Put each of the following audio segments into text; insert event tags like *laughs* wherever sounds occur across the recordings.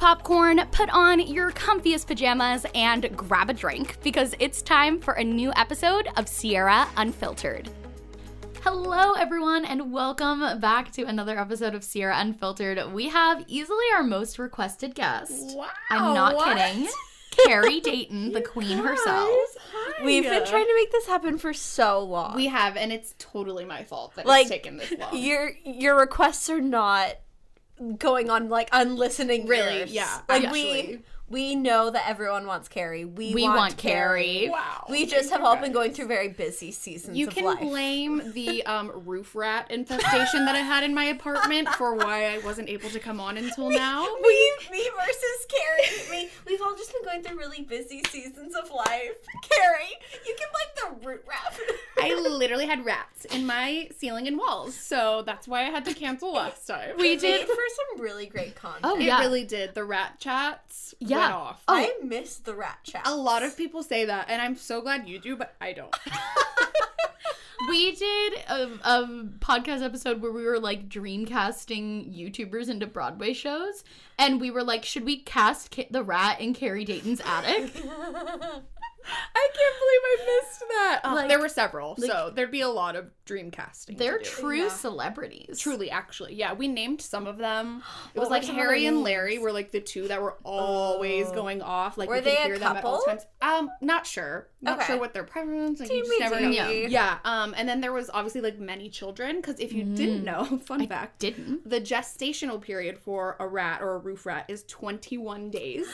popcorn, put on your comfiest pajamas, and grab a drink because it's time for a new episode of Sierra Unfiltered. Hello, everyone, and welcome back to another episode of Sierra Unfiltered. We have easily our most requested guest. Wow. I'm not what? kidding. Carrie Dayton, the *laughs* queen herself. Hi. We've been trying to make this happen for so long. We have, and it's totally my fault that Like, it's taken this long. your your requests are not going on like unlistening Really, ears. yeah, Like actually. we know that everyone wants Carrie. We, We want, want Carrie. Carrie. wow. We just have all been going through very busy seasons You of can life. blame *laughs* the um, roof rat infestation that I had in my apartment for why I wasn't able to come on until now. we, me versus Carrie. We, we've all just been going through really busy seasons of life. Carrie, you can blame the root rat. I literally had rats in my ceiling and walls, so that's why I had to cancel last time. we *laughs* did for some really great content. Oh, yeah. It really did. The rat chats Yeah. Went off. Oh. I miss the rat chat. A lot of people say that, and I'm so glad you do, but I don't. *laughs* We did a, a podcast episode where we were like dreamcasting YouTubers into Broadway shows, and we were like, should we cast Ca- the rat in Carrie Dayton's attic? *laughs* I can't believe I missed that. Uh, Like- there were several, like- so there'd be a lot of dream casting. They're true Yeah. celebrities. Truly, actually, yeah, we named some of them. It was like were some of Harry and? Larry were like the two that were always Oh. going off. Like Were we could they a hear them at all couple? times. Um, not sure, not Okay. sure what their preference. Like, you just never know. Yeah. Um, and then there was obviously like many children because if you didn't know, *laughs* fun fact, Didn't. the gestational period for a rat or a roof rat is 21 days.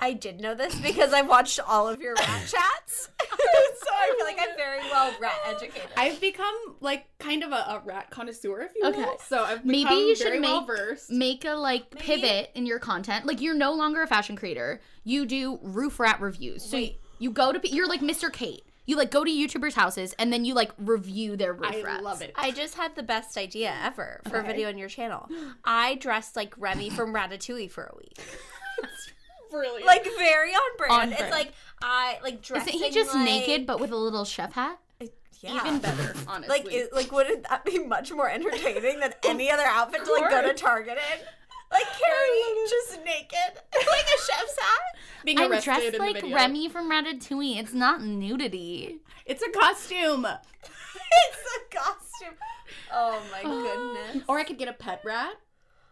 I did know this because I've watched all of your rat *laughs* chats. *laughs* so I feel like I'm very well rat educated. I've become like kind of a, a rat connoisseur, if you will. Okay. So I've Maybe you should very well make- versed. Make a like Maybe- pivot in your content. Like you're no longer a fashion creator. You do roof rat reviews. So Wait. you go to you're like Mr. Kate. You like go to YouTubers' houses and then you like review their roof I rats. love it. I just had the best idea ever for a video on your channel. I dressed like Remy from Ratatouille for a week. *laughs* Brilliant. Like very on brand. On It's like I like dressing. Isn't he just like- naked but with a little chef hat? Uh, yeah. even better, honestly. Like, it, like, wouldn't that be much more entertaining than *laughs* any other outfit to like go to. Target in? Like Carrie, just naked, like a chef's hat. being I'm dressed in the like video. Remy from Ratatouille. It's not nudity. It's a costume. *laughs* it's a costume. Oh my *sighs* goodness. Or I could get a pet rat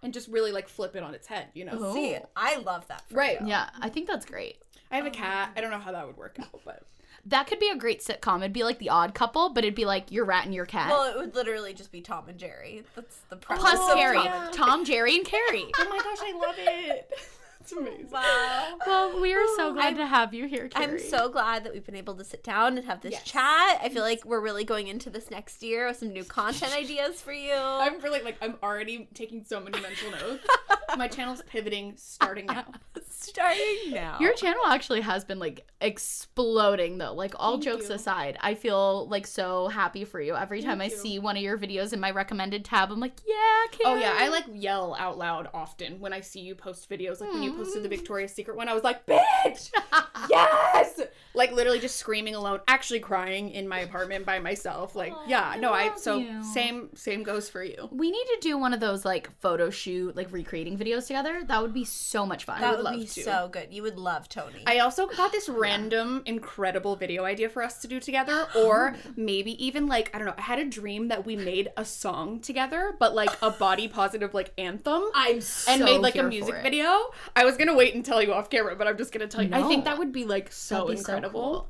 and just really like flip it on its head, you know? Oh. See, I love that. For Right. you. Yeah, I think that's great. I have a oh cat. I don't know how that would work out, but That could be a great sitcom. It'd be like The Odd Couple, but it'd be like your rat and your cat. Well, it would literally just be Tom and Jerry. That's the premise. Plus of Carrie, Tom yeah. and- Tom, Jerry, and Carrie. *laughs* oh my gosh, I love it. *laughs* It's amazing. Wow. Well, we are so oh, glad I'm- to have you here, Carrie. I'm so glad that we've been able to sit down and have this Yes. chat. I feel like we're really going into this next year with some new content *laughs* ideas for you. I'm really like I'm already taking so many mental notes. *laughs* My channel's pivoting starting now. *laughs* starting now. Your channel actually has been like exploding though. Like all Thank jokes you. aside, I feel like so happy for you. Every time I you. see one of your videos in my recommended tab, I'm like, yeah, Carrie. Oh yeah, I like yell out loud often when I see you post videos. Like when you posted the Victoria's Secret one, I was like, "Bitch, *laughs* yes!" Like literally just screaming alone, actually crying in my apartment by myself. Like, yeah, I no, I love so you. same same goes for you. We need to do one of those like photo shoot, like recreating videos together. That would be so much fun. that would would, love be to. so good. You would love Tony. I also got this *sighs* random, incredible video idea for us to do together, or *gasps* Oh. maybe even like I don't know. I had a dream that we made a song together, but like a body *sighs* positive like anthem. I'm and made like a music video. I was gonna wait and tell you off camera, but I'm just gonna tell you. I think that would be like so That'd be so incredible. cool.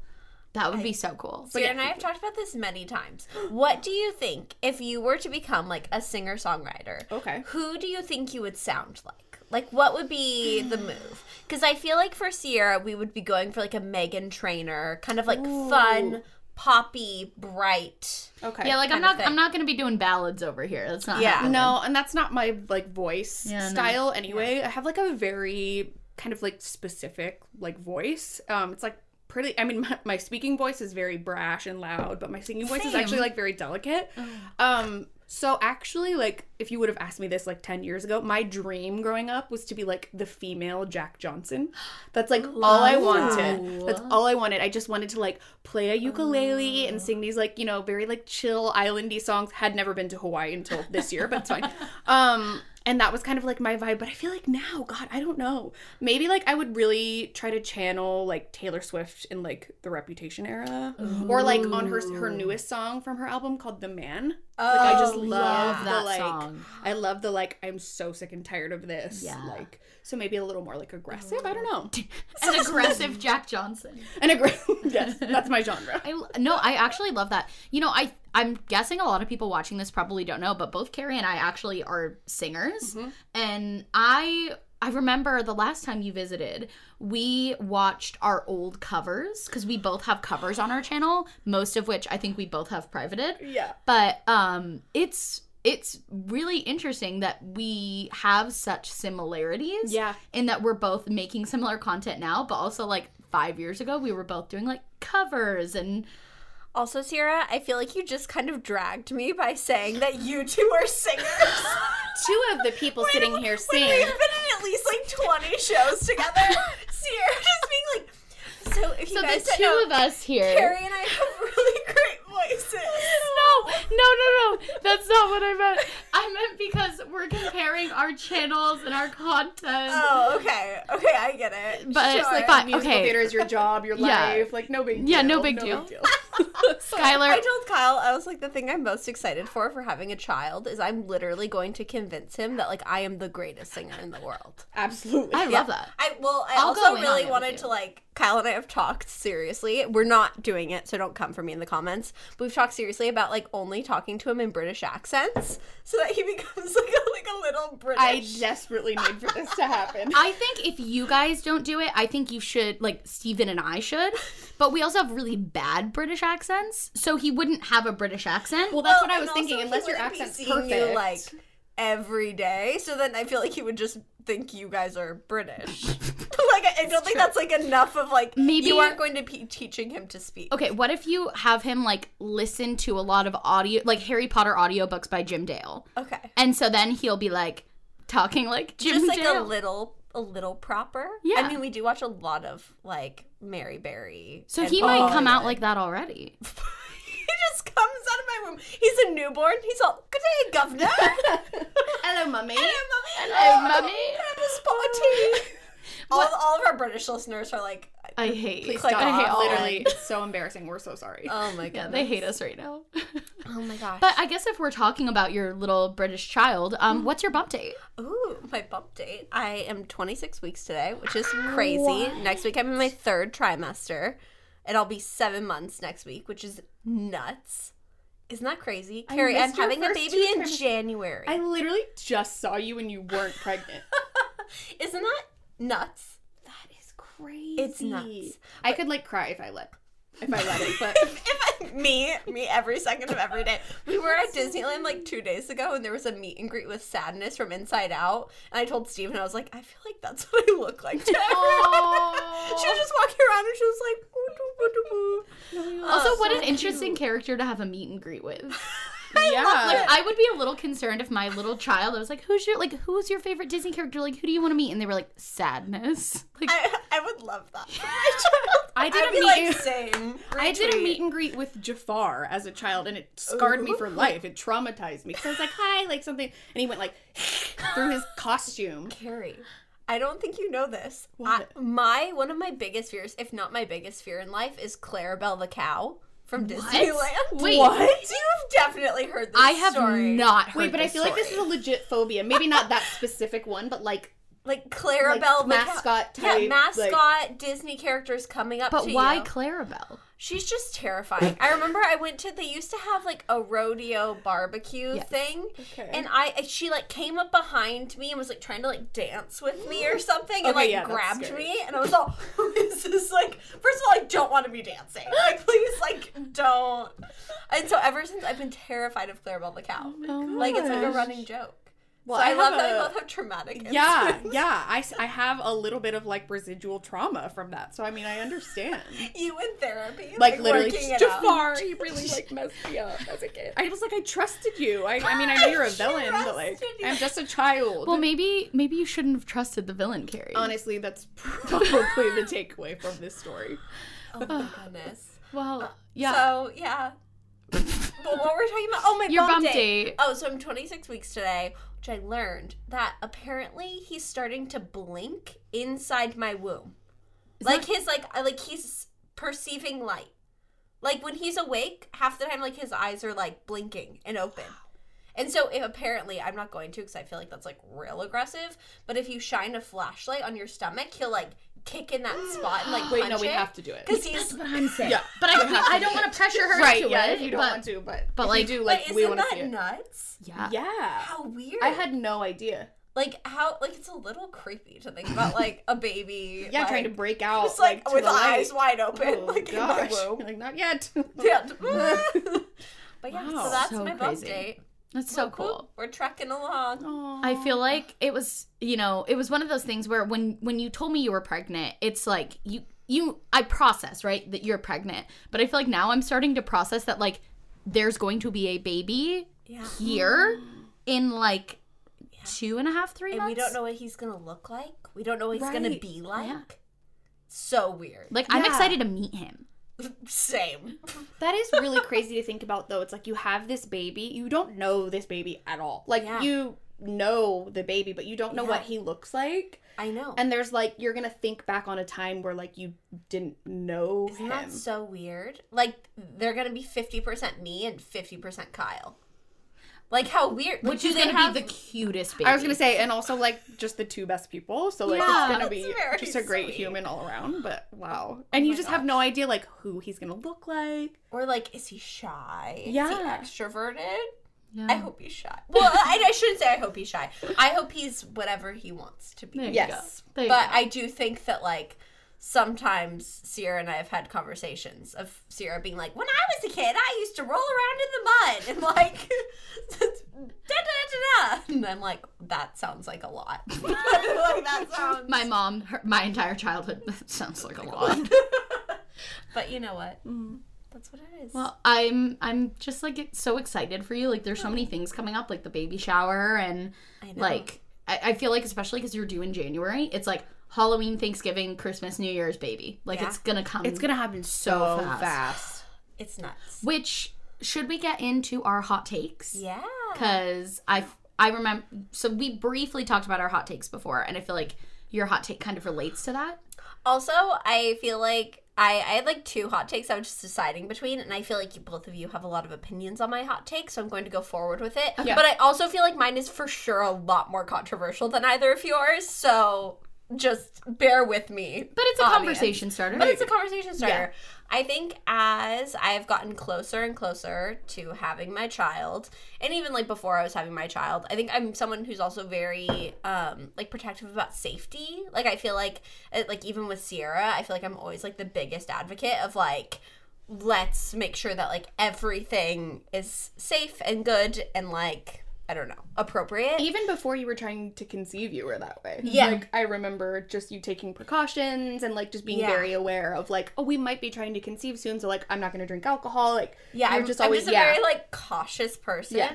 That would be so cool. Sarah yeah, and I have talked about this many times. What do you think if you were to become like a singer songwriter? Okay. Who do you think you would sound like? Like, what would be the *sighs* move? Because I feel like for Sierra, we would be going for like a Meghan Trainor, kind of like fun, poppy, bright. Okay. Yeah, like I'm not. I'm not gonna be doing ballads over here. That's not Yeah. happening. no, and that's not my like voice Yeah, no. style anyway. I have like a very kind of like specific like voice. Um, it's like pretty. I mean, *laughs* my, my speaking voice is very brash and loud, but my singing voice is actually like very delicate. Um, so actually, like if you would have asked me this like ten years ago, my dream growing up was to be like the female Jack Johnson. *gasps* That's like all I wanted. That's all I wanted. I just wanted to like play a ukulele and sing these like you know very like chill islandy songs. Had never been to Hawaii until this year, but it's fine. *laughs* Um. And that was kind of like my vibe but i feel like now god i don't know maybe like i would really try to channel like taylor swift in like the reputation era or like on her her newest song from her album called the man like i oh, just Oh, love yeah. the that like song. i love the like i'm so sick and tired of this Yeah. like so maybe a little more like aggressive i don't know *laughs* An aggressive Jack Johnson. an aggressive *laughs* yes that's my genre I no, I actually love that. You know, I I'm guessing a lot of people watching this probably don't know, but both Carrie and I actually are singers, and I. I remember the last time you visited, we watched our old covers because we both have covers on our channel, most of which I think we both have privated. yeah But um it's it's really interesting that we have such similarities. Yeah. In that we're both making similar content now, but also like five years ago we were both doing like covers and Also, Sierra, I feel like you just kind of dragged me by saying that you two are singers. *laughs* two of the people sitting here When sing we've been in at least like 20 shows together, *laughs* Sierra just being like, so if you so guys the two know, of us here. Carrie and I have really great voices. No, no, no, no. That's not what I meant. I meant because we're comparing our channels and our content. Oh, okay. Okay, I get it. But it's Sure. like, like Fine, musical okay. theater is your job, your Yeah. life. Like no big deal. Yeah, no big deal. *laughs* *laughs* Skylar, I told Kyle, I was like, the thing I'm most excited for for having a child is I'm literally going to convince him that like I am the greatest singer in the world. Absolutely. I love that. I well, I I'll also really wanted to like Kyle and I have talked seriously. We're not doing it, so don't come for me in the comments. But we've talked seriously about like only talking to him in British accents, so that he *laughs* becomes like a, like a little British. I desperately need for this to happen. I think if you guys don't do it, I think you should, like Steven and I should. But we also have really bad British accents, so he wouldn't have a British accent. well, that's Well, what I was thinking. Unless your wouldn't accent's perfect, you, like every day, so then I feel like he would just think you guys are British. *laughs* like I, I don't think that's like enough of like Maybe- you aren't going to be teaching him to speak. okay, what if you have him like listen to a lot of audio, like Harry Potter audiobooks by Jim Dale, Okay, and so then he'll be like talking like Jim just like Dale. a little a little proper. Yeah. I mean we do watch a lot of like Mary Berry. so he might come out like that already. *laughs* just comes out of my room. He's a newborn. He's all good day, governor. *laughs* hello, mummy. Hello, mummy. Hello, mummy. Have a spot of tea? All, all of our British listeners are like, I hate. Please stop. I hate all Literally, *laughs* it's so embarrassing. We're so sorry. oh my Yeah, god, they hate us right now. *laughs* Oh my gosh. But I guess if we're talking about your little British child, um, what's your bump date? Ooh, my bump date. I am 26 weeks today, which is crazy. Next week I'm in my third trimester, and I'll be seven months next week, which is nuts. Isn't that crazy? Carrie, I'm having a baby in. January. I literally just saw you when you weren't *laughs* pregnant. Isn't that nuts? that is crazy. It's nuts. I could like cry if I let if I let it, but *laughs* if I, me, me every second of every day. We were at Disneyland like two days ago, and there was a meet and greet with Sadness from Inside Out. And I told Steven, I was like, I feel like that's *laughs* what I look like to everyone. *laughs* she was just walking around, and she was like, "Boo, doo, boo, doo, boo." Also, Oh, what so an interesting character to have a meet and greet with. Yeah. Like, I would be a little concerned if my little child, I was like, "Who's your like? Who's your favorite Disney character? Like, who do you want to meet?" And they were like, "Sadness." *laughs* Like, I, I would love that for my *laughs* child. I did I'd a be meet like, and- same. I did a meet and greet with Jafar as a child, and it scarred me for life. It traumatized me because I was like, "Hi," like something, and he went like *laughs* through his costume. Carrie, I don't think you know this. What? I- my one of my biggest fears, if not my biggest fear in life, is Clarabelle the cow from Disneyland. Wait. What? You've definitely heard this I have story. not heard. Wait, but I this feel like this is a legit phobia. Maybe not that specific one, but like like Clarabelle the mascot cow. type, yeah, mascot Disney characters coming up But to why you. Clarabelle? She's just terrifying. *laughs* I remember I went to they used to have like a rodeo barbecue Yes. thing. Okay. And I she like came up behind me and was like trying to like dance with me or *gasps* something and like yeah, grabbed me and I was all *laughs* this is like first of all I don't want to be dancing. *laughs* Like please like don't. And so ever since I've been terrified of Clarabelle the cow. like it's like a running joke. Well, so I, I love have that we a- both have traumatic yeah, incidents. *laughs* yeah. I have a little bit of like residual trauma from that, so I mean I understand. *laughs* You in therapy, Like, literally, working it out. Jafar, he really like messed me up as a kid. *laughs* I was like, I trusted you. I, I mean, I know you're a villain, but like, you. I'm just a child. Well, maybe maybe you shouldn't have trusted the villain, Carrie. honestly, that's probably the takeaway from this story. Oh my goodness. well, uh, yeah. So yeah. but what were we talking about? Oh my Your bump bump date. date. Oh, so I'm 26 weeks today, which I learned that apparently he's starting to blink inside my womb. like his like like he's perceiving light. Like when he's awake, half the time like his eyes are like blinking and open. And so if apparently I'm not going to because I feel like that's like real aggressive, but if you shine a flashlight on your stomach, he'll like kick in that spot and like Wait, punch no, we it. have to do it. Cuz he's what I'm saying. Yeah. But I, I don't want to pressure her Right, into yeah, it. if you don't but, want to, but, but, if like- you do, like like, we isn't want to see that it. nuts? Yeah. Yeah. How weird. I had no idea. like how like it's a little creepy to think about like a baby Yeah, like, trying to break out. just like, to with eyes wide open Oh, like gosh. in. Like, not yet. Yeah. *laughs* *laughs* but yeah, Wow. so that's So my crazy. update. That's so Whoop, whoop. cool. We're trekking along. I feel like it was, you know, it was one of those things where when when you told me you were pregnant, it's like you you I process, right, that you're pregnant. But I feel like now I'm starting to process that like there's going to be a baby Yeah. here *gasps* in like two and a half, three And months. we don't know what he's gonna look like. We don't know what he's gonna be like. Yeah. So weird. Like I'm excited to meet him. *laughs* Same. That is really crazy to think about, though. It's like you have this baby, you don't know this baby at all. Like Yeah. you know the baby, but you don't know Yeah. what he looks like. I know. And there's like you're gonna think back on a time where like you didn't know Isn't him. that so weird? Like they're gonna be fifty percent me and fifty percent Kyle. Like how weird. Which do is gonna have- be the cutest baby. I was gonna say, and also like just the two best people, so like Yeah, it's gonna be just a great sweet. human all around. But wow, oh and you my just have no idea like who he's gonna look like. Or like, is he shy? Is Yeah. he extroverted? Yeah. I hope he's shy. Well, I, I shouldn't say I hope he's shy. I hope he's whatever he wants to be. There you Yes. go. There you But go. I do think that like sometimes Sierra and I have had conversations of Sierra being like, when I was a kid, I used to roll around in the mud and like *laughs* da da da da. And I'm like, that sounds like a lot. *laughs* *laughs* like that sounds. my mom, her, my entire childhood sounds like a lot. But you know what? Mm-hmm. That's what it is. Well, I'm I'm just like so excited for you. Like there's so many mm. things coming up, like the baby shower and I know. like I, I feel like especially because you're due in January, it's like Halloween, Thanksgiving, Christmas, New Year's, baby. Like Yeah. it's gonna come. It's gonna happen so, So fast. fast. it's nuts. Which should we get into our hot takes? Yeah. Because I I remember. So we briefly talked about our hot takes before, and I feel like your hot take kind of relates to that. Also, I feel like I, I had like two hot takes I was just deciding between, and I feel like you, both of you have a lot of opinions on my hot take, so I'm going to go forward with it. Yeah. But I also feel like mine is for sure a lot more controversial than either of yours, so just bear with me. But it's a audience. conversation starter. But it's a conversation starter. I think as I've gotten closer and closer to having my child, and even like before I was having my child, I think I'm someone who's also very um like protective about safety. Like I feel like uh, like even with Sierra, I feel like I'm always like the biggest advocate of like let's make sure that like everything is safe and good and like I don't know, appropriate. Even before you were trying to conceive, you were that way. Yeah. Like I remember just you taking precautions and like just being Yeah. very aware of like, oh, we might be trying to conceive soon, so like I'm not gonna drink alcohol. Like Yeah, I'm just always, I'm just a yeah. very like cautious person. Yeah.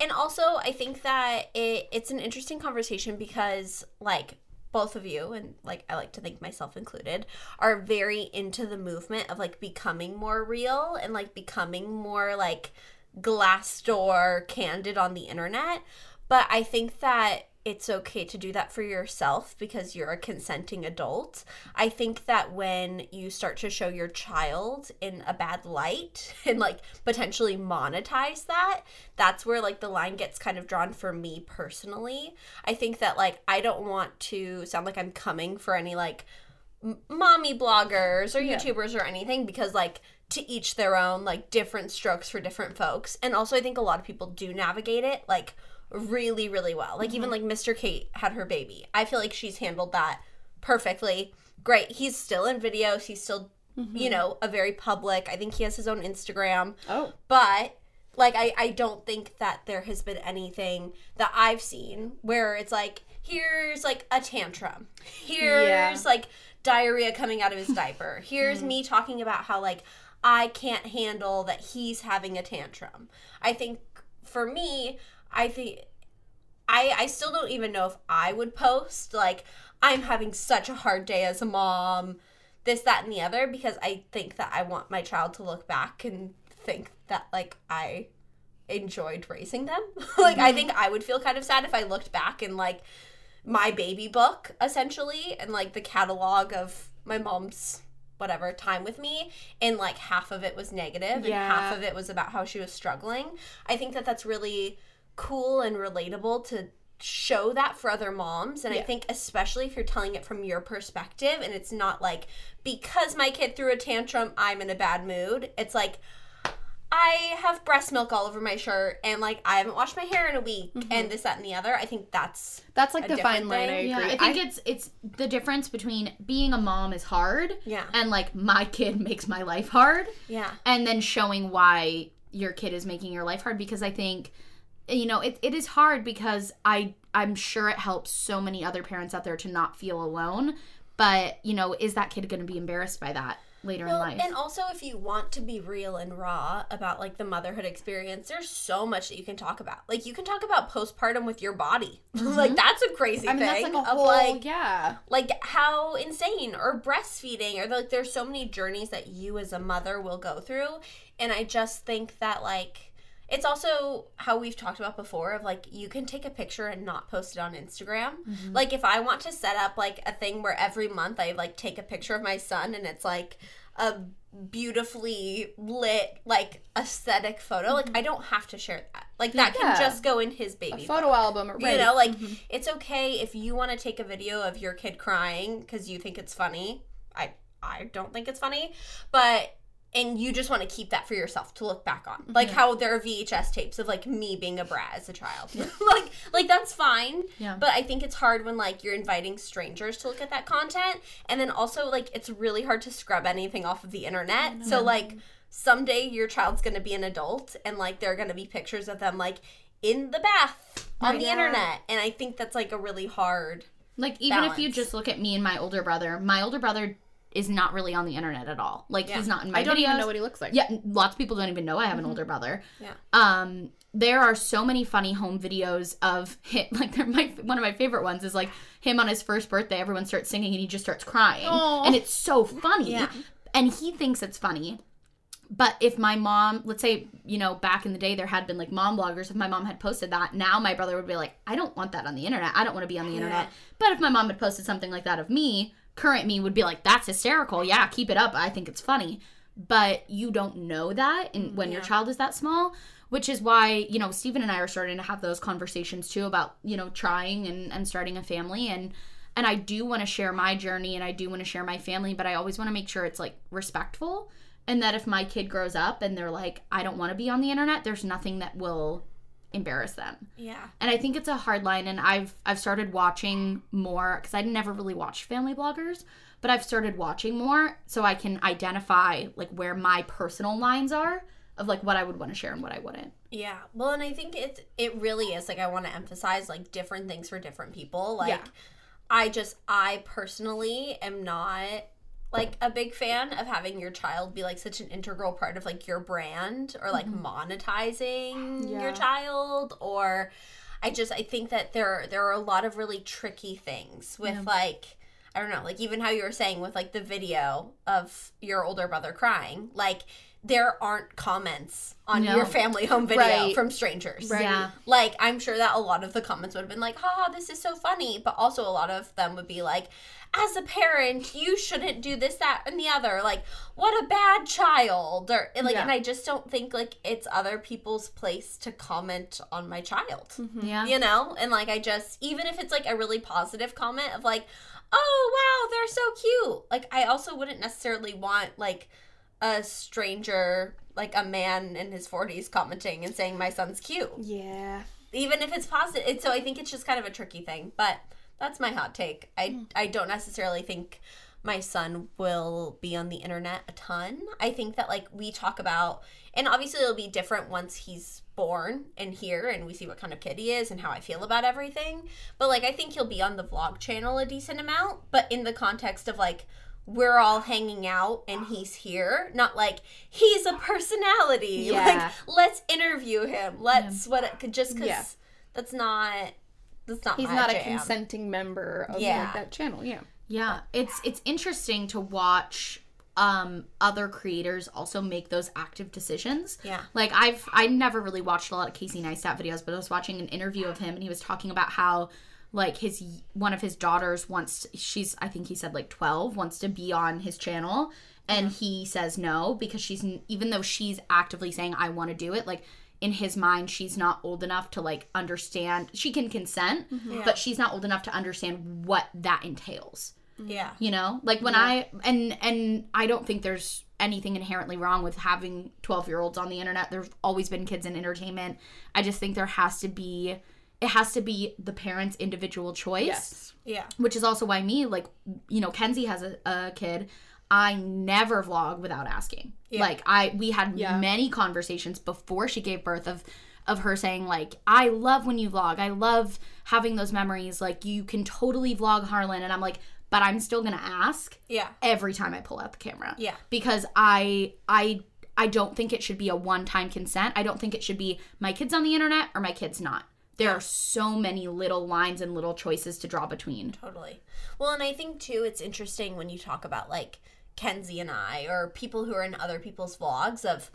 And also I think that it, it's an interesting conversation because like both of you and like I like to think myself included are very into the movement of like becoming more real and like becoming more like Glassdoor candid on the internet. But I think that it's okay to do that for yourself because you're a consenting adult. I think that when you start to show your child in a bad light *laughs* and like potentially monetize that, that's where like the line gets kind of drawn for me personally. I think that like I don't want to sound like I'm coming for any like m- mommy bloggers or Yeah. YouTubers or anything because like to each their own like different strokes for different folks. And also I think a lot of people do navigate it like really really well. Like even mm-hmm. like Mr. Kate had her baby. I feel like she's handled that perfectly. Great. He's still in videos. He's still mm-hmm. you know, a very public. I think he has his own Instagram. Oh. But like I, I don't think that there has been anything that I've seen where it's like here's like a tantrum. Here's Yeah. like diarrhea coming out of his diaper. Here's mm-hmm. me talking about how like I can't handle that he's having a tantrum. I think for me, I think I I still don't even know if I would post like I'm having such a hard day as a mom, this that and the other because I think that I want my child to look back and think that like I enjoyed raising them. *laughs* like I mm-hmm. think I would feel kind of sad if I looked back and like my baby book essentially and like the catalog of my mom's whatever time with me and like half of it was negative and Yeah. half of it was about how she was struggling. I think that that's really cool and relatable to show that for other moms and I think especially if you're telling it from your perspective and it's not like because my kid threw a tantrum I'm in a bad mood. It's like I have breast milk all over my shirt and like I haven't washed my hair in a week mm-hmm. and this that and the other. I think that's That's like a the fine different line. I thing. agree. Yeah, I think it's it's the difference between being a mom is hard Yeah. and like my kid *laughs* makes my life hard yeah. and then showing why your kid is making your life hard because I think you know it, it is hard because I I'm sure it helps so many other parents out there to not feel alone but you know is that kid going to be embarrassed by that later in life and also if you want to be real and raw about like the motherhood experience, there's so much that you can talk about. Like you can talk about postpartum with your body. *laughs* like mm-hmm. that's a crazy I mean, that's like a whole like yeah. like how insane or breastfeeding or like there's so many journeys that you as a mother will go through and i just think that like it's also how we've talked about before of like you can take a picture and not post it on instagram. Mm-hmm. Like if i want to set up like a thing where every month i like take a picture of my son and it's like a beautifully lit like aesthetic photo like mm-hmm. i don't have to share that. Like that Yeah. can just go in his A baby photo album, or you know, like mm-hmm. it's okay if you want to take a video of your kid crying because you think it's funny. I I don't think it's funny, but and you just want to keep that for yourself to look back on, like how there are VHS tapes of like me being a brat as a child. *laughs* like like that's fine. Yeah. But I think it's hard when like you're inviting strangers to look at that content, and then also like it's really hard to scrub anything off of the internet. So like someday your child's gonna be an adult, and like there are gonna be pictures of them like in the bath on the internet, and I think that's like a really hard. Like even if you just look at me and my older brother, my older brother is not really on the internet at all. Like Yeah. he's not in my I don't videos. even know what he looks like. Yeah, lots of people don't even know I have an older brother. Yeah. Um there are so many funny home videos of him *laughs* like they're my one of my favorite ones is like him on his first birthday everyone starts singing and he just starts crying. Aw. And it's so funny. Yeah. And he thinks it's funny. But if my mom, let's say, you know, back in the day there had been like mom bloggers, if my mom had posted that, now my brother would be like, I don't want that on the internet. I don't want to be on the internet. But if my mom had posted something like that of me, current me would be like, that's hysterical. Yeah, keep it up. I think it's funny. But you don't know that in, mm, when your child is that small, which is why, you know, Stephen and I are starting to have those conversations too about, you know, trying and, and starting a family. And, and I do want to share my journey and I do want to share my family, but I always want to make sure it's like respectful and that if my kid grows up and they're like i don't want to be on the internet there's nothing that will embarrass them Yeah. and i think it's a hard line and i've i've started watching more because i never really watched family bloggers but i've started watching more so i can identify like where my personal lines are of like what i would want to share and what i wouldn't Yeah. Well, and I think it's it really is like I want to emphasize like different things for different people. Like Yeah. I just I personally am not like a big fan of having your child be like such an integral part of like your brand or like mm-hmm. monetizing Yeah. your child or I just I think that there there are a lot of really tricky things with like I don't know, like even how you were saying with like the video of your older brother crying, like there aren't comments on No. your family home video Right. from strangers. Right. yeah Like I'm sure that a lot of the comments would have been like, haha, this is so funny. But also a lot of them would be like, as a parent, you shouldn't do this, that, and the other. Like, what a bad child. Or like Yeah. and I just don't think like it's other people's place to comment on my child. Mm-hmm. yeah You know? And like I just even if it's like a really positive comment of like, oh wow, they're so cute. Like I also wouldn't necessarily want like a stranger like a man in his 40s commenting and saying my son's cute. Yeah. even if it's positive it's, so i think it's just kind of a tricky thing but that's my hot take. I hmm. i don't necessarily think my son will be on the internet a ton. I think that like we talk about and obviously it'll be different once he's born and here and we see what kind of kid he is and how i feel about everything. But like i think he'll be on the vlog channel a decent amount but in the context of like we're all hanging out and he's here not like he's a personality *laughs* Yeah. like let's interview him let's what just because Yeah. that's not that's not He's my not a consenting member of Yeah. like, that channel. Yeah. Yeah, it's it's interesting to watch um other creators also make those active decisions. Yeah. Like I've I never really watched a lot of Casey Neistat videos, but I was watching an interview of him and he was talking about how like his one of his daughters wants she's I think he said like 12 wants to be on his channel. And uh-huh. he says no because she's even though she's actively saying I want to do it like in his mind she's not old enough to like understand she can consent mm-hmm. but she's not old enough to understand what that entails. Yeah. you know? Like when i and and i don't think there's anything inherently wrong with having 12 year olds on the internet. There's always been kids in entertainment. I just think there has to be it has to be the parent's individual choice Yes. Yeah. which is also why me like you know kenzie has a, a kid i never vlog without asking Yeah. like i we had Yeah. many conversations before she gave birth of of her saying like i love when you vlog i love having those memories like you can totally vlog harlan and i'm like but i'm still gonna ask Yeah. every time i pull out the camera Yeah. because i i i don't think it should be a one-time consent i don't think it should be my kids on the internet or my kids not there are so many little lines and little choices to draw between Totally. Well, and I think too, it's interesting when you talk about like Kenzie and I, or people who are in other people's vlogs. Of,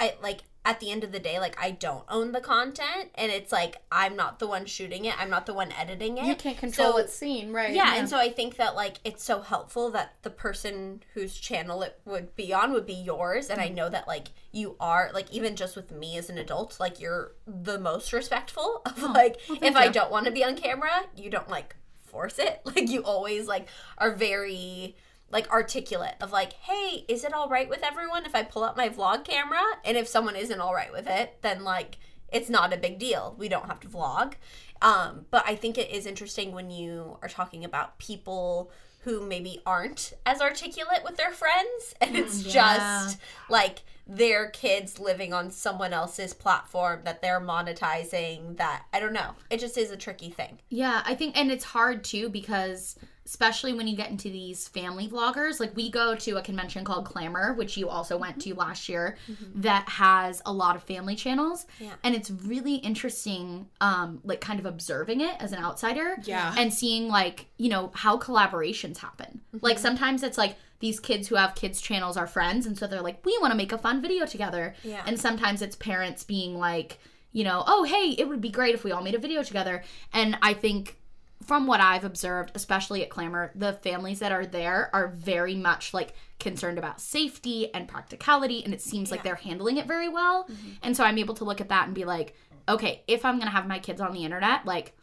I like at the end of the day, like I don't own the content, and it's like I'm not the one shooting it. I'm not the one editing it. You can't control So- what's seen, right? Yeah, and so I think that like it's so helpful that the person whose channel it would be on would be yours, and I mm-hmm. know that like you are like even just with me as an adult, like you're the most respectful *laughs* of oh, like if I don't want to be on camera, you don't like force it. *laughs* Like you always like are very like articulate of like, hey, is it all right with everyone if I pull up my vlog camera? And if someone isn't all right with it, then like it's not a big deal. We don't have to vlog. Um, but I think it is interesting when you are talking about people who maybe aren't as articulate with their friends *laughs* and it's Yeah. just like their kids living on someone else's platform that they're monetizing that I don't know. It just is a tricky thing. Yeah, I think, and it's hard too because, especially when you get into these family vloggers, like we go to a convention called Clamor, which you also went to mm-hmm. last year, mm-hmm. that has a lot of family channels. Yeah. And it's really interesting, um, like kind of observing it as an outsider. Yeah. And seeing, like, you know, how collaborations happen. Mm-hmm. Like sometimes it's like, these kids who have kids channels are friends and so they're like we want to make a fun video together Yeah. and sometimes it's parents being like you know oh hey it would be great if we all made a video together and i think from what i've observed especially at clamor the families that are there are very much like concerned about safety and practicality and it seems like they're handling it very well mm-hmm. and so i'm able to look at that and be like okay if i'm gonna have my kids on the internet like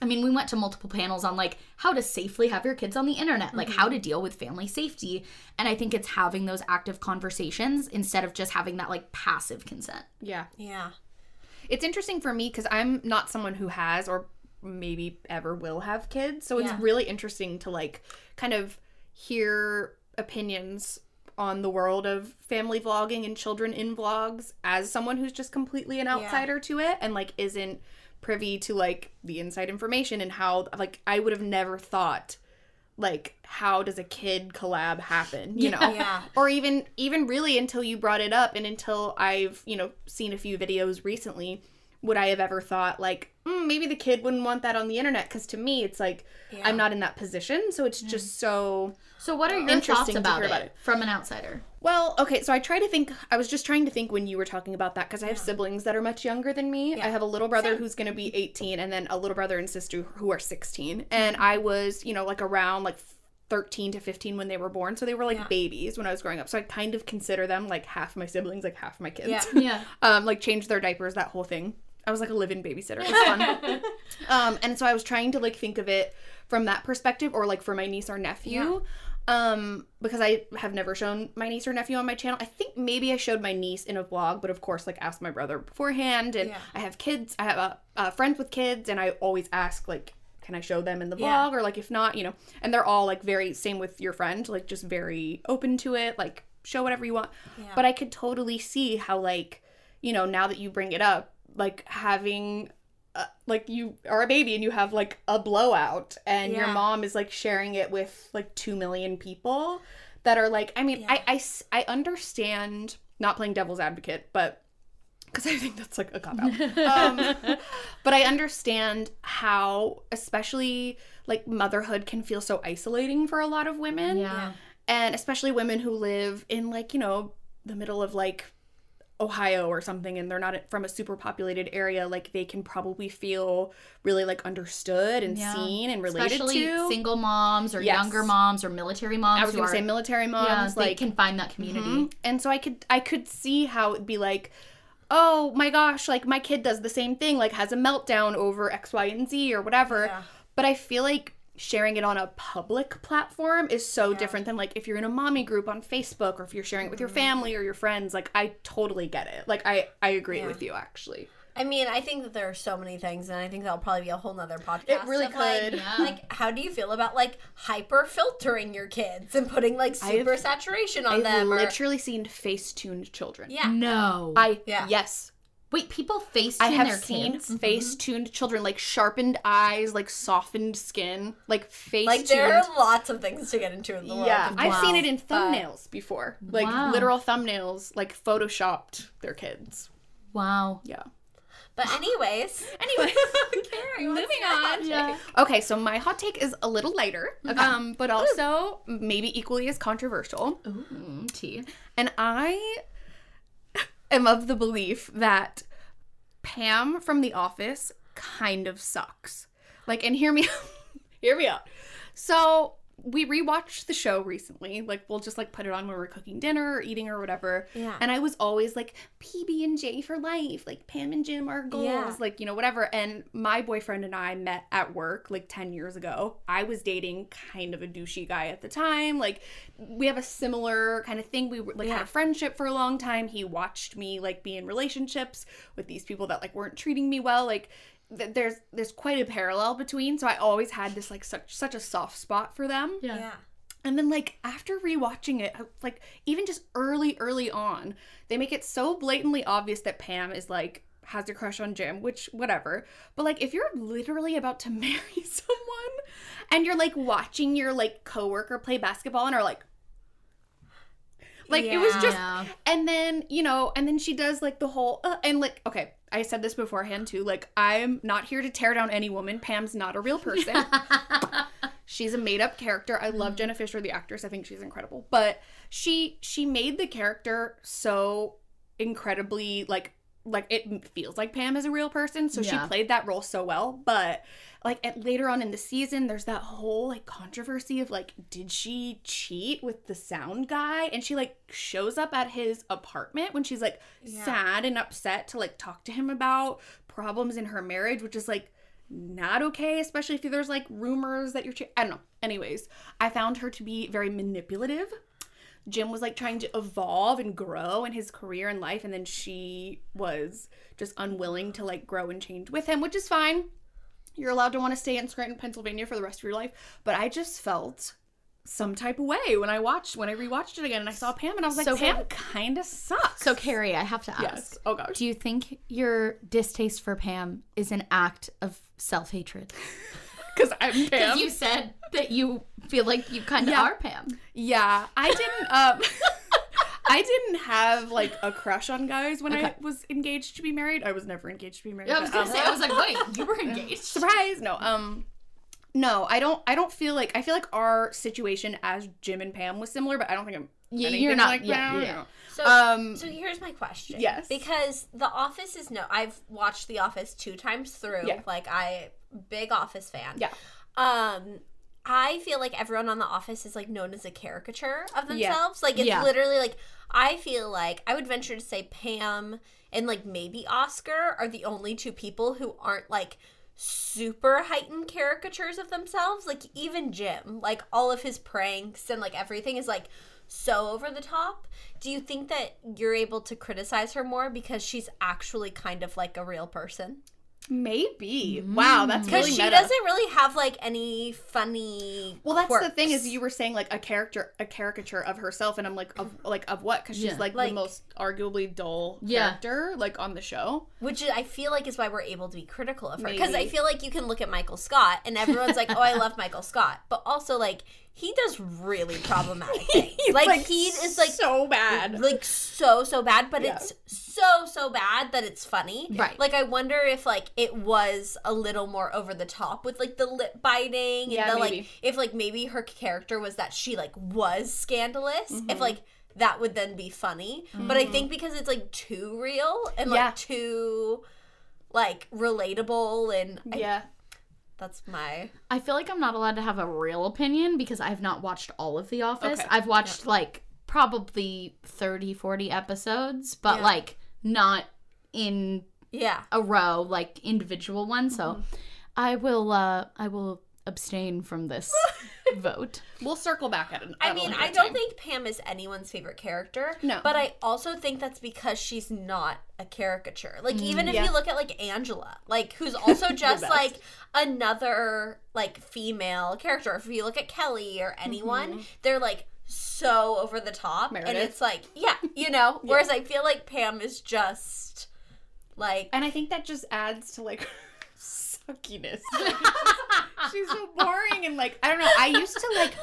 I mean, we went to multiple panels on like how to safely have your kids on the internet, like how mm-hmm. to deal with family safety. And I think it's having those active conversations instead of just having that like passive consent. Yeah. Yeah. It's interesting for me because I'm not someone who has or maybe ever will have kids. So it's Yeah. really interesting to like kind of hear opinions on the world of family vlogging and children in vlogs as someone who's just completely an outsider to it and like isn't privy to like the inside information and how like I would have never thought like how does a kid collab happen you know *laughs* Yeah. or even even really until you brought it up and until i've you know seen a few videos recently would i have ever thought like mm, maybe the kid wouldn't want that on the internet because to me it's like Yeah. i'm not in that position so it's just so So, what are your thoughts about it, about it. from an outsider? well okay so i try to think i was just trying to think when you were talking about that because i have siblings that are much younger than me i have a little brother who's going to be 18 and then a little brother and sister who are 16 and i was you know like around like 13 to 15 when they were born so they were like Yeah. babies when i was growing up so i kind of consider them like half my siblings like half my kids Yeah. Yeah. *laughs* um like change their diapers that whole thing i was like a live-in babysitter. It was fun. *laughs* Um and so i was trying to like think of it from that perspective or like for my niece or nephew. Um because i have never shown my niece or nephew on my channel. I think maybe i showed my niece in a vlog but of course like asked my brother beforehand and Yeah. i have kids i have uh, friends with kids and i always ask like can i show them in the vlog? Yeah. or like if not you know and they're all like very same with your friend like just very open to it like show whatever you want. Yeah. but i could totally see how like you know now that you bring it up like having uh, like you are a baby and you have like a blowout and your mom is like sharing it with like 2 million people that are like i mean I I I understand not playing devil's advocate but because i think that's like a cop out. Um, *laughs* but i understand how especially like motherhood can feel so isolating for a lot of women. Yeah. and especially women who live in like you know the middle of like Ohio or something and they're not from a super populated area like they can probably feel really like understood and Yeah. seen and related Especially to single moms or Yes. younger moms or military moms. I was to are- say military moms yeah, they like can find that community. Mhm. And so I could I could see how it'd be like, oh my gosh, like my kid does the same thing, like has a meltdown over X, Y, and Z or whatever. Yeah. But I feel like sharing it on a public platform is so different than like if you're in a mommy group on Facebook or if you're sharing it with your mm-hmm. family or your friends. Like I totally get it. Like I I agree Yeah. with you actually. I mean, I think that there are so many things, and I think that'll probably be a whole nother podcast. It really of, like- could. Yeah. Like, how do you feel about like hyper filtering your kids and putting like super saturation on them? I've them? Or, literally seen face tuned children. yeah, No. I Yeah. yes. Wait, people face I have their seen kids? face mm-hmm. tuned children, like sharpened eyes, like softened skin, like face tuned. like there are lots of things to get into in the world. Yeah, of I've Wow. seen it in thumbnails before, like Wow. literal thumbnails, like photoshopped their kids. Wow. Yeah. But *laughs* anyways, anyways, *laughs* Carrie, *laughs* moving on. hot take? Okay, so my hot take is a little lighter, mm-hmm. um, but also maybe equally as controversial. Ooh, mm, tea. And I am of the belief that Pam from The Office kind of sucks. Like, and hear me, *laughs* hear me out. So we rewatched the show recently. Like, we'll just like put it on when we're cooking dinner or eating or whatever. Yeah. And I was always like PB and J for life. Like Pam and Jim are goals. Yeah. Like you know whatever. And my boyfriend and I met at work like ten years ago. I was dating kind of a douchey guy at the time. Like we have a similar kind of thing. We like had a friendship for a long time. He watched me like be in relationships with these people that like weren't treating me well. Like th- there's there's quite a parallel between. So I always had this like such such a soft spot for them. Yeah. And then like after rewatching it, I- like even just early early on, they make it so blatantly obvious that Pam is like has a crush on Jim, which whatever. But like if you're literally about to *laughs* marry someone and you're like watching your like coworker play basketball and are like like it was just and then you know and then she does like the whole uh, and like okay i said this beforehand too like i'm not here to tear down any woman. Pam's not a real person. *laughs* She's a made up character. I love mm-hmm. jenna fischer the actress. I think she's incredible. But she she made the character so incredibly like like it feels like pam is a real person so Yeah. she played that role so well but like at, later on in the season there's that whole like controversy of like did she cheat with the sound guy and she like shows up at his apartment when she's like Yeah. sad and upset to like talk to him about problems in her marriage which is like not okay especially if there's like rumors that you're che- i don't know anyways i found her to be very manipulative Jim was like trying to evolve and grow in his career and life, and then she was just unwilling to like grow and change with him, which is fine. You're allowed to want to stay in Scranton, Pennsylvania for the rest of your life. But I just felt some type of way when I watched when I rewatched it again and I saw Pam and I was like, So- Pam kind of sucks. So, Carrie, I have to ask. yes. Oh gosh. Do you think your distaste for Pam is an act of self hatred? *laughs* Because I'm *laughs* Pam. Because you said that you feel like you kind of Yeah. are Pam. Yeah, I didn't. *laughs* Um, *laughs* I didn't have like a crush on guys when I was engaged to be married. I was never engaged to be married. Yeah, I was gonna um, say, I was like, wait, you were engaged. surprise no um no i don't i don't feel like i feel like our situation as jim and pam was similar but i don't think i'm Yeah, you're not- like yeah, Pam, yeah. no. So, um so here's my question. Yes. Because The Office is no. I've watched The Office two times through. Yeah. Like I, big Office fan. yeah Um, I feel like everyone on The Office is like known as a caricature of Yeah. themselves. Like it's Yeah. literally like I feel like I would venture to say Pam and like maybe Oscar are the only two people who aren't like super heightened caricatures of themselves. Like even Jim, like all of his pranks and like everything is like so over the top. Do you think that you're able to criticize her more because she's actually kind of like a real person? Maybe wow that's mm. Because really she meta. doesn't really have like any funny. well that's the thing is you were saying like a character a caricature of herself and i'm like of like of what because she's Yeah. like, Like- the most arguably dull Yeah. character like on the show which I feel like is why we're able to be critical of her. Because I feel like you can look at Michael Scott and everyone's like, "Oh, I love Michael Scott," but also like he does really *laughs* problematic things. like, he is like so bad. like so so bad but Yeah. it's so so bad that it's funny Right. like i wonder if like it was a little more over the top with like the lip biting Yeah, and the like if like maybe her character was that she like was scandalous Mm-hmm. if like that would then be funny but i think because it's like too real and like Yeah. too like relatable and I- Yeah. That's my I feel like I'm not allowed to have a real opinion because I've not watched all of The Office. Okay. I've watched like probably 30, 40 episodes, but Yeah. like not in yeah a row, like individual ones. So Mm-hmm. I will uh I will abstain from this *laughs* vote. We'll circle back at it. I mean, I don't think Pam is anyone's favorite character. No. But I also think that's because she's not a caricature. Like, mm, even if yeah. you look at, like, Angela, like, who's also *laughs* just, like, another, like, female character. If you look at Kelly or anyone, mm-hmm. they're, like, so over the top. And it's like, yeah, you know? *laughs* Whereas I feel like Pam is just, like, And I think that just adds to like suckiness. *laughs* She's so boring and like I don't know. I used to like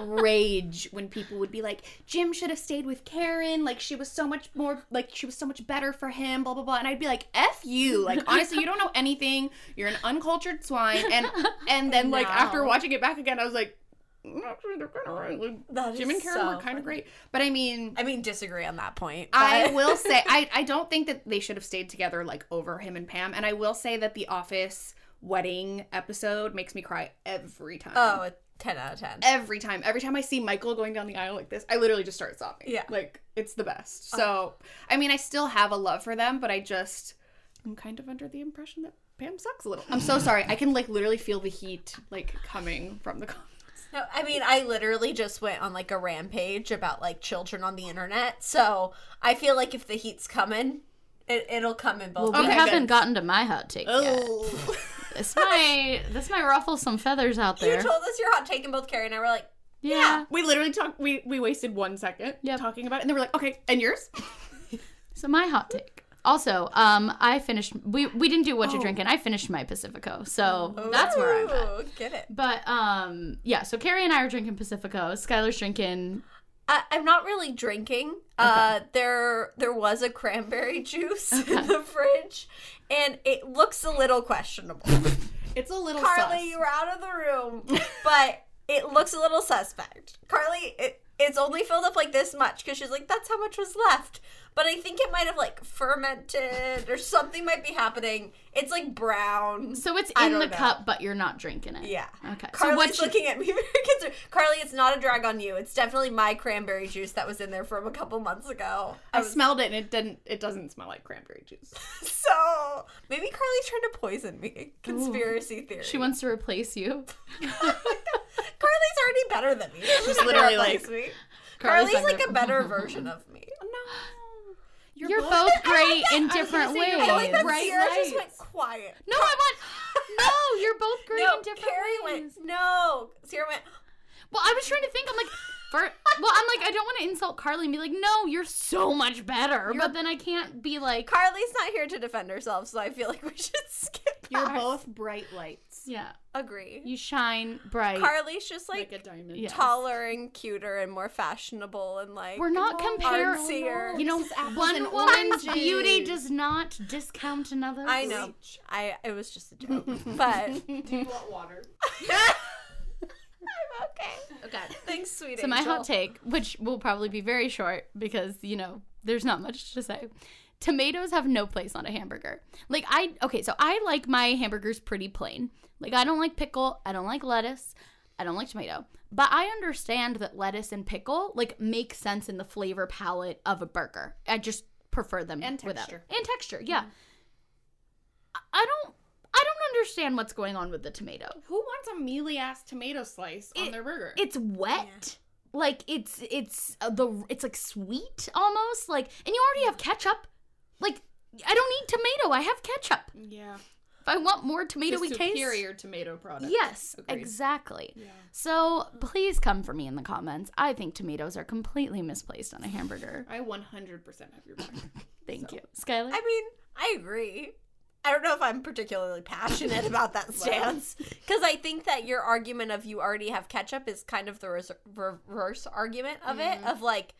rage when people would be like, Jim should have stayed with Karen. Like she was so much more like she was so much better for him. Blah blah blah. And I'd be like, f you. Like honestly, you don't know anything. You're an uncultured swine. And and then like after watching it back again, I was like. Actually, they're kind of right. Like, That Jim and Karen so were kind of great, but I mean, I mean, disagree on that point. I will say *laughs* I, I don't think that they should have stayed together like over him and Pam. And I will say that the Office wedding episode makes me cry every time. Oh, a 10 out of 10. Every time. Every time I see Michael going down the aisle like this, I literally just start sobbing. Yeah. Like it's the best. Uh-huh. So I mean I still have a love for them, but I just I'm kind of under the impression that Pam sucks a little. I'm so sorry. I can like literally feel the heat like coming from the comments. No, I mean, I literally just went on like a rampage about like children on the internet. So I feel like if the heat's coming, it, it'll come in both. Well, we Okay, haven't good. gotten to my hot take yet. *laughs* This might this might ruffle some feathers out there. you told us your hot take, and both Carrie and I were like, yeah. We literally talked we we wasted one second Yep. talking about it and they were like, Okay, and yours? *laughs* So my hot take. Also, um, I finished. We we didn't do what you're drinking. I finished my Pacifico, so that's where I'm at. Get it? But um, yeah. So Carrie and I are drinking Pacifico. Skylar's drinking. I, I'm not really drinking. Uh, there there was a cranberry *laughs* juice in the fridge, and it looks a little questionable. *laughs* It's a little Carly, sus. you were out of the room, *laughs* but it looks a little suspect. Carly, it, it's only filled up like this much because she's like, that's how much was left. But I think it might have like fermented or something might be happening. It's like brown. So it's in the know. cup, but you're not drinking it. Yeah. Okay. So Carly's what? You, looking at me *laughs* very concerned. Carly, it's not a drag on you. It's definitely my cranberry juice that was in there from a couple months ago. I I was, smelled it and it didn't it doesn't smell like cranberry juice. *laughs* so maybe Carly's trying to poison me. Conspiracy theory. she wants to replace you. *laughs* Carly's already better than me. She's literally literally like- me. Carly's Carly's like like a- a better version of me. no. You're, both *laughs* great in different say you're ways. I like that Sierra just went quiet. No, I want. *laughs* No, you're both great no, in different Carrie ways. went. No, Sierra went. Well, I was trying to think. I'm like, for, well, I'm like, I don't want to insult Carly and be like, no, you're so much better. but then I can't be like, Carly's not here to defend herself, so I feel like we should *laughs* skip. You're past. both bright lights. Yeah, agree. you shine bright. Carly's just like, Like a diamond. Yeah. taller and cuter and more fashionable and like We're not oh, comparing. artsier. You know, This is apples one woman's beauty does not discount another. I know. I it was just a joke, *laughs* but Do you want water? *laughs* I'm okay. Okay. Thanks, sweetie. So my angel. hot take, which will probably be very short because you know there's not much to say. Tomatoes have no place on a hamburger. Like I okay, so I like my hamburgers pretty plain. Like I don't like pickle, I don't like lettuce, I don't like tomato. But I understand that lettuce and pickle like make sense in the flavor palette of a burger. I just prefer them And without texture. and texture. Yeah. I- I don't I don't understand what's going on with the tomato. Who wants a mealy ass tomato slice on their burger? it's wet like it's it's uh, the it's like sweet almost like and you already have ketchup like i don't need tomato i have ketchup yeah. if i want more tomatoey Just taste superior tomato product. yes Agreed. exactly Yeah. so please come for me in the comments i think tomatoes are completely misplaced on a hamburger *laughs* I 100% have your back. *laughs* thank So. you skylar I mean, I agree. I don't know if I'm particularly passionate about that *laughs* stance because I think that your argument of you already have ketchup is kind of the res- reverse argument of it of like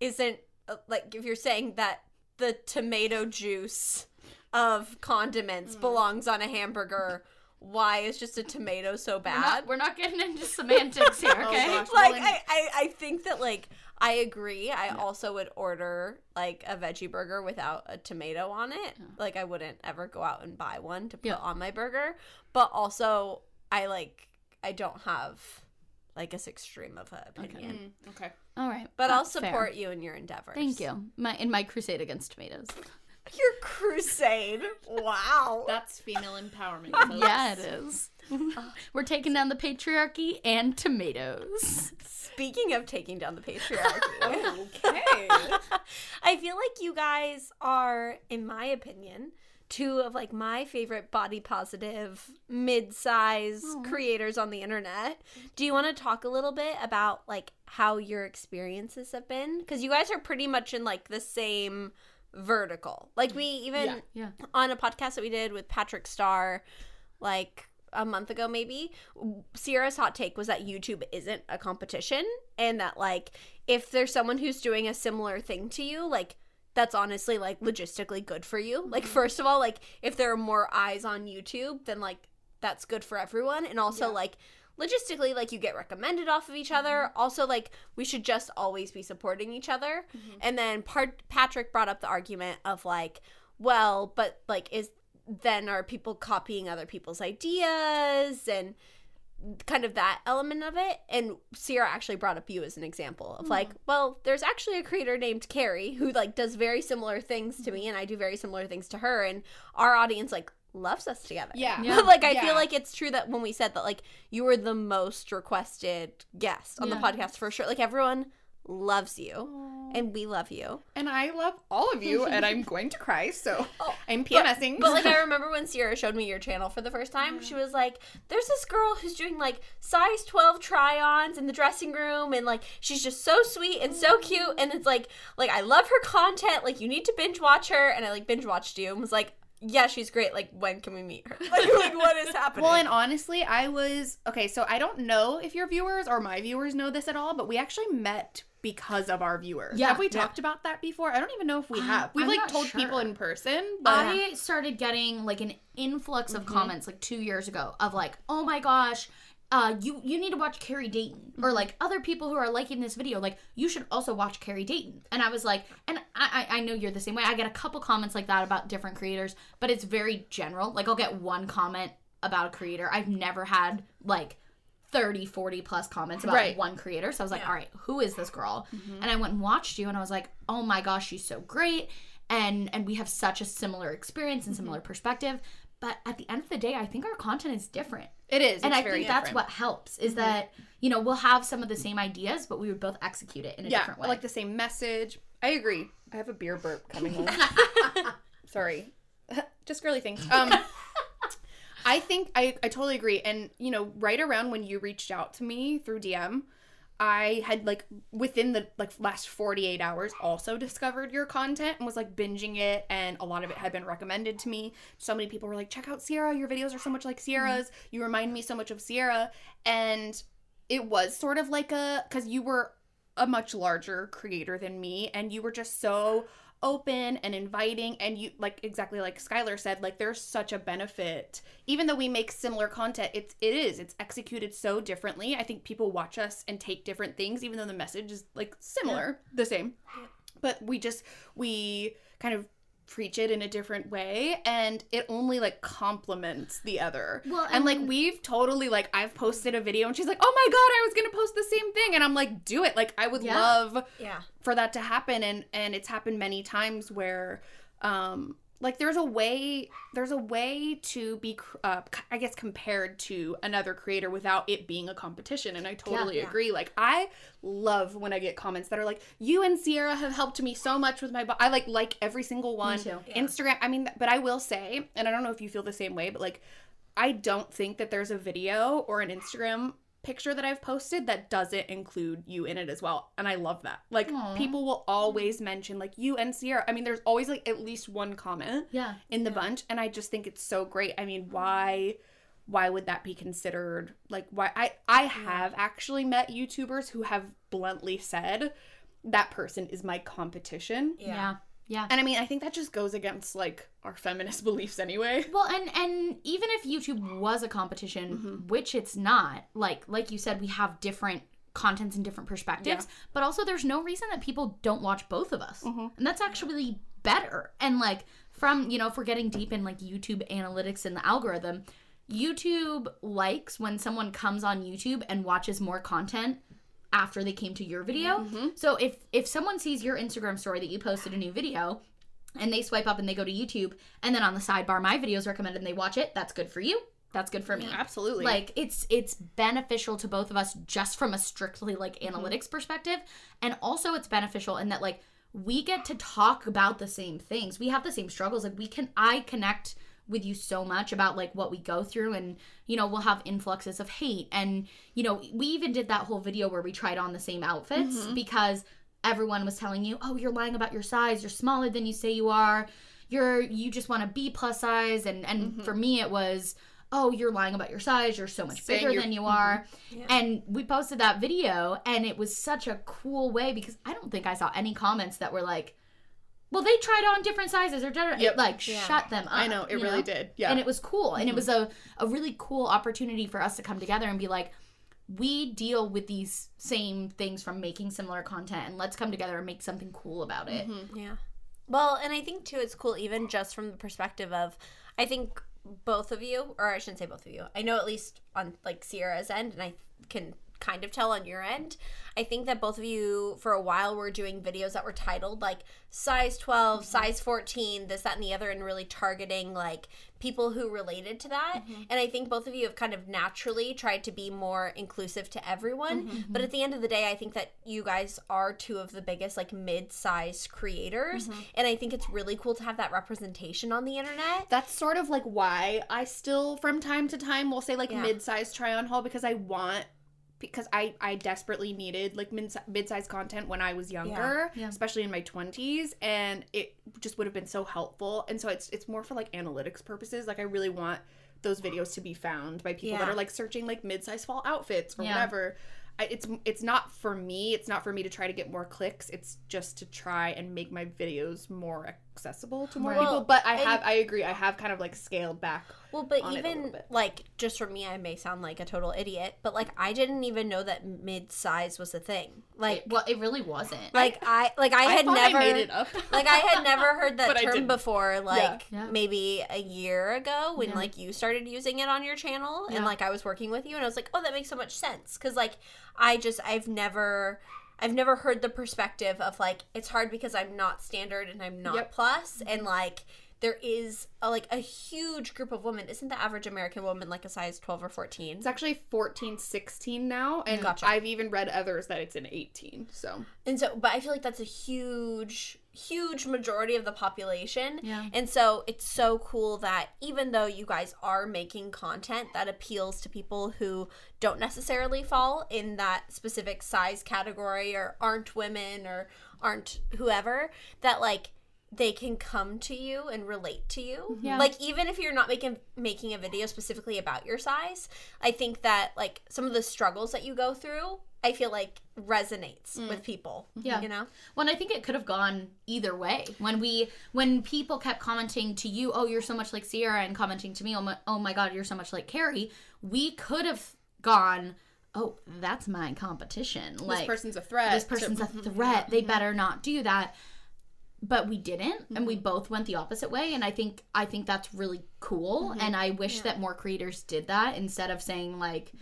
isn't uh, like if you're saying that the tomato juice of condiments mm. belongs on a hamburger. Why is just a tomato so We're bad? not, we're not getting into semantics here, *laughs* okay? Oh gosh. like Well, I, I i think that like i agree. I also would order like a veggie burger without a tomato on it. Like i wouldn't ever go out and buy one to put Yeah. on my burger. But also i like i don't have like as extreme of an opinion Mm, okay. All right. but i'll that's fair. support you in your endeavors Thank you. My in my crusade against tomatoes. your crusade wow *laughs* That's female empowerment. *laughs* folks. yeah, it is. *laughs* We're taking down the patriarchy and tomatoes. speaking of taking down the patriarchy Okay. I feel like you guys are, in my opinion, two of like my favorite body positive mid-size creators on the internet. Do you want to talk a little bit about like how your experiences have been? Because you guys are pretty much in like the same vertical. Like we even Yeah. Yeah. on a podcast that we did with Patrick Starr, like a month ago maybe sierra's hot take was that youtube isn't a competition and that like if there's someone who's doing a similar thing to you like that's honestly like mm-hmm. logistically good for you. Like mm-hmm. first of all like if there are more eyes on youtube then like that's good for everyone. And also like logistically like you get recommended off of each mm-hmm. other. Also like we should just always be supporting each other. And then part patrick brought up the argument of like well but like is then are people copying other people's ideas? And kind of that element of it and sierra actually brought up you as an example of mm-hmm. like well there's actually a creator named carrie who like does very similar things to me mm-hmm. and i do very similar things to her and our audience like loves us together Yeah. Yeah. *laughs* like i Yeah. feel like it's true that when we said that like you were the most requested guest on Yeah. the podcast for sure like everyone loves you and we love you And I love all of you, and I'm *laughs* going to cry, so *laughs* Oh, I'm PMSing. But like I *laughs* remember when Sierra showed me your channel for the first time, she was like, "There's this girl who's doing like size 12 try-ons in the dressing room, and like she's just so sweet and so cute, and it's like, like I love her content. Like you need to binge watch her." And I like binge watched you and was like, "Yeah, she's great. Like when can we meet her? Like, like what is happening?" Well, and honestly, I was okay. So I don't know if your viewers or my viewers know this at all, but we actually met because of our viewers. Yeah. have we Yeah. talked about that before? I don't even know if we have. We've I'm like told sure. people in person, but I started getting like an influx of comments like two years ago of like, oh my gosh, uh, you you need to watch Carrie Dayton or like other people who are liking this video, like you should also watch Carrie Dayton. And I was like, and I I I know you're the same way. I get a couple comments like that about different creators, but it's very general. Like I'll get one comment about a creator. I've never had like 30 40 plus comments about Right. one creator so i was like Yeah. all right who is this girl mm-hmm. and i went and watched you and i was like oh my gosh she's so great and and we have such a similar experience and mm-hmm. similar perspective but at the end of the day i think our content is different it is. and i think that's different. what helps is mm-hmm. that you know we'll have some of the same ideas but we would both execute it in a yeah, different way like the same message. I agree. I have a beer burp coming *laughs* on. *laughs* Sorry. *laughs* Just girly things. Um I think I, I totally agree. And you know, right around when you reached out to me through DM, I had like within the like last 48 hours also discovered your content and was like binging it and a lot of it had been recommended to me. So many people were like, check out Sierra, your videos are so much like mm-hmm. Sierra's. You remind me so much of Sierra. And it was sort of like a because you were a much larger creator than me and you were just so open and inviting and you like exactly like Skylar said like there's such a benefit. Even though we make similar content it's it is it's executed so differently. I think people watch us and take different things even though the message is like similar the same. But we just we kind of preach it in a different way and it only like complements the other Well, and like we've totally like i've posted a video and she's like oh my god i was gonna post the same thing and i'm like do it like i would Yeah. love yeah. for that to happen and and it's happened many times where um like there's a way there's a way to be uh, i guess compared to another creator without it being a competition and i totally yeah. agree like i love when i get comments that are like you and sierra have helped me so much with my bo-. i like like every single one too. Yeah. instagram i mean but i will say and i don't know if you feel the same way but like i don't think that there's a video or an instagram picture that I've posted that doesn't include you in it as well. And I love that. Like Aw. people will always mention like you and Sierra. I mean, there's always like at least one comment Yeah. in the bunch and I just think it's so great. I mean, why why would that be considered like why I I have actually met YouTubers who have bluntly said that person is my competition. Yeah. Yeah. And I mean, I think that just goes against like our feminist *laughs* beliefs anyway. Well, and and even if YouTube was a competition, mm-hmm. which it's not, like like you said, we have different contents and different perspectives, but also there's no reason that people don't watch both of us, mm-hmm. and that's actually better. And like from you know, if we're getting deep in like YouTube analytics and the algorithm, YouTube likes when someone comes on YouTube and watches more content after they came to your video. Mm-hmm. So if if someone sees your Instagram story that you posted a new video and they swipe up and they go to YouTube and then on the sidebar my videos recommended and they watch it, that's good for you. That's good for me. Absolutely. Like it's it's beneficial to both of us just from a strictly like mm-hmm. analytics perspective and also it's beneficial in that like we get to talk about the same things. We have the same struggles. Like we can I connect with you so much about like what we go through and you know we'll have influxes of hate. And you know we even did that whole video where we tried on the same outfits mm-hmm. because everyone was telling you oh you're lying about your size. You're smaller than you say you are. You're you just want to be plus size. And and mm-hmm. for me it was oh you're lying about your size. You're so much Saying bigger than you mm-hmm. are. And we posted that video and it was such a cool way because i don't think i saw any comments that were like well they tried on different sizes or gender Yep. like Yeah. shut them up I know, it you really did. Yeah. and it was cool and Mm-hmm. it was a, a really cool opportunity for us to come together and be like we deal with these same things from making similar content and let's come together and make something cool about it Mm-hmm. Yeah. Well, and I think too, it's cool even just from the perspective of, I think both of you, or I shouldn't say both of you. I know at least on like Sierra's end, and I can kind of tell on your end. I think that both of you, for a while, were doing videos that were titled like size 12, mm-hmm. size 14, this, that, and the other, and really targeting like people who related to that. Mm-hmm. And I think both of you have kind of naturally tried to be more inclusive to everyone. Mm-hmm, but at the end of the day, I think that you guys are two of the biggest like mid-sized creators. And I think it's really cool to have that representation on the internet. that's sort of like why I still from time to time will say like Yeah. mid-size try on haul because I want because I I desperately needed like mid mid-size content when I was younger, Yeah. especially in my 20s and it just would have been so helpful. And so it's it's more for like analytics purposes. Like I really want those videos to be found by people that are like searching like mid-size fall outfits or Yeah. whatever. I, it's it's not for me. It's not for me to try to get more clicks. It's just to try and make my videos more accessible to more Right. people. But I and- have I agree. I have kind of like scaled back Well, but on it a even bit. like just for me, I may sound like a total idiot, but like I didn't even know that mid-size was a thing. Like, well it really wasn't like I like I, I, had never I made it up. *laughs* like I had never heard that *laughs* term before. Like Yeah. maybe a year ago when Yeah. like you started using it on your channel, Yeah. and like I was working with you, and I was like, oh, that makes so much sense because like I just I've never. I've never heard the perspective of like it's hard because I'm not standard and I'm not Yep. plus, and like there is a, like a huge group of women. Isn't the average American woman like a size 12 or 14? It's actually 14, 16 now, and Gotcha. I've even read others that it's an 18. So And so, but I feel like that's a huge, huge majority of the population. Yeah. And so it's so cool that even though you guys are making content that appeals to people who don't necessarily fall in that specific size category or aren't women or aren't whoever, that like they can come to you and relate to you. Mm-hmm. Yeah. Like even if you're not making making a video specifically about your size, I think that like some of the struggles that you go through, I feel like resonates with people. Yeah. You know? Well, I think it could have gone either way. When we, when people kept commenting to you, "Oh, you're so much like Sierra," and commenting to me, "Oh my, oh my God, you're so much like Carrie," we could have gone, "Oh, that's my competition." this Like person's a threat. this to- person's a *laughs* threat. They better not do that. But we didn't, and Mm-hmm. we both went the opposite way. And I think I think that's really cool. Mm-hmm. And I wish that more creators did that instead of saying like,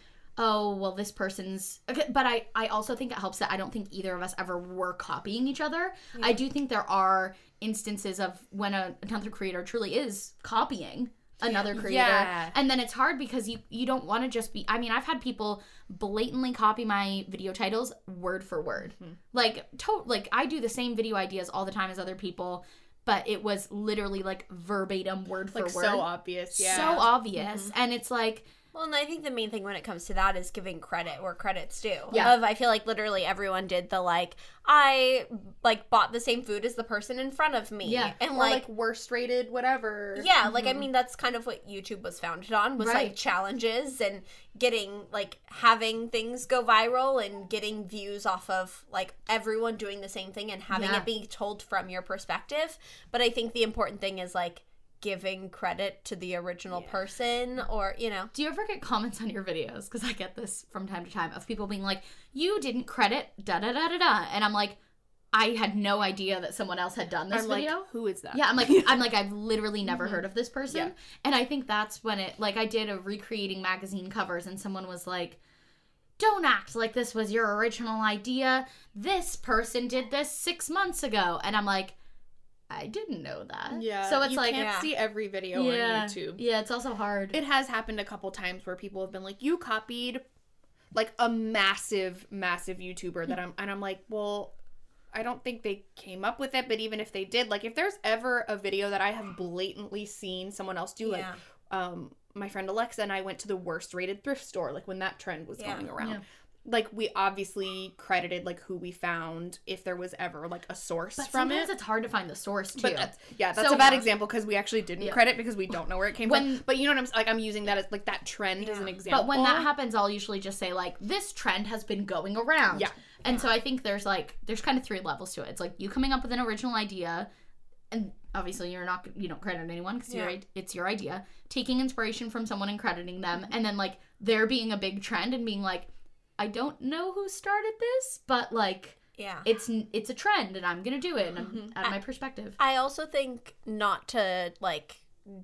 "Oh, well, this person's." Okay, but I I also think it helps that I don't think either of us ever were copying each other. I do think there are instances of when a, another creator truly is copying another creator Yeah. and then it's hard because you you don't want to just be i mean i've had people blatantly copy my video titles word for word Mm-hmm. like to like i do the same video ideas all the time as other people but it was literally like verbatim word like for word so obvious. Yeah. Mm-hmm. so obvious and it's like Well, and I think the main thing when it comes to that is giving credit where credit's due. Yeah. Of I feel like literally everyone did the like I like bought the same food as the person in front of me. Yeah. And like, like, worst rated, whatever. yeah, like I mm-hmm. mean that's kind of what YouTube was founded on was Right. like challenges and getting like having things go viral and getting views off of like everyone doing the same thing and having Yeah. it be told from your perspective. But I think the important thing is like giving credit to the original person or, you know. Do you ever get comments on your videos? Because I get this from time to time of people being like, "You didn't credit da da da da da," and I'm like, I had no idea that someone else had done this I'm video. like, who is that? Yeah, I'm like, I'm *laughs* like, I've literally never Mm-hmm. heard of this person. Yeah. And I think that's when it, like, I did a recreating magazine covers, and someone was like, don't act like this was your original idea. This person did this six months ago. And I'm like, I didn't know that. Yeah. So it's you like, can't Yeah. see every video yeah. on YouTube. Yeah, it's also hard. It has happened a couple times where people have been like, "You copied like a massive, massive YouTuber that I'm," and I'm like, "Well, I don't think they came up with it, but even if they did, like, if there's ever a video that I have blatantly seen someone else do, like, Yeah. um, my friend Alexa and I went to the worst rated thrift store, like when that trend was Yeah. going around." Yeah. Like we obviously credited like who we found if there was ever like a source but from sometimes it. it's hard to find the source too. But that's, yeah, that's So- a bad example because we actually didn't Yeah. credit because we don't know where it came When- from. But you know what I'm like? I'm using that as like that trend as an Yeah. example. But when that happens, I'll usually just say like, "This trend has been going around." Yeah. And so I think there's like there's kind of three levels to it. It's like you coming up with an original idea, and obviously you're not you don't credit anyone because Yeah. it's your idea. Taking inspiration from someone and crediting them, and then like there being a big trend and being like, I don't know who started this, but like Yeah. it's it's a trend and I'm gonna do it and I'm Mm-hmm. out of my perspective. I also think not to like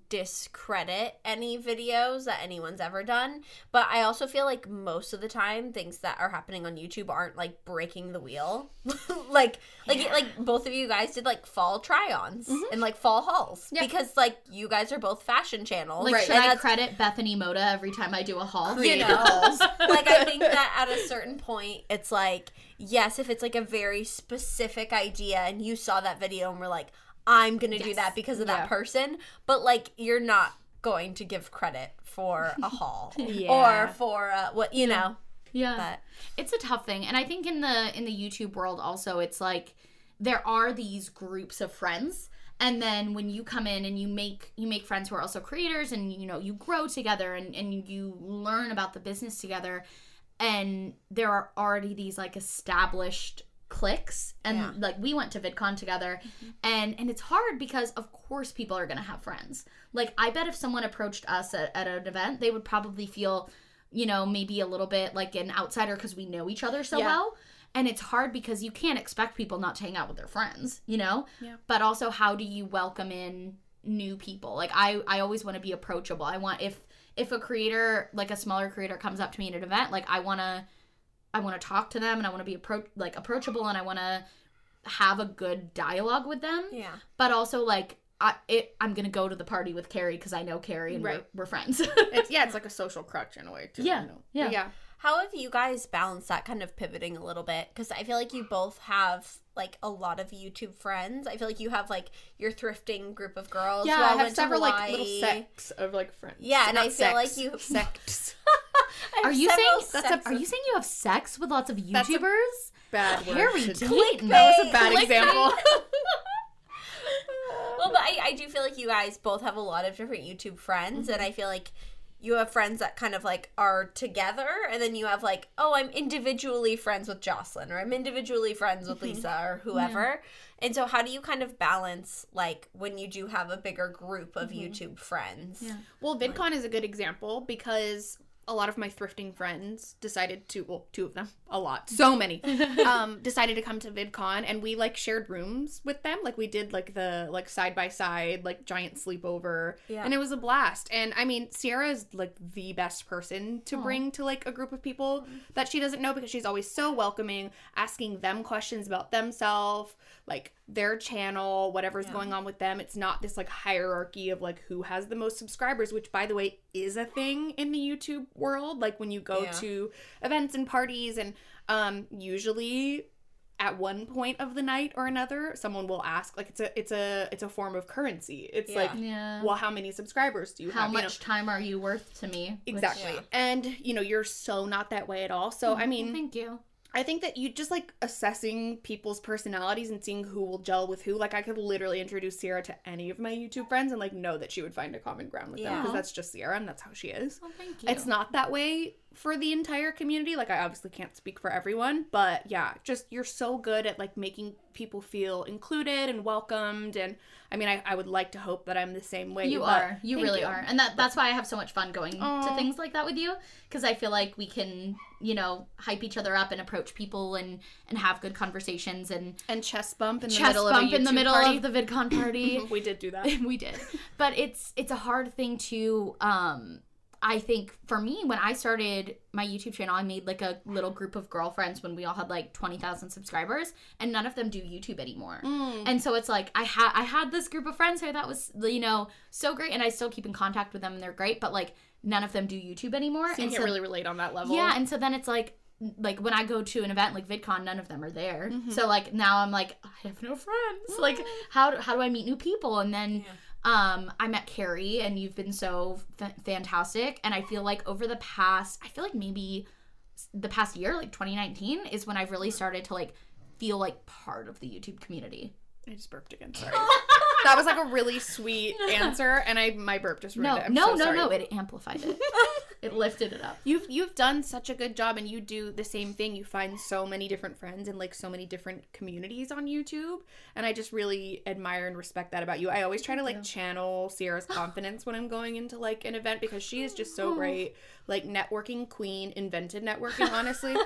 discredit any videos that anyone's ever done, but I also feel like most of the time things that are happening on YouTube aren't like breaking the wheel. *laughs* like like like both of you guys did like fall try-ons mm-hmm. and like fall hauls Yeah. because like you guys are both fashion channels. Like, Right. should And I credit Bethany Mota every time I do a haul? you know *laughs* like i think that at a *laughs* certain point it's like yes if it's like a very specific idea and you saw that video and were like i'm gonna do that because of Yeah. that person but like you're not going to give credit for a *laughs* haul Yeah. or for uh, what you know Yeah. but it's a tough thing and i think in the in the youtube world also it's like there are these groups of friends and then when you come in and you make you make friends who are also creators and you know you grow together and, and you learn about the business together and there are already these like established cliques and Yeah. like we went to vidcon together mm-hmm. and and it's hard because of course people are gonna have friends like i bet if someone approached us at, at an event they would probably feel you know maybe a little bit like an outsider because we know each other so Yeah. well and it's hard because you can't expect people not to hang out with their friends you know Yeah. but also how do you welcome in new people like i i always want to be approachable i want if if a creator like a smaller creator comes up to me at an event like i want to i want to talk to them and i want to be appro- like approachable and i want to have a good dialogue with them yeah but also like I, it, I'm gonna go to the party with Carrie because I know Carrie and Right. we're, we're friends. it's yeah, *laughs* it's like a social crutch in a way too. Yeah, you know? yeah. But yeah. how have you guys balanced that kind of pivoting a little bit because i feel like you both have like a lot of youtube friends i feel like you have like your thrifting group of girls Yeah, I have several like little sects of like friends. Yeah, and I feel like sects, you- *laughs* sects. *laughs* are you saying That's a- are you saying you have sex with lots of YouTubers? bad word. Harry Dayton. That was a bad Clickbait. example. *laughs* well, but I, I do feel like you guys both have a lot of different YouTube friends, and mm-hmm. I feel like you have friends that kind of like are together, and then you have like, oh, I'm individually friends with Jocelyn, or I'm individually friends with mm-hmm. Lisa, or whoever. And so, how do you kind of balance like when you do have a bigger group of mm-hmm. YouTube friends? Yeah. Well, VidCon is a good example because a lot of my thrifting friends decided to, well, two of them, a lot, so many, *laughs* um, decided to come to VidCon and we like shared rooms with them. Like we did like the like side by side, like giant sleepover. Yeah. And it was a blast. And I mean, Sierra is like the best person to bring to like a group of people that she doesn't know because she's always so welcoming, asking them questions about themselves, like their channel, whatever's Yeah. going on with them. It's not this like hierarchy of like who has the most subscribers, which by the way is a thing in the YouTube world. Like when you go Yeah. to events and parties and um usually at one point of the night or another someone will ask like it's a it's a it's a form of currency it's Yeah. like Yeah. well how many subscribers do you How have you know? much time are you worth to me? Which- exactly Yeah. and you know you're so not that way at all so i mean Thank you. I think that you just like assessing people's personalities and seeing who will gel with who. Like I could literally introduce Sierra to any of my YouTube friends and like know that she would find a common ground with them because that's just Sierra and that's how she is. Well, thank you. It's not that way for the entire community. Like I obviously can't speak for everyone, but yeah, just you're so good at like making people feel included and welcomed and I mean I, I would like to hope that I'm the same way. You are. You really are. And that that's why I have so much fun going to things like that with you because I feel like we can, you know, hype each other up and approach people and and have good conversations and And chest bump in the chest middle bump of in the middle party. of the VidCon party. *laughs* we did do that. *laughs* we did. But it's it's a hard thing to um I think for me when I started my YouTube channel I made like a little group of girlfriends when we all had like 20,000 subscribers and none of them do YouTube anymore. Mm. And so it's like I had I had this group of friends who that was you know so great and I still keep in contact with them and they're great but like none of them do YouTube anymore. So you and can't so really relate on that level. yeah, and so then it's like like when I go to an event like VidCon, none of them are there. Mm-hmm. So like now I'm like I have no friends. Like how do, how do I meet new people? And then um I met Carrie, and you've been so f- fantastic. And I feel like over the past, I feel like maybe the past year, like 2019, is when I've really started to like feel like part of the YouTube community. I just burped again. *laughs* Sorry. that was like a really sweet *laughs* answer, and I my burp just ruined No, it. I'm no, so no, sorry. no. It amplified it. *laughs* it lifted it up. You've you've done such a good job, and you do the same thing. You find so many different friends and like so many different communities on YouTube, and I just really admire and respect that about you. I always try to like channel Sierra's *gasps* confidence when I'm going into like an event because she is just so oh. great. Like networking queen, invented networking, honestly.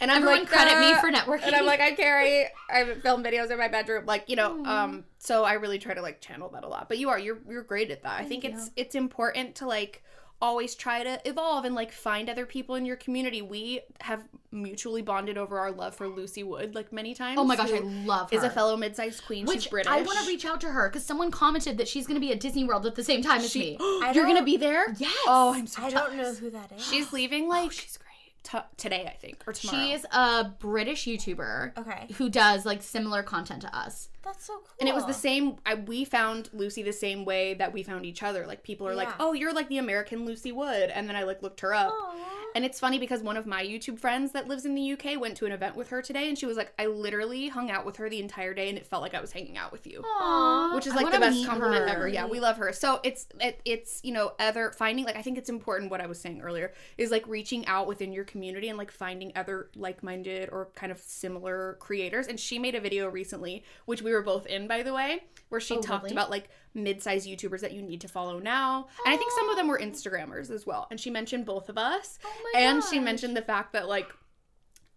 And I'm Everyone like credit me "Uh," for networking. And I'm like, I carry. I film videos in my bedroom, like you know. Um, so I really try to like channel that a lot. But you are, you're, you're great at that. I think it's it's important to like always try to evolve and like find other people in your community. We have mutually bonded over our love for Lucy Wood like many times. Oh my gosh, I love her. is a fellow mid-sized queen. Which She's British. I want to reach out to her because someone commented that she's going to be at Disney World at the same time as me. *gasps* You're gonna be there? *gasps* Yes. Oh, I'm so I jealous. don't know who that is. She's leaving like she's great. T- today, I think, or tomorrow. She is a British YouTuber Okay. who does like similar content to us. That's so cool. And it was the same. I, we found Lucy the same way that we found each other. Like people are like, "Oh, you're like the American Lucy Wood," and then I like looked her up. And it's funny because one of my YouTube friends that lives in the UK went to an event with her today, and she was like, "I literally hung out with her the entire day, and it felt like I was hanging out with you." Aww, Which is like the best compliment her. ever. Yeah, we love her. So it's it, it's you know other finding like I think it's important what I was saying earlier is like reaching out within your community and like finding other like minded or kind of similar creators. And she made a video recently, which we were both in by the way, where she Oh, talked lovely. about like mid-sized YouTubers that you need to follow now. And I think some of them were Instagrammers as well. And she mentioned both of us. Oh my and she mentioned the fact that like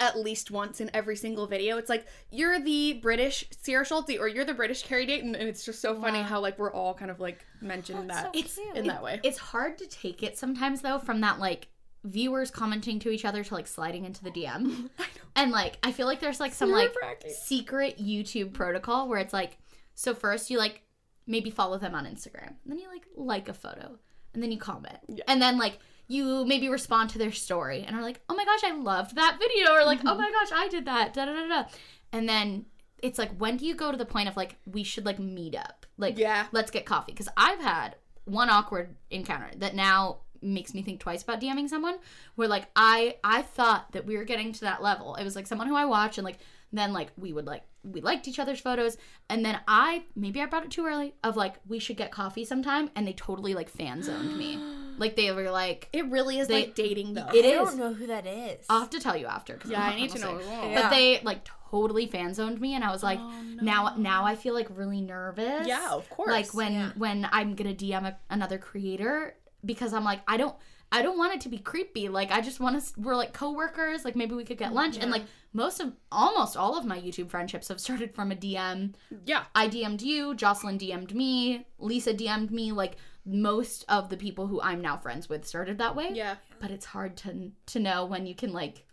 at least once in every single video. It's like you're the British Sierra Schultzzie or you're the British Carrie Dayton, and it's just so funny how like we're all kind of like mentioned That's that so in that way. It's hard to take it sometimes though from that like viewers commenting to each other to like sliding into the DM. *laughs* And like I feel like there's like some like secret YouTube protocol where it's like so first you like maybe follow them on Instagram. And then you like like a photo. And then you comment. Yeah. And then like you maybe respond to their story and are like, "Oh my gosh, I loved that video." Or like, "Oh my gosh, I did that." Da da da da. And then it's like when do you go to the point of like we should like meet up? Like Yeah. let's get coffee because I've had one awkward encounter that now makes me think twice about DMing someone where like I I thought that we were getting to that level. It was like someone who I watch and like then like we would like we liked each other's photos and then I maybe I brought it too early of like we should get coffee sometime and they totally like fan zoned me. *gasps* Like they were like It really is They- like dating though. it I is. don't know who that is. I'll have to tell you after. 'cause yeah, I'm I need to not know. gonna as Yeah. But they like totally fan zoned me, and I was like, Oh, now now I feel like really nervous. Yeah, of course. Like when Yeah. when I'm gonna DM a, another creator because I'm like I don't I don't want it to be creepy. Like I just want to we're like coworkers. Like maybe we could get lunch. And like most of almost all of my YouTube friendships have started from a DM. yeah. I DM'd you, Jocelyn DM'd me, Lisa DM'd me. Like most of the people who I'm now friends with started that way Yeah. but it's hard to to know when you can like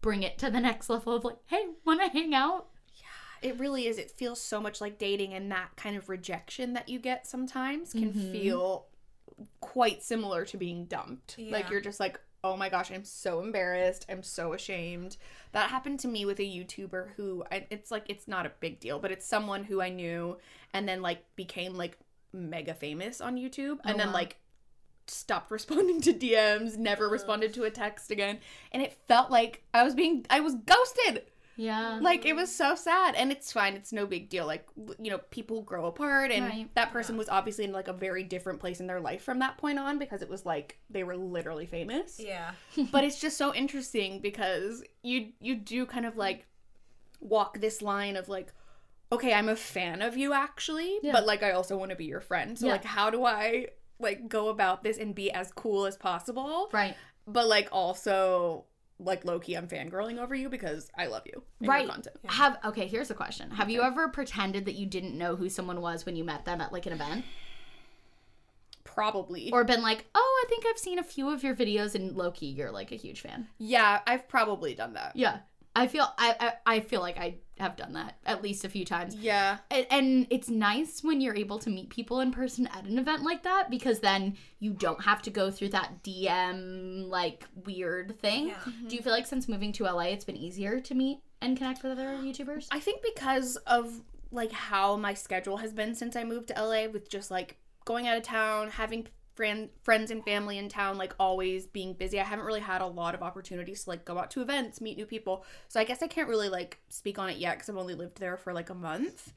bring it to the next level of like hey want to hang out Yeah, It really is. It feels so much like dating, and that kind of rejection that you get sometimes can Mhm. feel quite similar to being dumped. Like you're just like, oh my gosh, I'm so embarrassed. I'm so ashamed. That happened to me with a YouTuber who I, it's like it's not a big deal, but it's someone who I knew and then like became like mega famous on YouTube and oh, then wow. like stopped *laughs* responding to DMs, never responded to a text again, and it felt like I was being I was ghosted. Yeah. Like it was so sad, and it's fine. It's no big deal. Like you know, people grow apart, and Right. that person was obviously in like a very different place in their life from that point on because it was like they were literally famous. Yeah. *laughs* but it's just so interesting because you you do kind of like walk this line of like, okay, I'm a fan of you actually, Yeah. but like I also want to be your friend. So Yeah. like, how do I like go about this and be as cool as possible? right. But like also like low key, I'm fangirling over you because I love you. and your Right. Content. Have okay, here's a question. Have you ever pretended that you didn't know who someone was when you met them at like an event? Probably. Or been like, "Oh, I think I've seen a few of your videos and Loki, you're like a huge fan." yeah, I've probably done that. Yeah. I feel I, I I feel like I have done that at least a few times. Yeah. And, and it's nice when you're able to meet people in person at an event like that because then you don't have to go through that DM like weird thing. Yeah. Do mm-hmm. you feel like since moving to LA it's been easier to meet and connect with other YouTubers? I think because of like how my schedule has been since I moved to LA with just like going out of town, having friend friends and family in town, like always being busy. I haven't really had a lot of opportunities to like go out to events, meet new people. So I guess I can't really like speak on it yet cuz I've only lived there for like a month.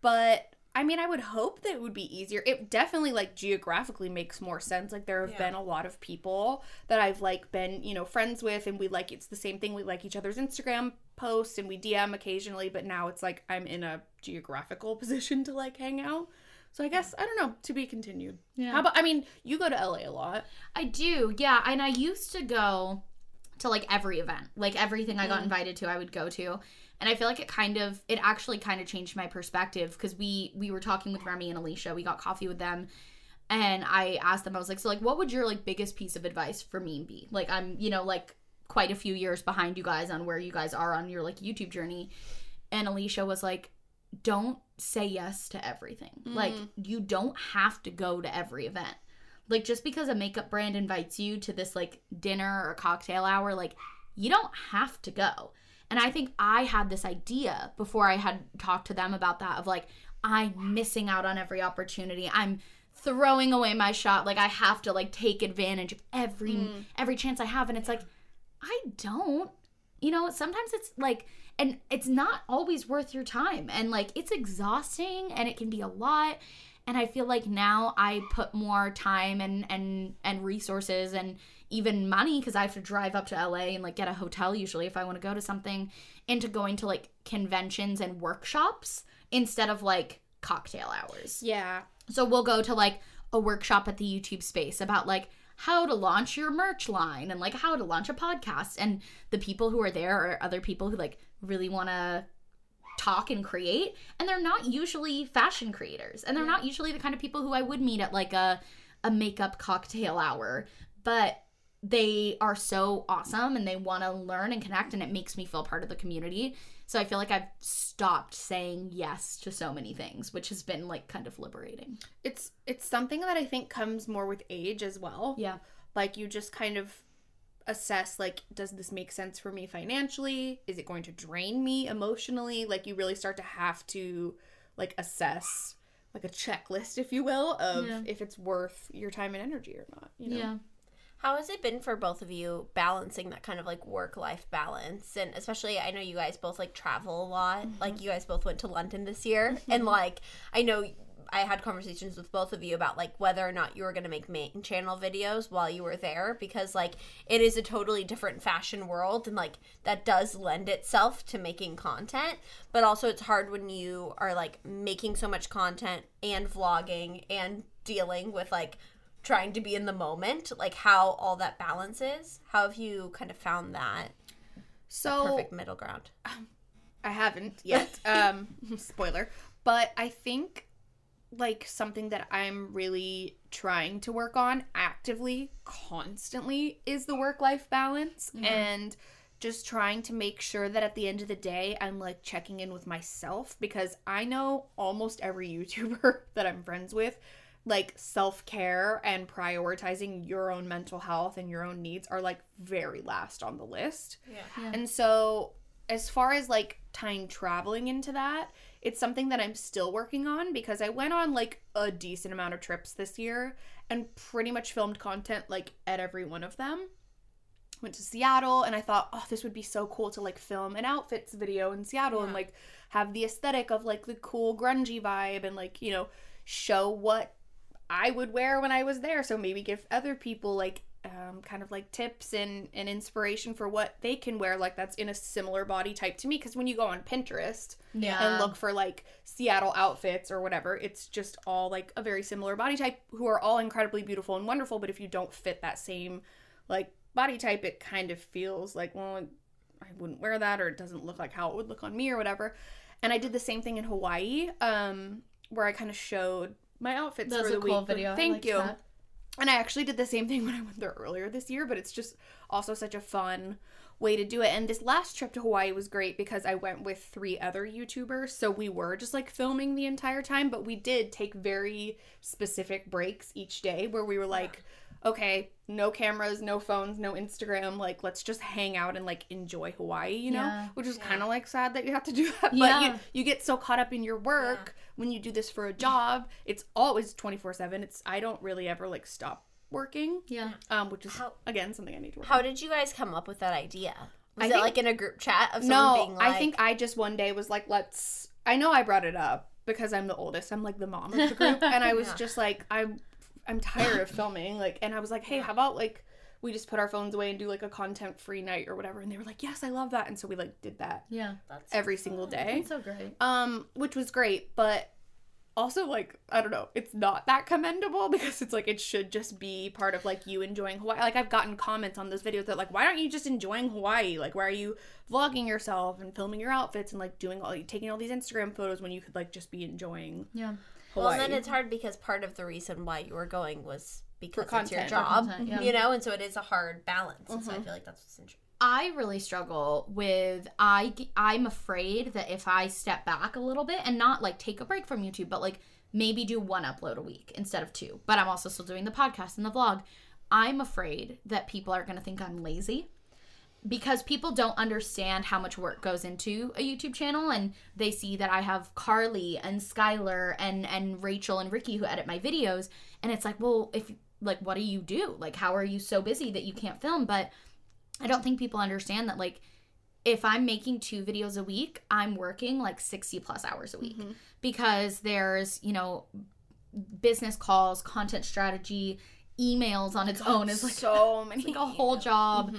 But I mean, I would hope that it would be easier. It definitely like geographically makes more sense. Like there have Yeah. been a lot of people that I've like been, you know, friends with and we like it's the same thing. We like each other's Instagram posts and we DM occasionally, but now it's like I'm in a geographical *laughs* position to like hang out. So I guess I don't know, to be continued. Yeah. How about I mean, you go to LA a lot. I do, yeah. And I used to go to like every event, like everything I got mm. invited to, I would go to. And I feel like it kind of, it actually kind of changed my perspective because we we were talking with Remy and Alicia. We got coffee with them, and I asked them, I was like, so like, what would your like biggest piece of advice for me be? Like, I'm you know like quite a few years behind you guys on where you guys are on your like YouTube journey. And Alicia was like, don't say yes to everything. Like, mm-hmm. you don't have to go to every event. Like just because a makeup brand invites you to this like dinner or cocktail hour like you don't have to go. And i think i had this idea before i had talked to them about that of like i'm missing out on every opportunity. I'm throwing away my shot. Like i have to like take advantage of every mm. every chance i have. And it's like i don't. You know sometimes it's like and it's not always worth your time and like it's exhausting and it can be a lot and i feel like now i put more time and and and resources and even money because i have to drive up to la and like get a hotel usually if i want to go to something into going to like conventions and workshops instead of like cocktail hours Yeah. so we'll go to like a workshop at the YouTube space about like how to launch your merch line and like how to launch a podcast. And the people who are there are other people who like really want to talk and create. And they're not usually fashion creators. And they're not usually the kind of people who I would meet at like a, a makeup cocktail hour. But they are so awesome and they want to learn and connect and it makes me feel part of the community. So I feel like I've stopped saying yes to so many things, which has been like kind of liberating. It's it's something that I think comes more with age as well. Yeah. like you just kind of assess like does this make sense for me financially is it going to drain me emotionally like you really start to have to like assess like a checklist if you will of Yeah. if it's worth your time and energy or not you know Yeah. How has it been for both of you balancing that kind of like work life balance? And especially, I know you guys both like travel a lot. Mm-hmm. Like, you guys both went to London this year. Mm-hmm. And like, I know I had conversations with both of you about like whether or not you were going to make main channel videos while you were there because like it is a totally different fashion world and like that does lend itself to making content. But also, it's hard when you are like making so much content and vlogging and dealing with like trying to be in the moment, like how all that balance is. How have you kind of found that so perfect middle ground? *laughs* I haven't yet. *laughs* um *laughs* spoiler. But I think like something that I'm really trying to work on actively constantly is the work life balance mm-hmm. and just trying to make sure that at the end of the day I'm like checking in with myself because I know almost every *laughs* YouTuber that I'm friends with like self-care and prioritizing your own mental health and your own needs are like very last on the list. Yeah. And so as far as like traveling into that, it's something that I'm still working on because I went on like a decent amount of trips this year and pretty much filmed content like at every one of them. Went to Seattle and I thought, oh, this would be so cool to like film an outfits video in Seattle and like have the aesthetic of like the cool grungy vibe and like, you know, show what I would wear when I was there. So maybe give other people like um, kind of like tips and, and inspiration for what they can wear like that's in a similar body type to me. Because when you go on Pinterest Yeah. and look for like Seattle outfits or whatever, it's just all like a very similar body type who are all incredibly beautiful and wonderful. But if you don't fit that same like body type, it kind of feels like, well, I wouldn't wear that or it doesn't look like how it would look on me or whatever. And I did the same thing in Hawaii, um, where I kind of showed my outfits That was for a the cool week. video. Thank you. that. And I actually did the same thing *laughs* when I went there earlier this year, but it's just also such a fun way to do it. And this last trip to Hawaii was great because I went with three other YouTubers. So we were just like filming the entire time, but we did take very specific breaks each day where we were like, okay, no cameras, no phones, no Instagram. Like, let's just hang out and like enjoy Hawaii, you know? Yeah. Which is Yeah. kind of like sad that you have to do *laughs* that. But Yeah. you, you get so caught up in your work when you do this for a job. It's always 24 7. It's, I don't really ever like stop working, Yeah. um, which is How- again something I need to work How did you guys come up with that idea? Was I it think- like in a group chat of someone no, being like, I think I just one day was like, let's. I know I brought it up because I'm the oldest. I'm like the mom of the group, *laughs* and I was Yeah. just like, I'm, I'm tired of filming. Like, and I was like, hey, how about like we just put our phones away and do like a content free night or whatever? And they were like, yes, I love that. And so we like did that Yeah. That's every single day, It's so great. um, which was great, but. Also, like, I don't know, it's not that commendable *laughs* because it's like it should just be part of like you enjoying Hawaii. Like, I've gotten comments on those videos that, like, why aren't you just enjoying Hawaii? Like, why are you vlogging yourself and filming your outfits and like doing all taking all these Instagram photos when you could like just be enjoying Yeah. Well, Hawaii? and then it's hard because part of the reason why you were going was because it's your content. Job, content, yeah. you know, and so it is a hard balance. And so I Mhm. feel like that's what's interesting. I really struggle with I I'm afraid that if I step back a little bit and not like take a break from YouTube, but like maybe do one upload a week instead of two. But I'm also still doing the podcast and the vlog. I'm afraid that people are going to think I'm lazy because people don't understand how much work goes into a YouTube channel and they see that I have Carly and Skylar and and Rachel and Ricky who edit my videos and it's like, well, if like what do you do? Like how are you so busy that you can't film? But I don't think people understand that like if I'm making two videos a week, I'm working like 60 plus hours a week because there's, you know, business calls, content strategy, emails on its own is like so *laughs* many. like a whole job.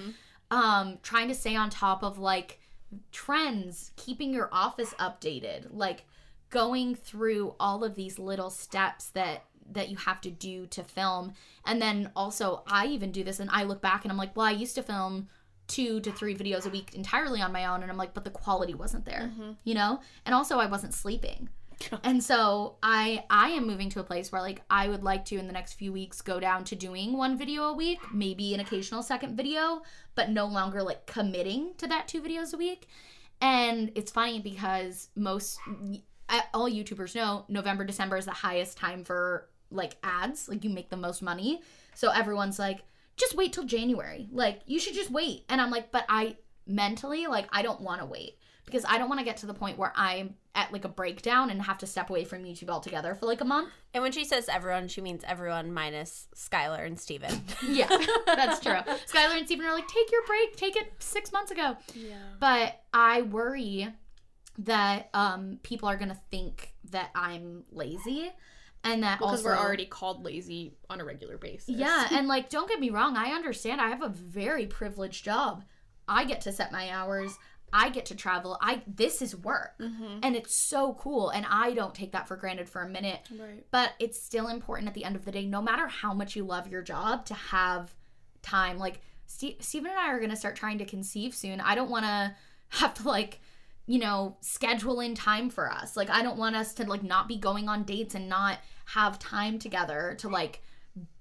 Um, trying to stay on top of like trends, keeping your office updated, like going through all of these little steps that that you have to do to film. And then also I even do this and I look back and I'm like, well, I used to film two to three videos a week entirely on my own and I'm like, but the quality wasn't there. You know? And also I wasn't sleeping. And so I I am moving to a place where like I would like to in the next few weeks go down to doing one video a week, maybe an occasional second video, but no longer like committing to that two videos a week. And it's funny because most all YouTubers know November December is the highest time for like ads, like you make the most money. So everyone's like just wait till January. Like you should just wait. And I'm like but I mentally like I don't want to wait because I don't want to get to the point where I'm at like a breakdown and have to step away from YouTube altogether for like a month. And when she says everyone, she means everyone minus Skylar and Steven. *laughs* Yeah, that's true. Skylar and Steven are like, take your break, take it six months ago. Yeah. But I worry that um, people are gonna think that I'm lazy, and that Because also we're already called lazy on a regular basis. yeah, *laughs* and like don't get me wrong, I understand. I have a very privileged job. I get to set my hours. I get to travel. I this is work, Mm-hmm. and it's so cool, and I don't take that for granted for a minute. Right. but it's still important at the end of the day no matter how much you love your job to have time like Ste Steven and I are going to start trying to conceive soon I don't want to have to like you know schedule in time for us like I don't want us to like not be going on dates and not have time together to like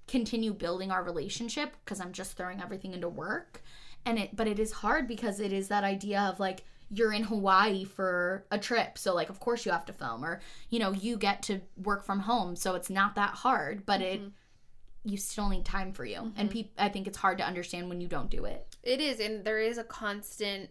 continue building our relationship because I'm just throwing everything into work and it but it is hard because it is that idea of like you're in Hawaii for a trip. So like of course you have to film or you know, you get to work from home, so it's not that hard, but it mm-hmm. you still need time for you. And mm-hmm. peop- I think it's hard to understand when you don't do it. It is, and there is a constant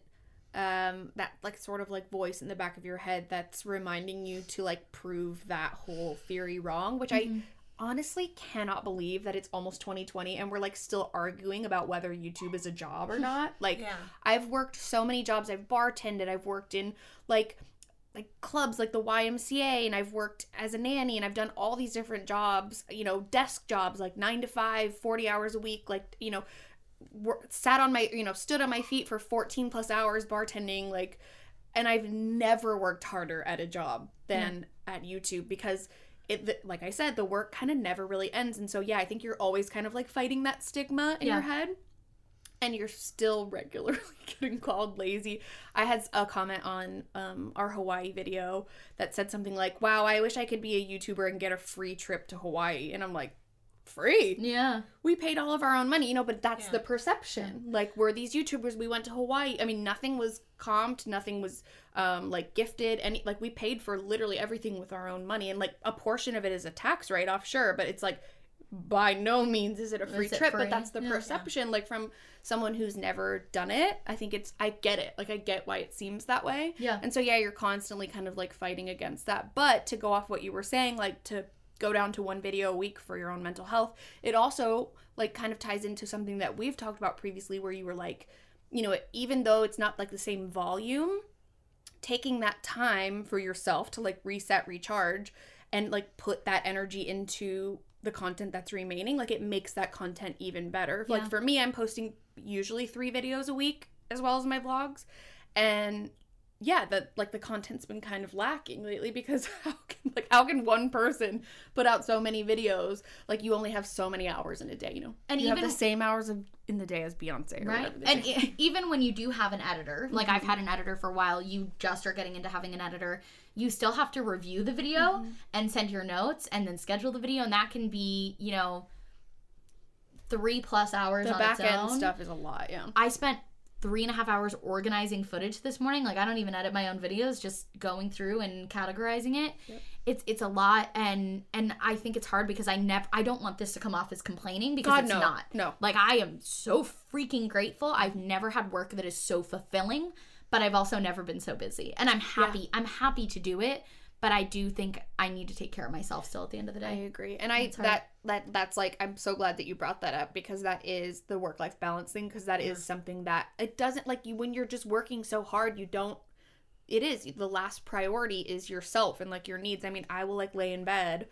um that like sort of like voice in the back of your head that's reminding you to like prove that whole theory wrong, which I mm-hmm. Honestly cannot believe that it's almost 2020 and we're like still arguing about whether YouTube is a job or *laughs* not. Like Yeah. I've worked so many jobs. I've bartended, I've worked in like like clubs like the YMCA and I've worked as a nanny and I've done all these different jobs, you know, desk jobs like 9 to 5, 40 hours a week, like, you know, wor- sat on my, you know, stood on my feet for 14 plus hours bartending like and I've never worked harder at a job than at YouTube because it the, like I said the work kind of never really ends and so yeah, I think you're always kind of like fighting that stigma in Yeah. your head and you're still *laughs* regularly getting called lazy. I had a comment on um, our Hawaii video that said something like, "Wow, I wish I could be a YouTuber and get a free trip to Hawaii." And I'm like, "Free? Yeah. We paid all of our own money, you know." But that's Yeah. the perception. Like we're these YouTubers. We went to Hawaii. I mean, nothing was comped, nothing was um, like gifted, any like we paid for literally everything with our own money, and like a portion of it is a tax write off, sure, but it's like by no means is it a free it trip, free? but that's the Yeah. perception. Like from someone who's never done it, I think it's I get it. Like I get why it seems that way. Yeah. And so yeah, you're constantly kind of like fighting against that. But to go off what you were saying, like to go down to one video a week for your own mental health, it also like kind of ties into something that we've talked about previously where you were like, you know, even though it's not like the same volume, taking that time for yourself to like reset, recharge, and like put that energy into the content that's remaining, like it makes that content even better. Yeah. Like for me, I'm posting usually three videos a week as well as my vlogs. And yeah, that like the content's been kind of lacking lately because *laughs* how can like how can one person put out so many videos? Like you only have so many hours in a day, you know. And you have the same hours of in the day as Beyonce, or Right. And e- *laughs* even when you do have an editor, like I've mm-hmm. had an editor for a while, you just are getting into having an editor, you still have to review the video mm-hmm. and send your notes and then schedule the video. And that can be, you know, three plus hours the on back end stuff is a lot, yeah. I spent three and a half hours organizing footage this morning. Like I don't even edit my own videos, just going through and categorizing it. It's it's a lot, and and I think it's hard because I never I don't want this to come off as complaining because God, it's no. not. No. Like I am so freaking grateful. I've never had work that is so fulfilling, but I've also never been so busy, and I'm happy. I'm happy to do it. But I do think I need to take care of myself still at the end of the day. I agree. And I that that that's like I'm so glad that you brought that up because that is the work life balance thing because that is something that it doesn't like you when you're just working so hard you don't it is the last priority is yourself and like your needs. I mean, I will like lay in bed,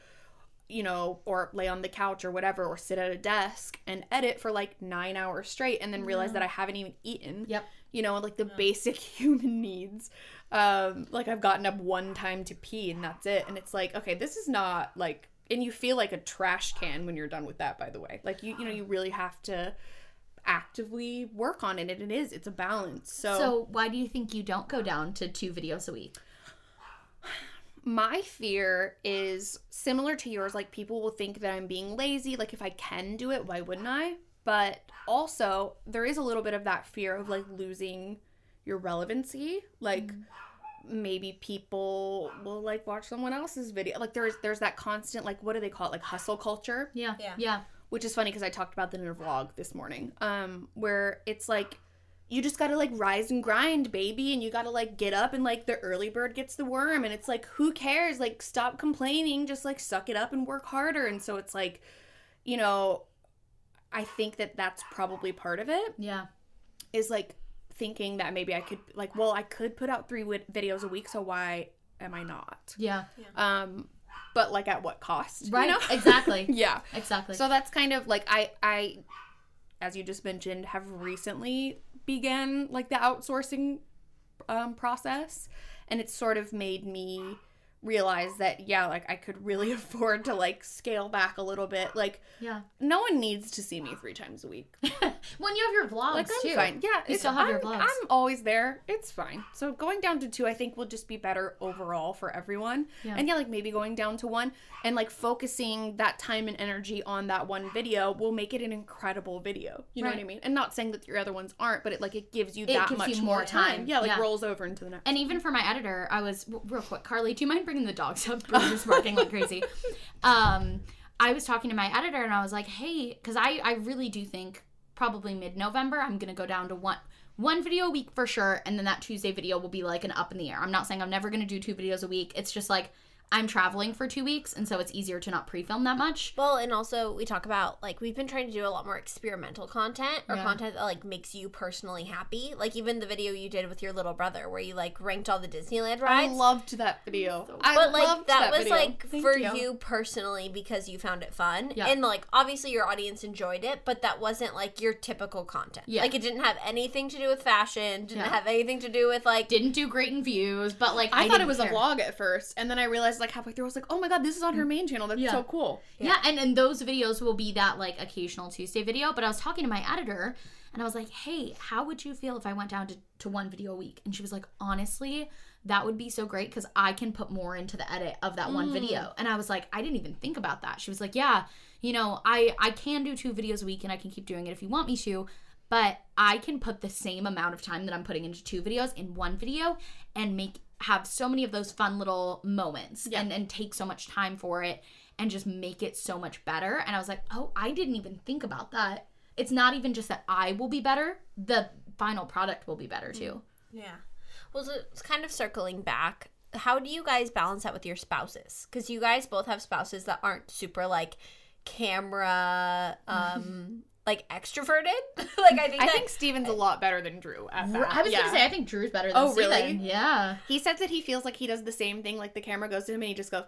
you know, or lay on the couch or whatever or sit at a desk and edit for like 9 hours straight and then realize that mm-hmm. I haven't even eaten Yep. you know like the basic *laughs* human needs um like i've gotten up one time to pee and that's it. And it's like okay this is not like and you feel like a trash can when you're done with that by the way. Like you you know you really have to actively work on it and it is it's a balance. So, So why do you think you don't go down to two videos a week? my fear is similar to yours like people will think that i'm being lazy like if i can do it why wouldn't i? But also there is a little bit of that fear of like losing your relevancy like maybe people will like watch someone else's video like there's there's that constant like what do they call it like hustle culture Yeah. Yeah. Yeah. which is funny because I talked about that in a vlog this morning. Um, where it's like you just gotta like rise and grind, baby, and you gotta like get up and like the early bird gets the worm, and it's like who cares? Like stop complaining, just like suck it up and work harder. And so it's like, you know, I think that that's probably part of it Yeah. is like thinking that maybe I could like, well, I could put out three vid- videos a week, so why am I not? Yeah. Um, but like at what cost? you Right. know? Exactly. *laughs* yeah. Exactly. So that's kind of like I I as you just mentioned have recently began like the outsourcing um, process and it's sort of made me realized that yeah, like I could really *laughs* afford to like scale back a little bit. Like Yeah. no one needs to see me three times a week. *laughs* when you have your vlogs Like I'm too. fine. Yeah, You still have your I'm- vlogs. I'm always there. It's fine. So going down to two, I think will just be better overall for everyone. Yeah. And yeah, like maybe going down to one and like focusing that time and energy on that one video will make it an incredible video. You know what I mean? And not saying that your other ones aren't, but it like it gives you It that gives much you more time. time. Yeah, like Yeah. rolls over into the next. And even for my editor, I was real quick. Carly, do you mind bringing the dogs up? Just barking like crazy. *laughs* Um, I was talking to my editor and I was like, "Hey, because I I really do think probably mid November I'm gonna go down to one one video a week for sure, and then that Tuesday video will be like an up in the air. I'm not saying I'm never gonna do two videos a week. It's just like I'm traveling for two weeks, and so it's easier to not pre-film that much. Well, and also we talk about like we've been trying to do a lot more experimental content or Yeah. content that like makes you personally happy. Like even the video you did with your little brother where you like ranked all the Disneyland rides. I loved that video. I but like loved that, was video. like Thank for you. you. personally because you found it fun Yeah. and like obviously your audience enjoyed it but that wasn't like your typical content Yeah. like it didn't have anything to do with fashion didn't Yeah. have anything to do with like Didn't do great in views, but like I, I, thought it was care. a vlog at first, and then I realized like halfway through, I was like, "Oh my god, this is on her mm. main channel. That's Yeah. so cool." Yeah. and and those videos will be that like occasional Tuesday video. But I was talking to my editor and I was like, hey, how would you feel if I went down to, to one video a week? And she was like, honestly, that would be so great because I can put more into the edit of that one mm. video. And I was like, I didn't even think about that. She was like, yeah, you know, I I can do two videos a week and I can keep doing it if you want me to. But I can put the same amount of time that I'm putting into two videos in one video and make have so many of those fun little moments Yeah. and, and take so much time for it and just make it so much better. And I was like, oh, I didn't even think about that. It's not even just that I will be better, the final product will be better too. yeah well so it's kind of circling back how do you guys balance that with your spouses because you guys both have spouses that aren't super like camera *laughs* um like extroverted *laughs* like i think I that think Steven's a lot better than Drew at that. I was yeah. gonna say, I think Drew's better than Oh, really? Steven. Yeah. He said that he feels like he does the same thing. Like the camera goes to him and he just goes,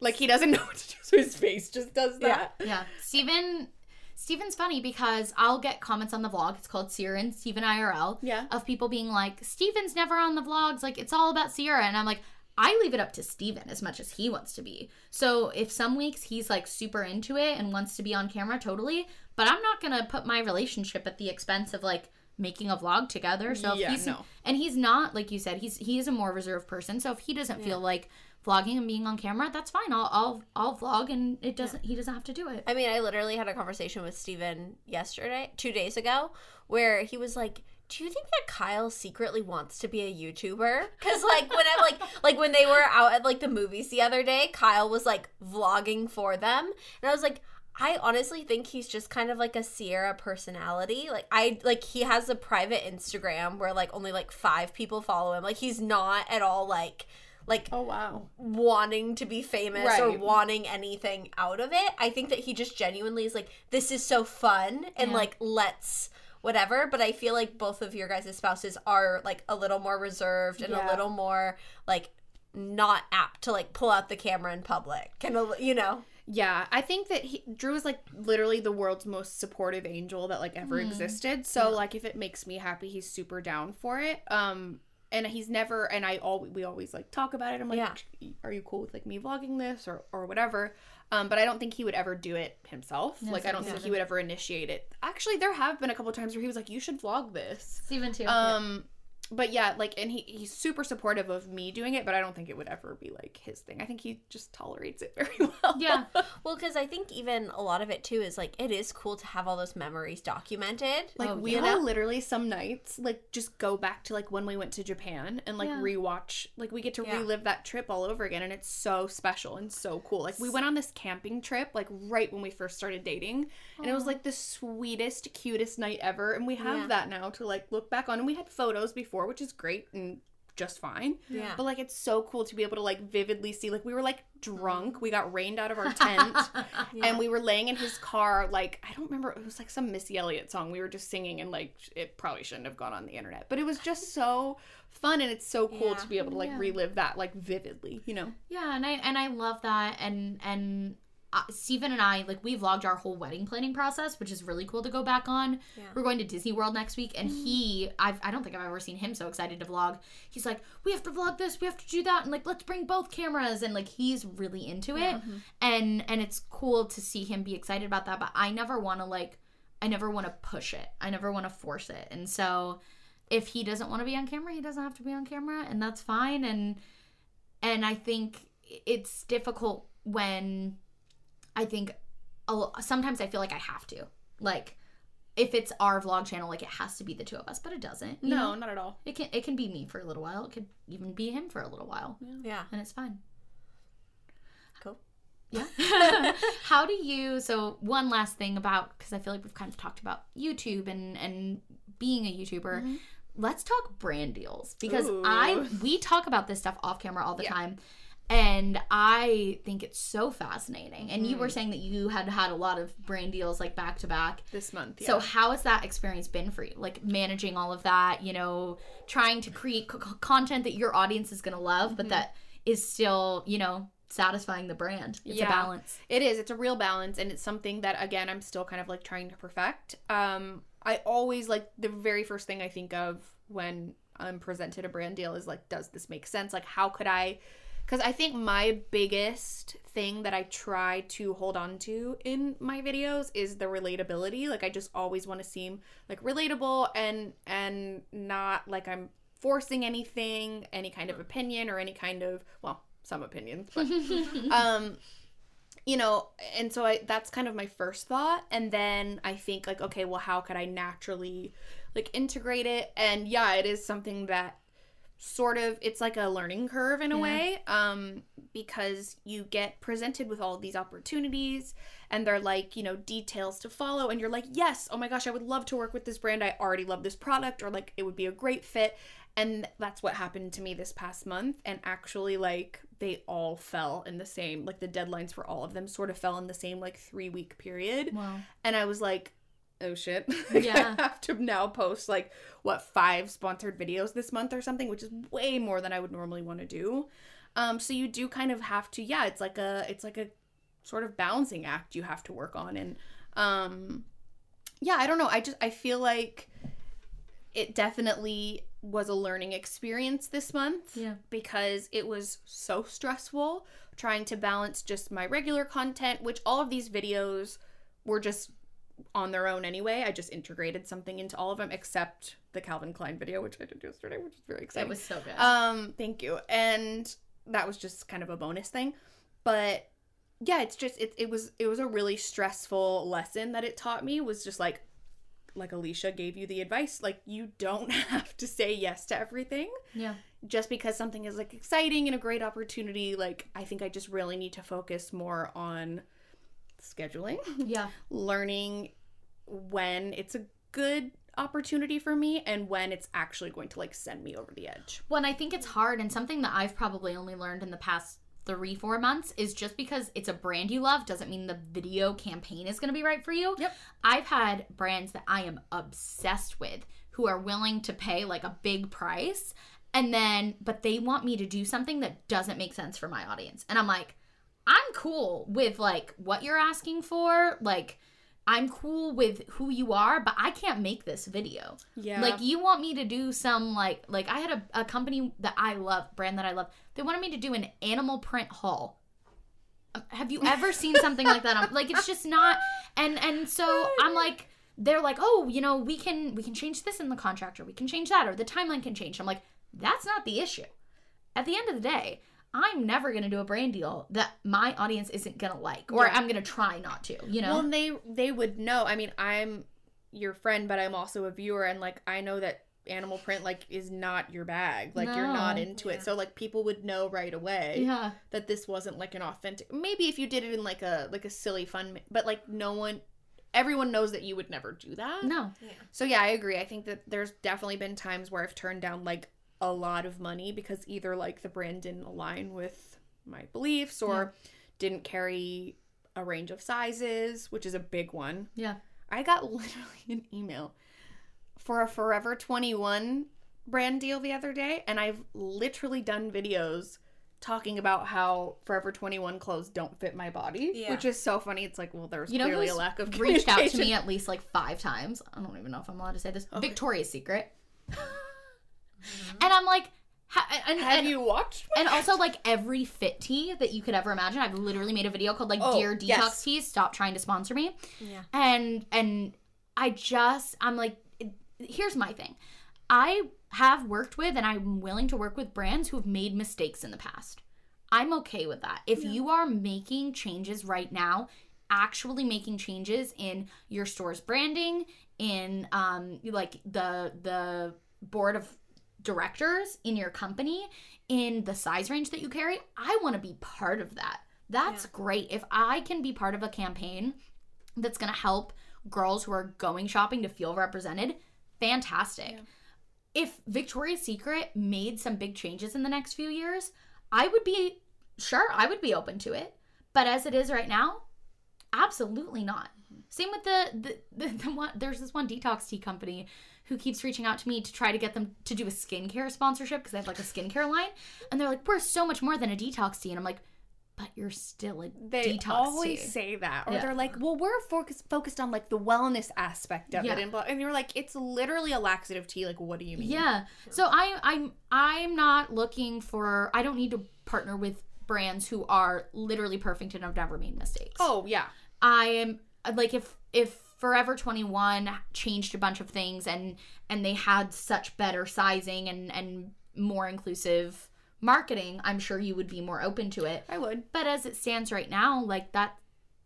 like he doesn't *laughs* know what to do, so his face just does that. Yeah. Steven Steven's funny because I'll get comments on the vlog. It's called Sierra and Steven IRL. Yeah. Of people being like, Steven's never on the vlogs. Like, it's all about Sierra. And I'm like, I leave it up to Steven as much as he wants to be. So if some weeks he's like super into it and wants to be on camera, totally. But I'm not to put my relationship at the expense of like making a vlog together. So if Yeah, he's, no. and he's not, like you said, he's, he is a more reserved person. So if he doesn't feel like vlogging and being on camera, that's fine. I'll, I'll, I'll vlog and it doesn't, he doesn't have to do it. I mean, I literally had a conversation with Steven yesterday, two days ago, where he was like, "Do you think that Kyle secretly wants to be a YouTuber?" Because like when I like *laughs* like when they were out at like the movies the other day, Kyle was like vlogging for them, and I was like. I honestly think he's just kind of like a Sierra personality. Like I like he has a private Instagram where like only like 5 people follow him. Like he's not at all like like Oh wow. wanting to be famous or wanting anything out of it. I think that he just genuinely is like, this is so fun and Yeah. like, let's whatever. But I feel like both of your guys' spouses are like a little more reserved and a little more like not apt to like pull out the camera in public and a you know Yeah, I think that he, Drew is like literally the world's most supportive angel that like ever existed. So like if it makes me happy, he's super down for it. Um and he's never and I all we always like talk about it. I'm like, Yeah. are you cool with like me vlogging this or or whatever? Um but I don't think he would ever do it himself. like I don't think he would ever initiate it. Actually, there have been a couple times where he was like, "You should vlog this." Steven too. Um but yeah, like and he he's super supportive of me doing it, but I don't think it would ever be like his thing. I think he just tolerates it *laughs* very well. yeah. well because i think even a lot of it too is like it is cool to have all those memories documented Like Oh, we will literally some nights like just go back to like when we went to Japan and like Yeah. rewatch like we get to Yeah. relive that trip all over again and it's so special and so cool. Like we went on this camping trip like right when we first started dating and it was like the sweetest cutest night ever and we have Yeah. that now to like look back on and we had photos before which is great and just fine. Yeah. But like it's so cool to be able to like vividly see like we were like drunk. We got rained out of our *laughs* tent and we were laying in his car like I don't remember it was like some Missy Elliott song. We were just singing and like it probably shouldn't have gone on the internet. But it was just so fun and it's so cool Yeah. to be able to like Yeah. relive that like vividly, you know. Yeah, and I and I love that and and uh, Steven and I, like, we vlogged our whole wedding planning process, which is really cool to go back on. Yeah. We're going to Disney World next week, and he, I've, I don't think I've ever seen him so excited to vlog. He's like, we have to vlog this, we have to do that, and like, let's bring both cameras, and like, he's really into it, and and it's cool to see him be excited about that. But I never want to like, I never want to push it, I never want to force it, and so if he doesn't want to be on camera, he doesn't have to be on camera, and that's fine, and and I think it's difficult when I think a lo- sometimes I feel like I have to. Like if it's our vlog channel, like it has to be the two of us, but it doesn't. No, know? not at all. It can it can be me for a little while. It could even be him for a little while. Yeah. And it's fine. Cool. Yeah. *laughs* *laughs* How do you so one last thing about because I feel like we've kind of talked about YouTube and and being a YouTuber. Mm-hmm. Let's talk brand deals because I we talk about this stuff off camera all the Yeah. time. And I think it's so fascinating. And you were saying that you had had a lot of brand deals like back to back. This month. So yeah. how has that experience been for you? Like managing all of that, you know, trying to create c- content that your audience is going to love, but that is still, you know, satisfying the brand. It's a balance. It is. It's a real balance, and it's something that again I'm still kind of like trying to perfect. Um, I always like the very first thing I think of when I'm presented a brand deal is like, does this make sense? Like, how could I? Because I think my biggest thing that I try to hold on to in my videos is the relatability. Like, I just always want to seem like relatable and and not like I'm forcing anything, any kind of opinion or any kind of well, some opinions, but *laughs* um you know and so i that's kind of my first thought and then i think like okay well how could i naturally like integrate it and yeah it is something that sort of it's like a learning curve in a Yeah. way um because you get presented with all these opportunities and they're like you know details to follow and you're like yes oh my gosh i would love to work with this brand i already love this product or like it would be a great fit and that's what happened to me this past month and actually like they all fell in the same like the deadlines for all of them sort of fell in the same like three week period Wow. and i was like oh shit *laughs* Yeah. i have to now post like what five sponsored videos this month or something which is way more than i would normally want to do um so you do kind of have to yeah it's like a it's like a sort of balancing act you have to work on and um yeah i don't know i just i feel like it definitely was a learning experience this month Yeah. because it was so stressful trying to balance just my regular content which all of these videos were just on their own anyway i just integrated something into all of them except the calvin klein video which i did yesterday which is very exciting It was so good. um, thank you. And that was just kind of a bonus thing. But yeah, it's just it, it was it was a really stressful lesson that it taught me was just like like Alicia gave you the advice, like you don't *laughs* have to say yes to everything yeah. just because something is like exciting and a great opportunity. Like I think I just really need to focus more on scheduling *laughs* Yeah. learning when it's a good opportunity for me and when it's actually going to like send me over the edge. Well, and I think it's hard, and something that I've probably only learned in the past three, four months is just because it's a brand you love doesn't mean the video campaign is going to be right for you. Yep. I've had brands that I am obsessed with who are willing to pay like a big price, and then, but they want me to do something that doesn't make sense for my audience. And I'm like, I'm cool with like what you're asking for. Like, I'm cool with who you are, but I can't make this video. Yeah. Like you want me to do some like like I had a, a company that I love, brand that I love. They wanted me to do an animal print haul. Have you ever seen something like that? On, like it's just not and and so *laughs* I'm like they're like, "Oh, you know, we can we can change this in the contract or we can change that or the timeline can change." I'm like, "That's not the issue." At the end of the day, I'm never going to do a brand deal that my audience isn't going to like or Yeah. I'm going to try not to, you know? Well, and they they would know. I mean, I'm your friend, but I'm also a viewer, and like I know that animal print like is not your bag. Like you're not into Yeah. it, so like people would know right away yeah. that this wasn't like an authentic. Maybe if you did it in like a like a silly fun, but like no one, everyone knows that you would never do that. No. So yeah, I agree. I think that there's definitely been times where I've turned down like a lot of money because either like the brand didn't align with my beliefs or didn't carry a range of sizes, which is a big one. Yeah. I got *laughs* literally an email for a Forever 21 brand deal the other day and I've literally done videos talking about how Forever 21 clothes don't fit my body, Yeah. which is so funny. It's like, well, there's You know clearly a lack of reached out to me at least like five times. I don't even know if I'm allowed to say this. Victoria's Secret. *laughs* And I'm like, ha- and, Have and, you watched? and also like every fit tea that you could ever imagine. I've literally made a video called like Oh, Dear Detox yes. Teas, stop trying to sponsor me. Yeah. And and I just I'm like here's my thing. I have worked with and I'm willing to work with brands who have made mistakes in the past. I'm okay with that. If you are making changes right now, actually making changes in your store's branding, in um like the the board of directors in your company, in the size range that you carry, I want to be part of that. That's great. If I can be part of a campaign that's going to help girls who are going shopping to feel represented, fantastic. If Victoria's Secret made some big changes in the next few years, I would be sure, I would be open to it. But as it is right now, absolutely not. Mm-hmm. Same with the the, the, *laughs* the one there's this one detox tea company who keeps reaching out to me to try to get them to do a skincare sponsorship because they have like a skincare line and they're like we're so much more than a detox tea and I'm like but you're still a They detox always tea. say that, or Yeah. they're like, "Well, we're focused focused on like the wellness aspect of Yeah. it," and, blah, and you're like, "It's literally a laxative tea." Like, what do you mean? Yeah. So I I'm I'm not looking for I don't need to partner with brands who are literally perfect and have never made mistakes. Oh yeah. I am like if if Forever 21 changed a bunch of things and and they had such better sizing and and more inclusive marketing, I'm sure you would be more open to it. I would. But as it stands right now, like that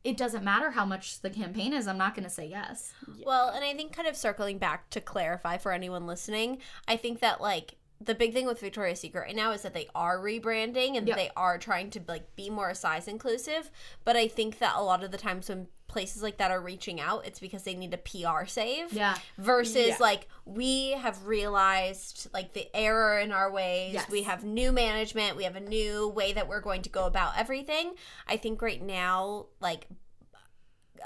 it doesn't matter how much the campaign is, I'm not going to say yes. Well, and I think kind of circling back to clarify for anyone listening, I think that like the big thing with Victoria's Secret right now is that they are rebranding and Yep. they are trying to like be more size inclusive. But I think that a lot of the times when places like that are reaching out, it's because they need a PR save. Yeah. Versus Yeah. like we have realized like the error in our ways. Yes. We have new management. We have a new way that we're going to go about everything. I think right now, like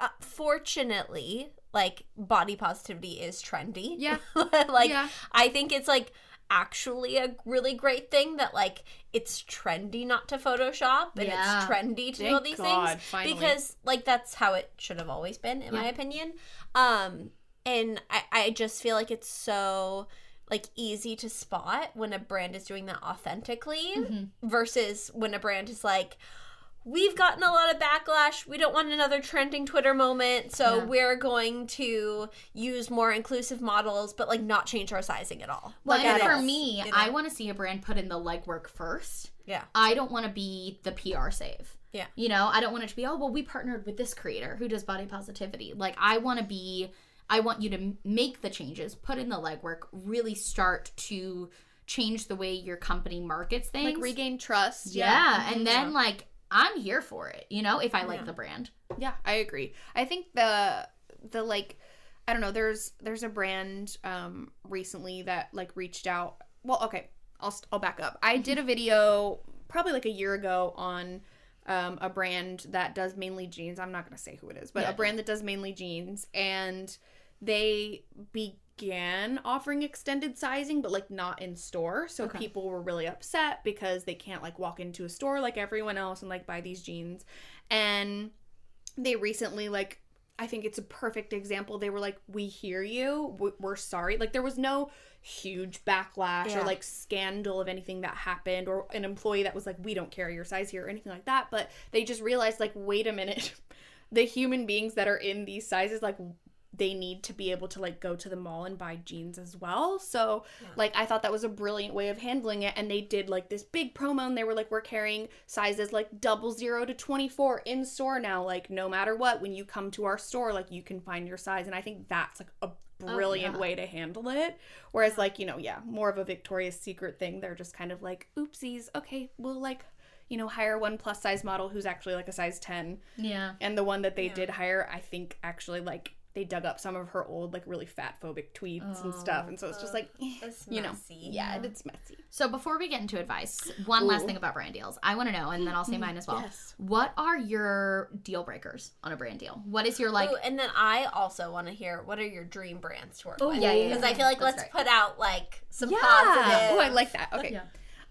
uh, fortunately, like body positivity is trendy. Yeah. *laughs* like Yeah. I think it's like actually a really great thing that like it's trendy not to Photoshop and Yeah. it's trendy to do all these God, things finally. because like that's how it should have always been in my opinion. Um and I, I just feel like it's so like easy to spot when a brand is doing that authentically Mm-hmm. versus when a brand is like we've gotten a lot of backlash we don't want another trending twitter moment so Yeah. we're going to use more inclusive models but like not change our sizing at all Well, Like, and for all, me, you know? I want to see a brand put in the legwork first. yeah I don't want to be the PR save. Yeah. You know, I don't want it to be, oh, well, we partnered with this creator who does body positivity. Like, I want to be, I want you to make the changes, put in the legwork, really start to change the way your company markets things. Like regain trust. yeah. Mm-hmm. And then, like, I'm here for it, you know, if I like Yeah. the brand. Yeah, I agree. I think the the like I don't know, there's there's a brand um recently that like reached out. Well, okay. I'll I'll back up. I did a video probably like a year ago on um, a brand that does mainly jeans. I'm not going to say who it is, but Yeah. a brand that does mainly jeans and they began offering extended sizing but like not in store. So Okay. people were really upset because they can't like walk into a store like everyone else and like buy these jeans. And they recently like I think it's a perfect example. They were like, "We hear you. We're sorry." Like there was no huge backlash Yeah. or like scandal of anything that happened or an employee that was like, "We don't carry your size here" or anything like that. But they just realized like, "Wait a minute. *laughs* the human beings that are in these sizes like they need to be able to like go to the mall and buy jeans as well. So like I thought that was a brilliant way of handling it and they did like this big promo and they were like we're carrying sizes like double zero to 24 in store now like no matter what when you come to our store like you can find your size and I think that's like a oh, brilliant yeah. way to handle it. Whereas like, you know, yeah, more of a Victoria's Secret thing, they're just kind of like oopsies, okay, we'll like you know, hire one plus size model who's actually like a size 10 Yeah. and the one that they did hire, I think actually like they dug up some of her old like really fat phobic tweets and stuff, and so it's just like eh, It's you know, messy. yeah, it's messy. So before we get into advice, one last thing about brand deals. I want to know, and then I'll say mine as well. Yes. What are your deal breakers on a brand deal? What is your like? Ooh, and then I also want to hear what are your dream brands to work Oh, with? yeah, yeah, Because yeah. I feel like That's let's great. put out like some Yeah. positive. Oh, I like that. Okay. Yeah.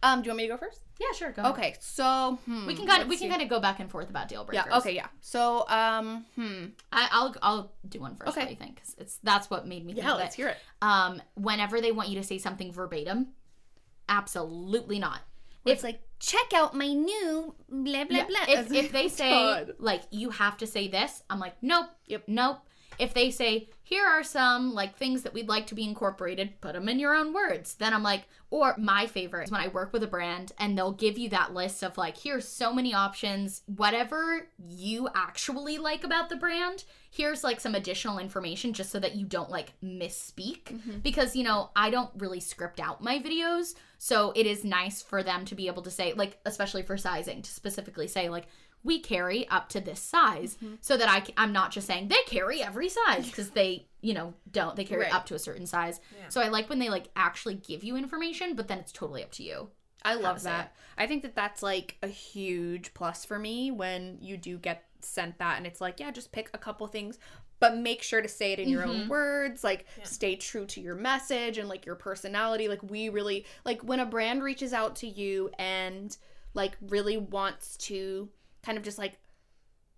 Um, do you want me to go first? Yeah, sure. Go. ahead. Okay, so hmm, We can kind of we can kind of go back and forth about deal breakers. Yeah. Okay. Yeah. So um, hmm. I, I'll I'll do one first. Okay. What do you think? 'Cause it's that's what made me think Yeah. of Let's it. hear it. Um, whenever they want you to say something verbatim, absolutely not. It's like check out my new blah blah Yeah, blah. If, if they *laughs* say God. like you have to say this, I'm like nope, Yep. nope. If they say here are some like things that we'd like to be incorporated, put them in your own words. Then I'm like, or my favorite is when I work with a brand and they'll give you that list of like here's so many options, whatever you actually like about the brand. Here's like some additional information just so that you don't like misspeak mm-hmm. because you know I don't really script out my videos, so it is nice for them to be able to say like especially for sizing to specifically say like we carry up to this size mm-hmm. so that I, i'm not just saying they carry every size because they you know don't they carry Right. up to a certain size. So I like when they like actually give you information, but then it's totally up to you. I love that. I think that that's like a huge plus for me when you do get sent that and it's like, yeah, just pick a couple things, but make sure to say it in your own mm-hmm. words, like stay true to your message and like your personality. Like we really like when a brand reaches out to you and like really wants to kind of just like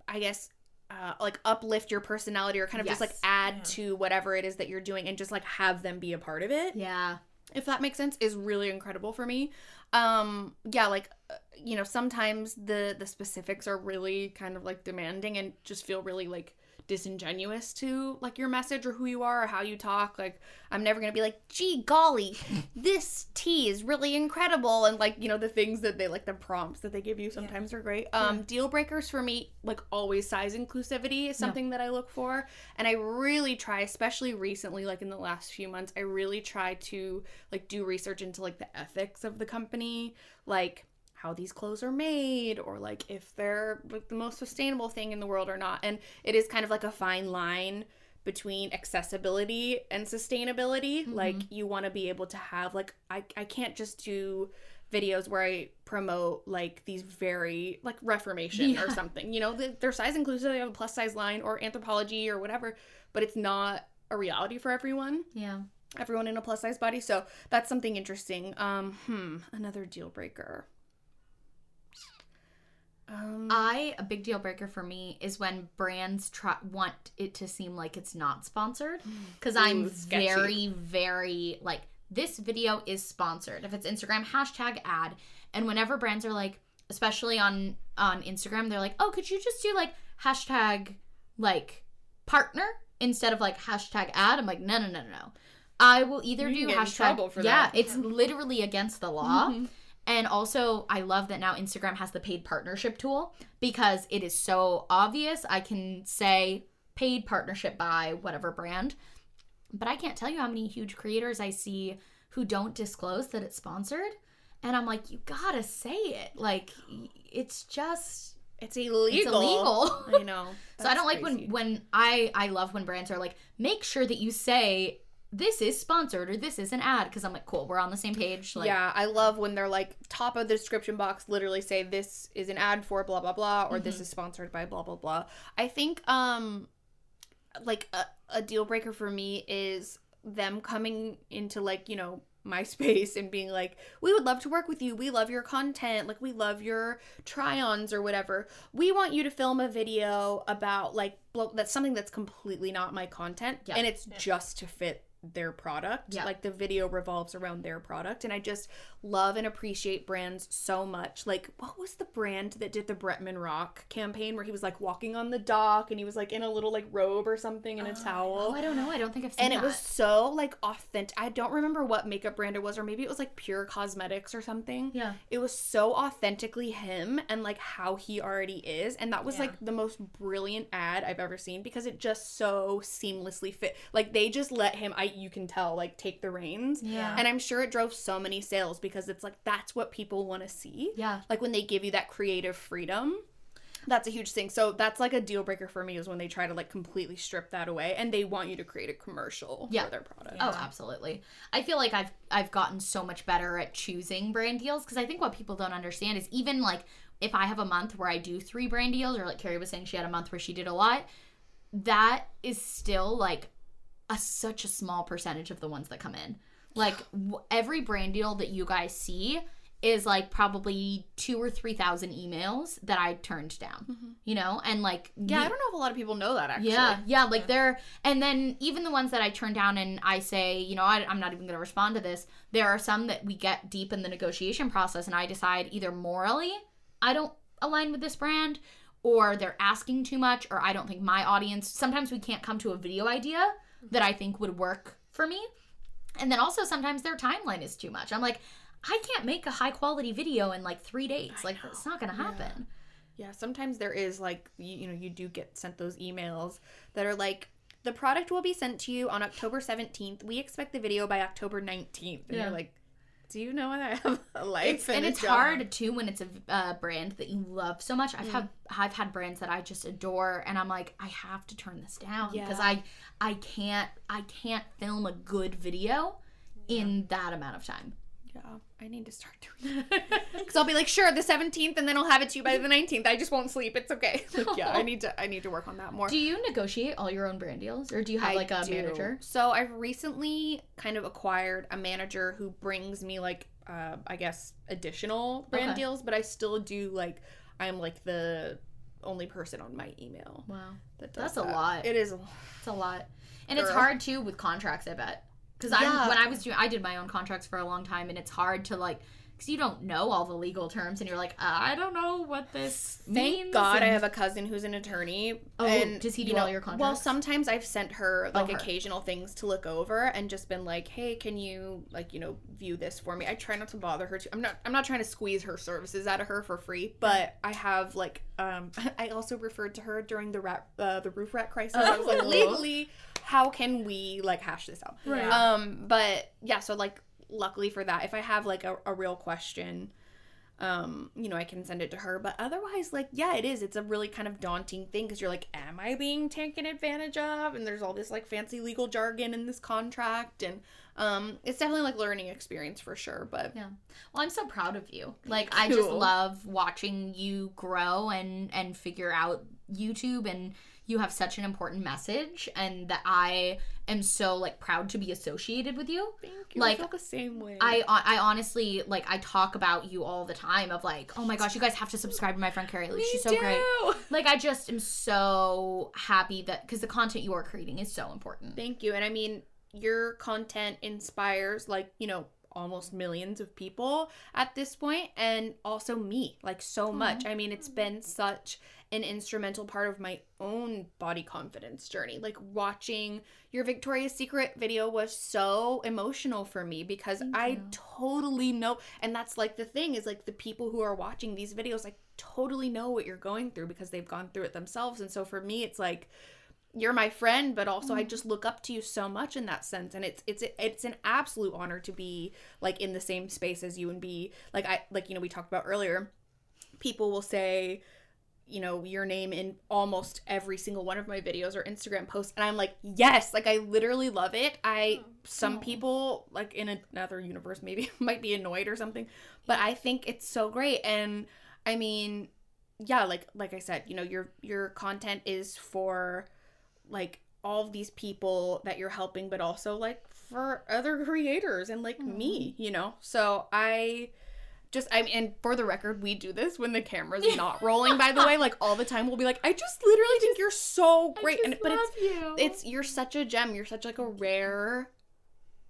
I guess uh, like uplift your personality or kind of just like Yes. add to whatever it is that you're doing and just like have them be a part of it Yeah. if that makes sense is really incredible for me um yeah like uh, you know sometimes the the specifics are really kind of like demanding and just feel really like disingenuous to like your message or who you are or how you talk. Like i'm never gonna be like gee golly *laughs* this tea is really incredible. And like you know the things that they like the prompts that they give you sometimes are great. Um deal breakers for me like always size inclusivity is something that i look for. And i really try especially recently like in the last few months i really try to like do research into like the ethics of the company. Like how these clothes are made or like if they're like the most sustainable thing in the world or not and it is kind of like a fine line between accessibility and sustainability like you want to be able to have like I, I can't just do videos where i promote like these very like reformation or something you know they- they're size inclusive they have a plus size line or Anthropologie or whatever but it's not a reality for everyone Yeah. everyone in a plus size body. So that's something interesting. Um, hmm, another deal breaker. Um, I a big deal breaker for me is when brands try want it to seem like it's not sponsored *sighs* because I'm Ooh, very very like this video is sponsored. If it's Instagram hashtag ad, and whenever brands are like, especially on on Instagram, they're like, oh, could you just do like hashtag like partner instead of like hashtag ad? I'm like, no no no no no. I will either You do can get in hashtag. for yeah, that. Mm-hmm. it's literally against the law. And also, I love that now Instagram has the paid partnership tool because it is so obvious. I can say paid partnership by whatever brand, but I can't tell you how many huge creators I see who don't disclose that it's sponsored. And I'm like, you gotta say it. Like, it's just it's illegal. it's illegal. I know. *laughs* so I don't like crazy. when when I I love when brands are like, make sure that you say this is sponsored or this is an ad because I'm like, cool, we're on the same page. Like, yeah, I love when they're like top of the description box literally say this is an ad for blah blah blah or Mm-hmm. this is sponsored by blah blah blah. I think um like a, a deal breaker for me is them coming into like, you know, my space and being like, we would love to work with you. We love your content. Like, we love your try ons or whatever. We want you to film a video about like, blo- that's something that's completely not my content. Yeah. And it's just to fit their product. Yeah. Like, the video revolves around their product. And I just love and appreciate brands so much. Like, what was the brand that did the Bretman Rock campaign where he was like walking on the dock and he was like in a little like robe or something and a oh, towel? Oh, I don't know. I don't think I've seen it. and that. it was so like authentic. I don't remember what makeup brand it was, or maybe it was like Pure Cosmetics or something. Yeah. It was so authentically him and like how he already is, and that was Yeah. like the most brilliant ad I've ever seen because it just so seamlessly fit. Like they just let him. I you can tell like take the reins. Yeah. And I'm sure it drove so many sales because it's like that's what people want to see. Yeah. Like when they give you that creative freedom. That's a huge thing. So that's like a deal breaker for me is when they try to like completely strip that away and they want you to create a commercial Yeah. for their product. Oh, absolutely. I feel like I've I've gotten so much better at choosing brand deals because I think what people don't understand is even like if I have a month where I do three brand deals, or like Carrie was saying, she had a month where she did a lot. That is still like a such a small percentage of the ones that come in. Like w- every brand deal that you guys see is like probably two or three thousand emails that I turned down. Mm-hmm. You know, and like Yeah, we- I don't know if a lot of people know that actually. yeah, yeah, like they're, and then even the ones that I turn down and I say, you know, I, I'm not even going to respond to this. There are some that we get deep in the negotiation process, and I decide either morally I don't align with this brand, or they're asking too much, or I don't think my audience. Sometimes we can't come to a video idea that I think would work for me, and then also sometimes their timeline is too much. I'm like, I can't make a high quality video in like three days. Like it's not going to happen. Yeah, sometimes there is like you, you know you do get sent those emails that are like the product will be sent to you on October 17th. We expect the video by October 19th. And Yeah. you're like, do you know whether I have *laughs* a life? It's, and a it's job?" hard too when it's a uh, brand that you love so much. I've had I've had brands that I just adore, and I'm like, I have to turn this down because Yeah. I I can't I can't film a good video in that amount of time. Yeah, I need to start doing that. *laughs* Because I'll be like, sure, the 17th, and then I'll have it to you by the 19th. I just won't sleep. It's okay. *laughs* Like, yeah, I *laughs* need to. I need to work on that more. Do you negotiate all your own brand deals, or do you have I like a do. manager? So I've recently kind of acquired a manager who brings me like uh, I guess additional brand Okay. deals, but I still do like I'm like the only person on my email Wow, that does That's a lot. It is. a- it's a lot, and it's hard too with contracts. I bet because I when I was doing I did my own contracts for a long time, and it's hard to like. Because you don't know all the legal terms, and you're like, I don't know what this Thank means. God I have a cousin who's an attorney. Oh, and, does he you do all your contracts? Well, sometimes I've sent her like her. occasional things to look over and just been like, "Hey, can you like you know view this for me?" I try not to bother her. Too. I'm not. I'm not trying to squeeze her services out of her for free, but I have like um. *laughs* I also referred to her during the rat uh, the roof rat crisis. I was like, Oh. legally, how can we like hash this out? Right. Um, but yeah, so like luckily for that, if I have like a, a real question, um, you know, I can send it to her. But otherwise, like, yeah, it is. It's a really kind of daunting thing because you're like, am I being taken advantage of? And there's all this like fancy legal jargon in this contract, and um, it's definitely like learning experience for sure. But Yeah. Well, I'm so proud of you. Like I just love watching you grow and and figure out YouTube and you have such an important message and that I am so like proud to be associated with you. thank you. Like, I feel the same way. I I honestly like I talk about you all the time of like, oh my gosh, you guys have to subscribe to my friend Carrie. Like, Me she's so great. Like I just am so happy that because the content you are creating is so important. Thank you. And I mean, your content inspires like, you know, almost millions of people at this point and also me like so much. I mean, it's been such an instrumental part of my own body confidence journey. Like watching your Victoria's Secret video was so emotional for me because I you. totally know and that's like the thing is like the people who are watching these videos like totally know what you're going through because they've gone through it themselves. And so for me it's like you're my friend but also i mm. just look up to you so much in that sense and it's it's it's an absolute honor to be like in the same space as you and be like i like you know we talked about earlier people will say you know your name in almost every single one of my videos or instagram posts and i'm like yes. Like i literally love it. I oh, some people like in another universe maybe *laughs* might be annoyed or something but i think it's so great and i mean yeah like like i said you know your your content is for like all of these people that you're helping but also like for other creators and like me mm-hmm. you know? So i just I mean, and for the record we do this when the camera's not rolling by the way. Like all the time we'll be like i just literally think you're so great. And but it's you. it's you're such a gem. You're such like a rare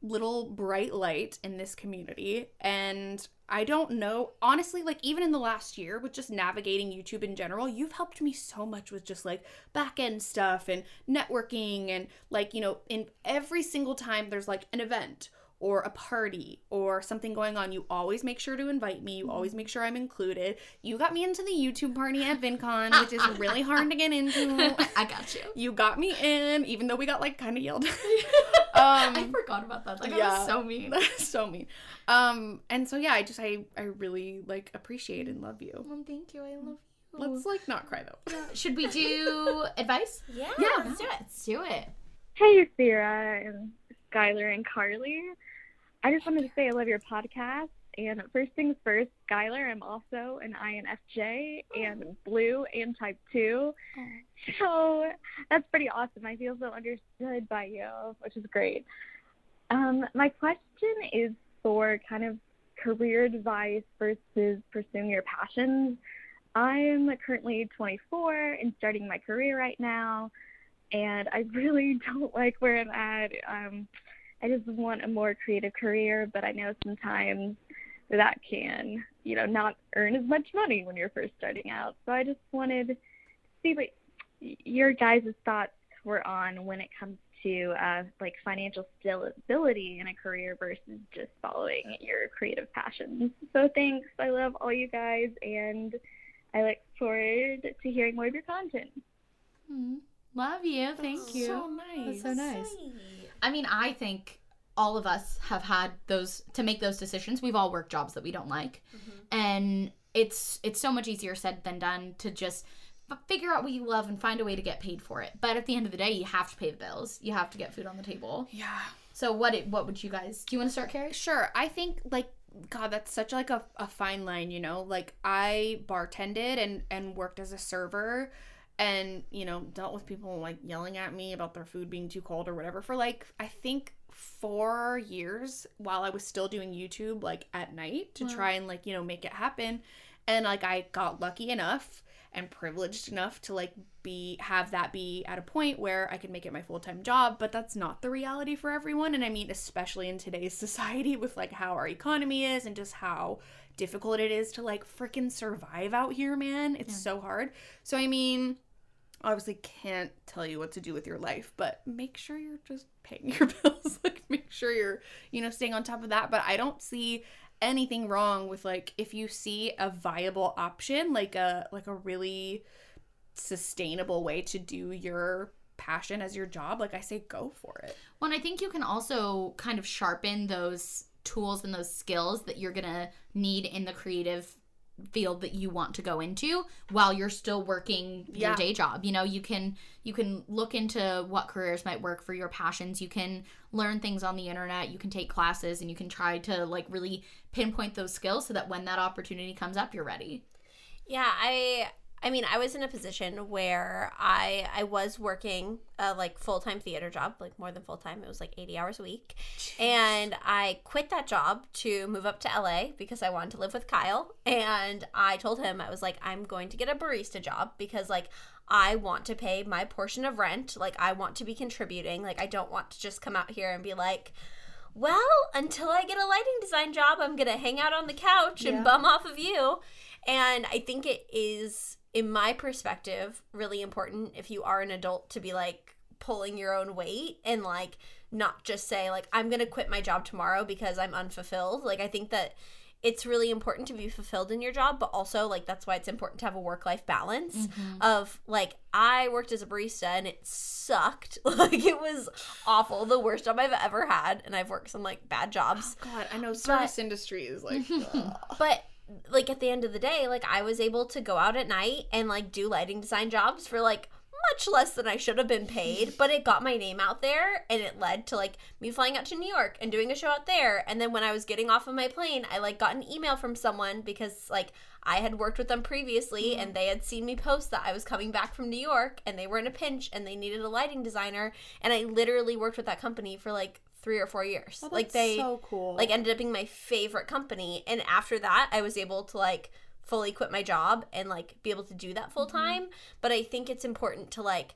little bright light in this community. And i don't know honestly like even in the last year with just navigating youtube in general you've helped me so much with just like back end stuff and networking and like you know in every single time there's like an event or a party or something going on, you always make sure to invite me. You always make sure I'm included. You got me into the YouTube party at VidCon, which is really hard to get *laughs* into. I got you. You got me in, even though we got like kind of yelled. at. *laughs* I um, forgot about that. Like I was so mean. *laughs* so mean. Um, and so yeah, I just I I really like appreciate and love you. Mom, thank you. I love you. Let's like not cry though. Should we do advice? Yeah, Yeah, let's do it. Let's do it. Hey, Sarah and Skylar and Carly. I just wanted to say I love your podcast. And first things first, Skylar, I'm also an INFJ and blue and type 2. So that's pretty awesome. I feel so understood by you, which is great. Um, my question is for kind of career advice versus pursuing your passions. I'm currently 24 and starting my career right now, and I *laughs* really don't like where I'm at. Um, I just want a more creative career, but I know sometimes that can, you know, not earn as much money when you're first starting out. So I just wanted to see what your guys' thoughts were on when it comes to uh, like financial stability in a career versus just following your creative passions. So thanks. I love all you guys, and I look forward to hearing more of your content. Mm, love you. Thank you. So nice. That's so nice. I mean, I think all of us have had those to make those decisions. We've all worked jobs that we don't like, Mm-hmm. and it's it's so much easier said than done to just f- figure out what you love and find a way to get paid for it. But at the end of the day, you have to pay the bills. You have to get food on the table. Yeah. So what it, what would you guys? Do you want to start, Carrie? Sure. I think like God, that's such like a, a fine line, you know? Like I bartended and and worked as a server and, you know, dealt with people like yelling at me about their food being too cold or whatever for like I think 4 years while I was still doing YouTube like at night to Wow. try and like, you know, make it happen. And like I got lucky enough and privileged enough to like be have that be at a point where I could make it my full-time job, but that's not the reality for everyone and I mean especially in today's *laughs* society with like how our economy is and just how difficult it is to like freaking survive out here, man. It's Yeah. so hard. So I mean, obviously can't tell you what to do with your life, but make sure you're just paying *laughs* your bills. like make sure you're, you know, staying on top of that, but I don't see anything wrong with like if you see a viable option, like a like a really sustainable way to do your passion as your job, like I say go for it. Well, and I think you can also kind of sharpen those tools and those skills that you're gonna need in the creative field that you want to go into while you're still working your day job. You know you can you can look into what careers might work for your passions. You can learn things on the internet. You can take classes and you can try to like really pinpoint those skills so that when that opportunity comes up you're ready. Yeah, I I mean, I was in a position where I I was working a like full-time theater job, like more than full-time. It was like 80 hours a week. And I quit that job to move up to LA because I wanted to live with Kyle. And I told him I was like I'm going to get a barista job because like I want to pay my portion of rent. Like I want to be contributing. Like I don't want to just come out here and be like well, until I get a lighting design job, I'm going to hang out on the couch and Yeah. bum off of you. And I think it is, in my perspective, really important if you are an adult to be like pulling your own weight and like not just say, like, I'm going to quit my job tomorrow because I'm unfulfilled. Like, I think that it's really important to be fulfilled in your job, but also, like, that's why it's important to have a work life balance mm-hmm. of like, I worked as a barista and it sucked. *laughs* Like, it was awful. The worst job I've ever had. And I've worked some like bad jobs. Oh, God, I know service industry is like. *laughs* But like at the end of the day, like I was able to go out at night and like do lighting design jobs for like much less than I should have been paid, but it got my name out there and it led to like me flying out to New York and doing a show out there. And then when I was getting off of my plane, I like got an email from someone because like I had worked with them previously mm-hmm. and they had seen me post that I was coming back from New York and they were in a pinch and they needed a lighting designer and I literally worked with that company for like 3 or 4 years. Oh, like they so cool. like ended up being my favorite company and after that i was able to like fully quit my job and like be able to do that full Mm-hmm. time but i think it's important to like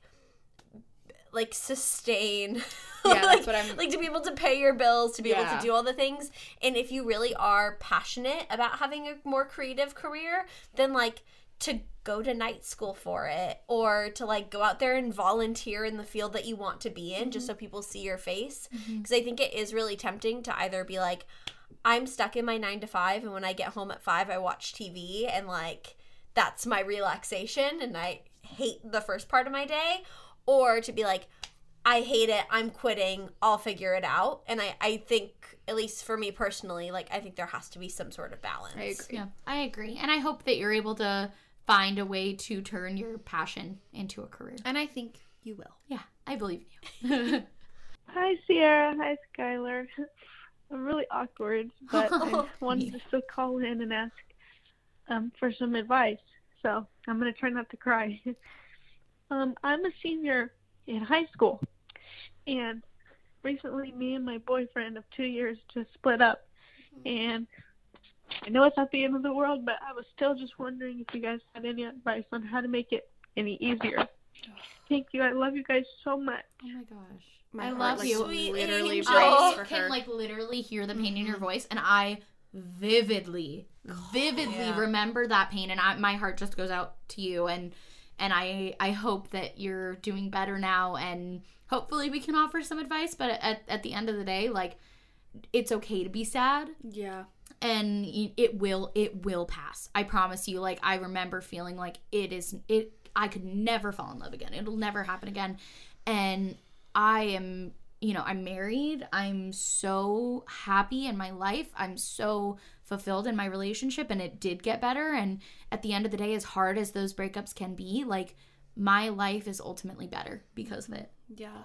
like sustain *laughs* Yeah, like, that's what I'm- like to be able to pay your bills to be able to do all the things and if you really are passionate about having a more creative career then like to go to night school for it or to like go out there and volunteer in the field that you want to be in Mm-hmm. just so people see your face because i think it is really tempting to either be like i'm stuck in my 9 to 5 and when i get home at 5 i watch tv and like that's my relaxation and i hate the first part of my day or to be like I hate it. I'm quitting. I'll figure it out. And I, I think, at least for me personally, like, I think there has to be some sort of balance. I agree. yeah i agree and i hope that you're able to find a way to turn your passion into a career And I think you will. yeah i believe in you *laughs* Hi, Sierra. Hi, Skylar. *laughs* I'm really awkward, but *laughs* I wanted just to call in and ask um, for some advice. So I'm going to try not to cry. um, I'm a senior in high school, and recently me and my boyfriend of two years just split up. And I know it's not the end of the world, but I was still just wondering if you guys had any advice on how to make it any easier. Thank you. I love you guys so much. Oh my gosh. My I heart, love like, you. Sweet literally angel. I can like literally hear the pain in your voice, and I vividly, vividly Yeah. remember that pain, and I, my heart just goes out to you, and and I I hope that you're doing better now, and hopefully we can offer some advice. But at at the end of the day, like it's okay to be sad yeah. And it will it will pass. I promise you like i remember feeling like it is it i could never fall in love again. It'll never happen again. And i am you know i'm married. I'm so happy in my life. I'm so fulfilled in my relationship and it did get better. And at the end of the day as hard as those breakups can be like my life is ultimately better because of it. Yeah.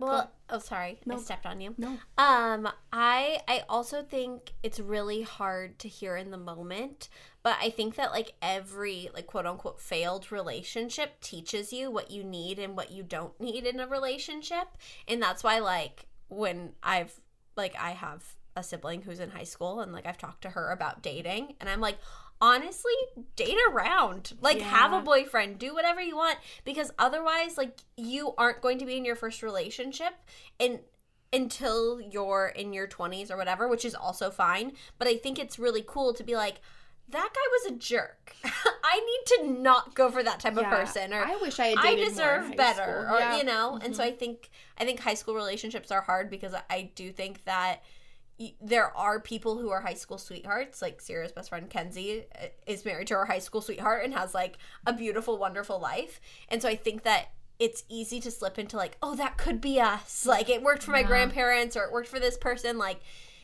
Well, oh sorry, I stepped on you. No. Um, I I also think it's really hard to hear in the moment, but I think that like every like quote unquote failed relationship teaches you what you need and what you don't need in a relationship, and that's why like when I've like I have a sibling who's in high school and like I've talked to her about dating, and I'm like. Honestly, date around. Like, have a boyfriend. Do whatever you want because otherwise, like, you aren't going to be in your first relationship. And until you're in your 20s or whatever, which is also fine. But I think it's really cool to be like, that guy was a jerk. *laughs* I need to not go for that type of person, or I wish I had I dated more in deserve better, school. or Yeah. you know. And so mm-hmm. I think I think high school relationships are hard because I do think that there are people who are high school sweethearts. Like Sierra's best friend Kenzie uh, is married to her high school sweetheart and has like a beautiful, wonderful life. And so I think that it's easy to slip into like, oh, that could be us. *laughs* Like it worked for my Yeah. grandparents or it worked for this person. Like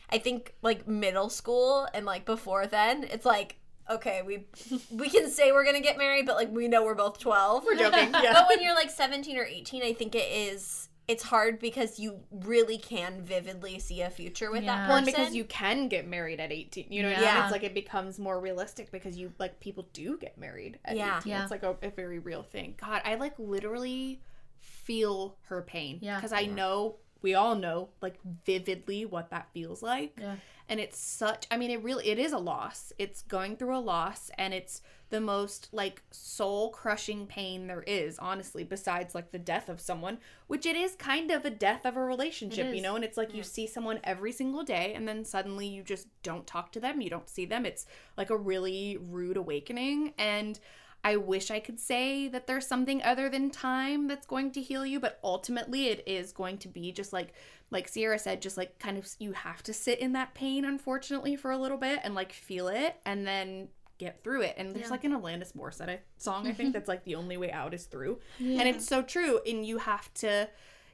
I think like middle school and like before then, it's like. Okay, we *laughs* we can say we're gonna get married, but like we know we're both twelve. We're joking. *laughs* Yeah. But when you're like 17 or 18, I think it is it's hard because you really can vividly see a future with that Yeah. person. Well, and because you can get married at 18. You know what I mean? Yeah. It's like it becomes more realistic because you, like, people do get married at Yeah. 18. Yeah. It's like a, a very real thing. God, I, like, literally feel her pain. Yeah. Because I know, we all know, like, vividly what that feels like. Yeah. And it's such, I mean, it really, it is a loss. It's going through a loss and it's the most, like, soul crushing pain there is, honestly, besides, like, the death of someone, which it is kind of a death of a relationship, you know? And it's like you see someone every single day and then suddenly you just don't talk to them, you don't see them. It's like a really rude awakening. And I wish I could say that there's something other than time that's going to heal you, but ultimately it is going to be just like like Sierra said, just like kind of you have to sit in that pain, unfortunately, for a little bit and like feel it and then get through it. And there's Yeah. like an Alanis Morissette song, I think, mm-hmm. that's like the only way out is through. And it's so true. And you have to,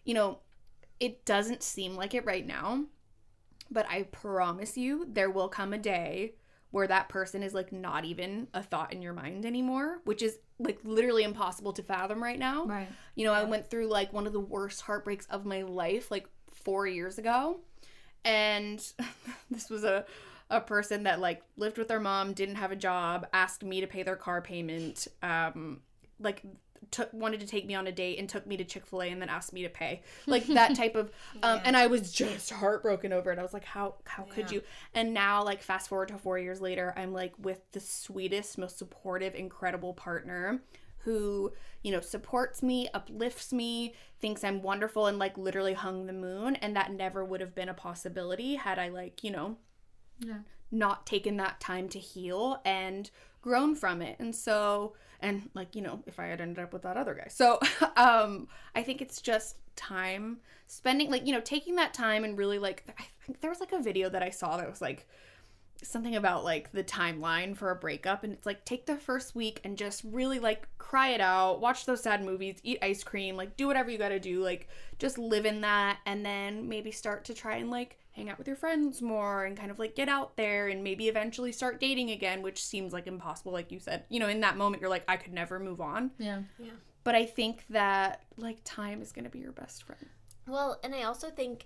you know, it doesn't seem like it right now, but I promise you there will come a day where that person is like not even a thought in your mind anymore, which is like literally impossible to fathom right now. right You know, I went through like one of the worst heartbreaks of my life like 4 years ago. And *laughs* this was a a person that like lived with their mom, didn't have a job, asked me to pay their car payment, um like took wanted to take me on a date and took me to Chick-fil-A and then asked me to pay. Like that *laughs* type of um and I was just heartbroken over it. I was like how how could you? And now like fast forward to 4 years later, I'm like with the sweetest, most supportive, incredible partner who, you know, supports me, uplifts me, thinks I'm wonderful and like literally hung the moon and that never would have been a possibility had I like, you know, yeah not taken that time to heal and grown from it. And so, and like, you know, if I had ended up with that other guy. So, *laughs* um, I think it's just time spending, like, you know, taking that time and really like, I think there was like a video that I saw that was like, something about like the timeline for a breakup and it's like take the first week and just really like cry it out watch those sad movies eat ice cream like do whatever you got to do like just live in that and then maybe start to try and like hang out with your friends more and kind of like get out there and maybe eventually start dating again which seems like impossible like you said you know in that moment you're like I could never move on yeah Yeah. but I think that like time is going to be your best friend Well, and I also think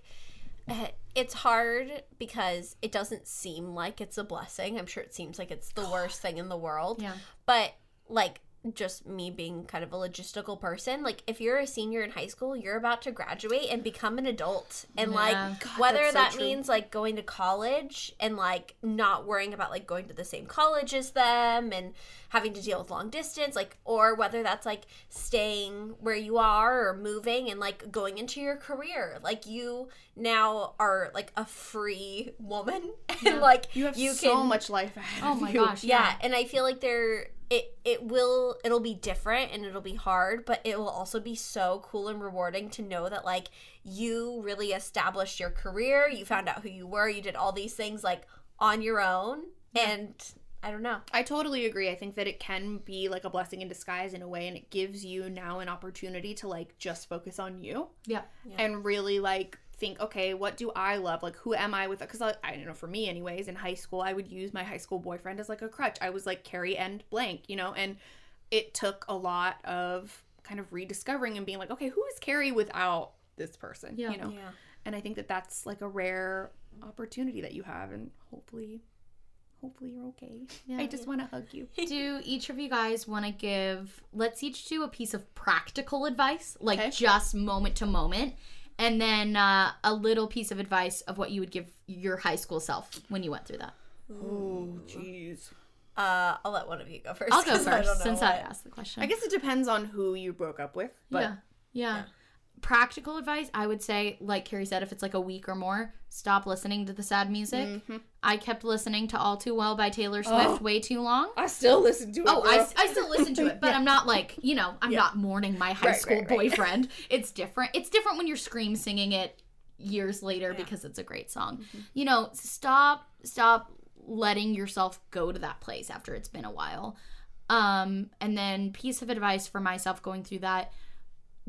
uh, it's hard because it doesn't seem like it's a blessing. I'm sure it seems like it's the *gasps* worst thing in the world. yeah But like just me being kind of a logistical person, like if you're a senior in high school, you're about to graduate and become an adult. And Yeah. like God, whether that's so that true. means like going to college and like not worrying about like going to the same college as them and having to deal with long distance, like or whether that's like staying where you are or moving and like going into your career. Like you now are like a free woman *laughs* and like You have you so can much life ahead Oh of my you. gosh. yeah, and I feel like there it it will it'll be different and it'll be hard, but it will also be so cool and rewarding to know that like you really established your career, you found out who you were, you did all these things like on your own and I don't know. I totally agree. I think that it can be like a blessing in disguise in a way, and it gives you now an opportunity to like just focus on you Yeah. and really like think, okay, what do I love? Like, who am I with? Because I, I don't know, for me, anyways, in high school, I would use my high school boyfriend as like a crutch. I was like Carrie and blank, you know, and it took a lot of kind of rediscovering and being like, okay, who is Carrie without this person? Yeah. You know, Yeah. and I think that that's like a rare opportunity that you have, and hopefully, hopefully you're okay. Yeah. I just want to hug you. *laughs* do each of you guys want to give let's each do a piece of practical advice like Okay. just moment to moment and then uh, a little piece of advice of what you would give your high school self when you went through that Oh, jeez. Uh I'll let one of you go first. i'll go *laughs* 'cause first know since i asked the question I guess it depends on who you broke up with, but yeah. yeah practical advice i would say like carrie said if it's like a week or more stop listening to the sad music Mhm. i kept listening to all too well by taylor Oh. swift way too long I still listen to it. Oh, I. I still listen to it, but *laughs* I'm not like, you know, I'm Yeah. not mourning my high Right, school right, right. boyfriend. *laughs* It's different. It's different when you're scream singing it years later Yeah. because it's a great song. Mm-hmm. You know, stop stop letting yourself go to that place after it's been a while. Um and then piece of advice for myself going through that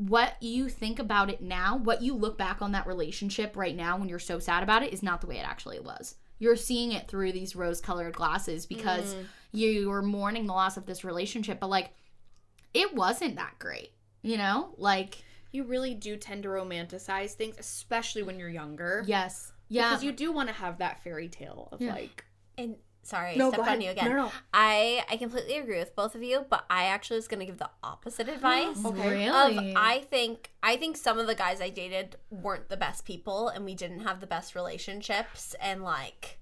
what you think about it now, what you look back on that relationship right now when you're so sad about it is not the way it actually was. You're seeing it through these rose colored glasses because Mm. you were mourning the loss of this relationship, but like it wasn't that great, you know? Like, you really do tend to romanticize things, especially when you're younger. yes. Yeah. Because you do want to have that fairy tale of Yeah. like. And sorry, No, I stepped on you again. No, no. I I completely agree with both of you, but I actually was gonna give the opposite *gasps* advice. Okay. Really? Of I think I think some of the guys I dated weren't the best people and we didn't have the best relationships and like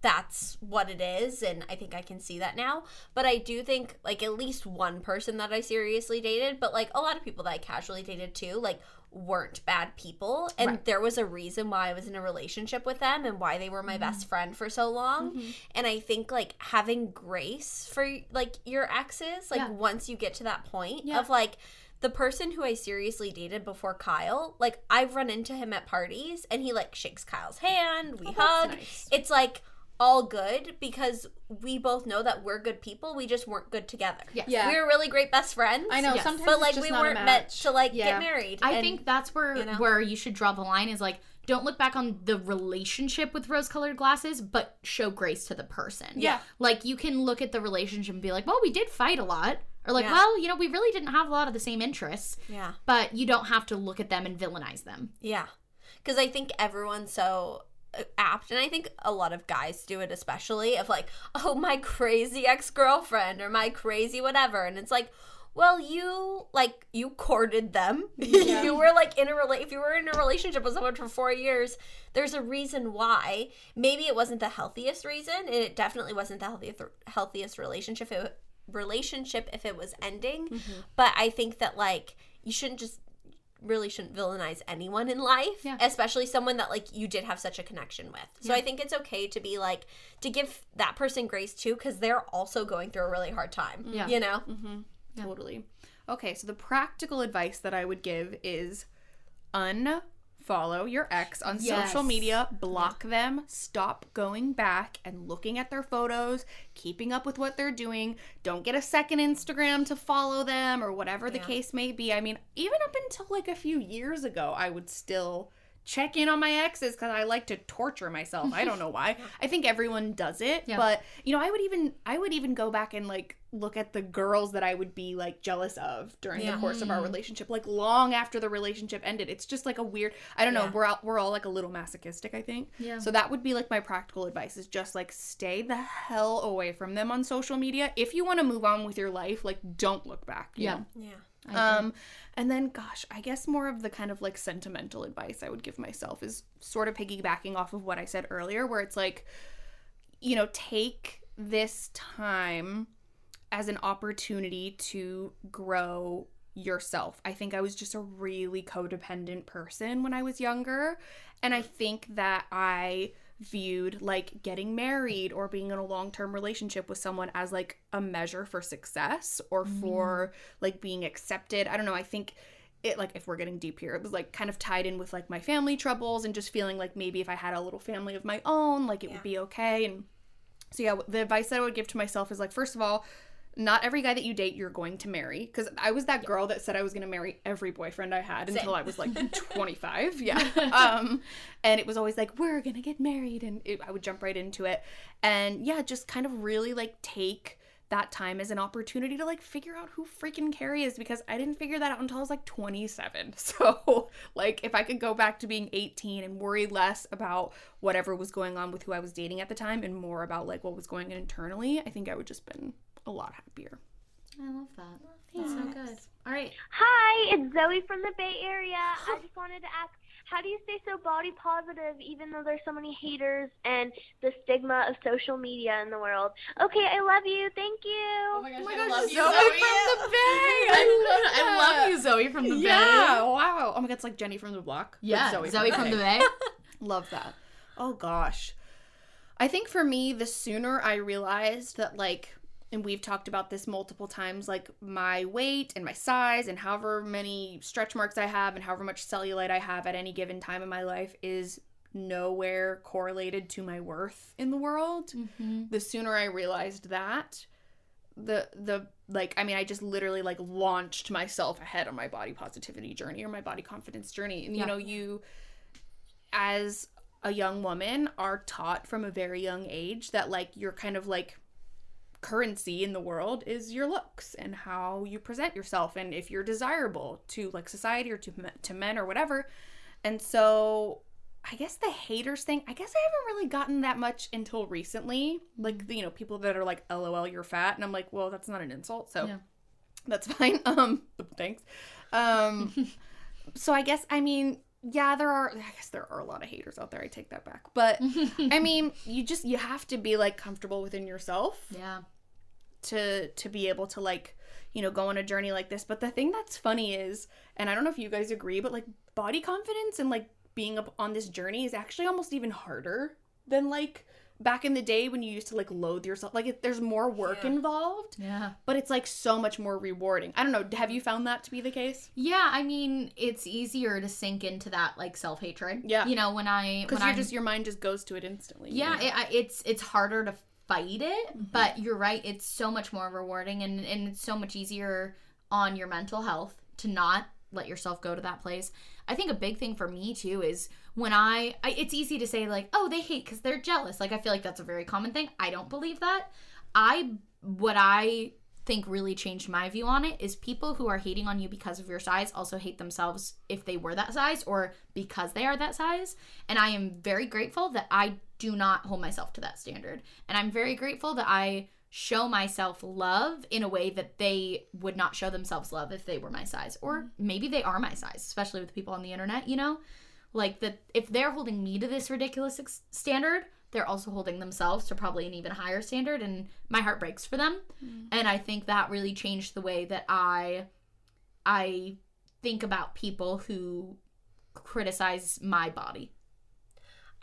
that's what it is and I think I can see that now. But I do think like at least one person that I seriously dated, but like a lot of people that I casually dated too, like weren't bad people and Right. there was a reason why I was in a relationship with them and why they were my mm-hmm. best friend for so long. Mm-hmm. And I think like having grace for like your exes, like Yeah. once you get to that point Yeah. of like the person who I seriously dated before Kyle, like I've run into him at parties and he like shakes Kyle's hand, we oh, that's hug. nice. It's like all good because we both know that we're good people. We just weren't good together. Yes. Yeah. We were really great best friends. I know Yes. sometimes, But it's like just we not weren't meant to like Yeah. get married. I And- think that's where you know? where you should draw the line is like don't look back on the relationship with rose colored glasses, but show grace to the person. Yeah. Like you can look at the relationship and be like, well, we did fight a lot. Or like, Yeah. well, you know, we really didn't have a lot of the same interests. Yeah. But you don't have to look at them and villainize them. Yeah. Because I think everyone's so apt, and I think a lot of guys do it especially, of like, *laughs* oh, my crazy ex girlfriend or my crazy whatever. And it's like, well, you like you courted them. *laughs* you were like in a rela- if you were in a relationship with someone for four years, there's a reason why. Maybe it wasn't the healthiest reason, and it definitely wasn't the healthiest healthiest relationship. It, relationship if it was ending, mm-hmm. but I think that like you shouldn't just really shouldn't villainize anyone in life, Yeah. especially someone that like you did have such a connection with. So I think it's okay to be like to give that person grace too cuz they're also going through a really hard time. Mm-hmm. Yeah. You know? Mm-hmm. Totally. Okay, so the practical advice that I would give is unfollow your ex on Yes. social media, block them, stop going back and looking at their photos, keeping up with what they're doing. Don't get a second Instagram to follow them or whatever the Yeah. case may be. I mean, even up until like a few years ago, I would still check in on my exes because I like to torture myself. I don't know why. *laughs* I think everyone does it, Yeah. but you know, I would even I would even go back and like look at the girls that I would be like jealous of during Yeah. the course of our mm-hmm. relationship, like long after the relationship ended. It's just like a weird. I don't know. Yeah. We're all, we're all like a little masochistic. I think. Yeah. So that would be like my practical advice is just like stay the hell away from them on social media. If you want to move on with your life, like don't look back. Yeah. know? Yeah. Um, and then, gosh, I guess more of the kind of like sentimental advice I would give myself is sort of piggybacking off of what I said earlier, where it's like, you know, take this time as an opportunity to grow yourself. I think I was just a really codependent person when I was younger. And I think that I viewed like getting married or being in a long-term relationship with someone as like a measure for success or mm-hmm. for like being accepted. I don't know. I think it like if we're getting deep here, it was like kind of tied in with like my family troubles and just feeling like maybe if I had a little family of my own, like it Yeah. would be okay. And so yeah, the advice that I would give to myself is like first of all, not every guy that you date you're going to marry because I was that girl that said I was going to marry every boyfriend I had until I was like *laughs* 25. Yeah. *laughs* Um and it was always like we're going to get married and it, I would jump right into it. And yeah, just kind of really like take that time as an opportunity to like figure out who freaking Carrie is because I didn't figure that out until I was like 27. *laughs* So, like, if I could go back to being 18 and worry less about whatever was going on with who I was dating at the time and more about like what was going on internally, I think I would just been a lot happier. I love that. That's so good. All right. Hi, it's Zoe from the Bay Area. *gasps* I just wanted to ask, how do you stay so body positive even though there's so many haters and the stigma of social media in the world? Okay, I love you. Thank you. Oh my gosh, Oh my I gosh, love Zoe you, from the *laughs* Bay! I love I love you, Zoe from the Yeah, Bay. Yeah, wow. Oh my god, it's like Jenny from the block. but Yeah, Zoe, from the Bay. *laughs* Love that. Oh gosh. I think for me, the sooner I realized that, like, and we've talked about this multiple times, like my weight and my size and however many stretch marks I have and however much cellulite I have at any given time in my life is nowhere correlated to my worth in the world. Mm-hmm. The sooner I realized that, the the like I mean I just literally like launched myself ahead on my body positivity journey or my body confidence journey. And you know, you as a young woman are taught from a very young age that like you're kind of like currency in the world is your looks and how you present yourself and if you're desirable to like society or to to men or whatever. And so I guess the haters thing, I guess I haven't really gotten that much until recently. Like you know, people that are like LOL you're fat and I'm like, "Well, that's not an insult." So Yeah. *laughs* that's fine. *laughs* Um *laughs* thanks. Um so I guess I mean yeah, there are. I guess there are a lot of haters out there. I take that back, but I mean, you just you have to be like comfortable within yourself Yeah. To to be able to like you know go on a journey like this. But the thing that's funny is, and I don't know if you guys agree, but like body confidence and like being up on this journey is actually almost even harder than like back in the day when you used to like loathe yourself. Like it, there's more work Yeah. involved, Yeah. but it's like so much more rewarding. I don't know. Have you found that to be the case? Yeah, I mean, it's easier to sink into that like self hatred. Yeah. You know, when I Because you're just your mind just goes to it instantly. you yeah, know? it, it's it's harder to fight it, mm-hmm. but you're right. It's so much more rewarding, and and it's so much easier on your mental health to not let yourself go to that place. I think a big thing for me too is when I, I it's easy to say like, oh, they hate because they're jealous. Like I feel like that's a very common thing. I don't believe that. I what I think really changed my view on it is people who are hating on you because of your size also hate themselves if they were that size or because they are that size. And I am very grateful that I do not hold myself to that standard. And I'm very grateful that I show myself love in a way that they would not show themselves love if they were my size or maybe they are my size especially with people on the internet you know like that if they're holding me to this ridiculous standard they're also holding themselves to probably an even higher standard and my heart breaks for them. Mm. And i think that really changed the way that i i think about people who criticize my body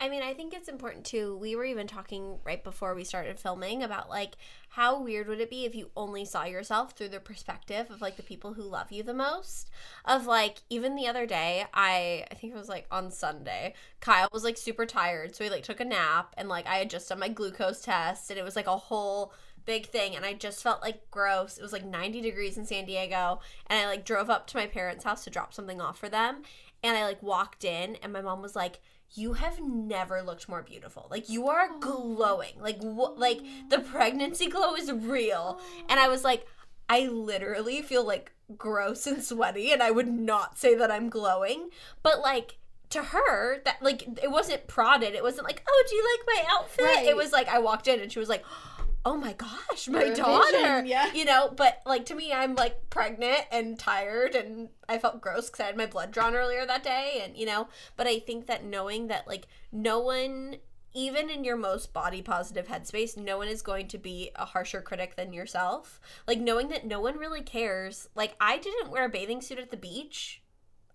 I mean, I think it's important too. We were even talking right before we started filming about like how weird would it be if you only saw yourself through the perspective of like the people who love you the most. Of like even the other day, I I think it was like on Sunday, Kyle was like super tired, so he like took a nap and like I had just done my glucose test and it was like a whole big thing and I just felt like gross. It was like 90 degrees in San Diego and I like drove up to my parents' house to drop something off for them and I like walked in and my mom was like you have never looked more beautiful. Like you are oh. glowing. Like what like the pregnancy glow is real. And I was like I literally feel like gross and sweaty and I would not say that I'm glowing, but like to her that like it wasn't prodded. It wasn't like, "Oh, do you like my outfit?" Right. It was like I walked in and she was like, "Oh Oh my gosh, my daughter." yeah. You know, but like to me I'm like pregnant and tired and I felt gross cuz I had my blood drawn earlier that day and you know, but I think that knowing that like no one even in your most body positive headspace, no one is going to be a harsher critic than yourself. Like knowing that no one really cares. Like I didn't wear a bathing suit at the beach.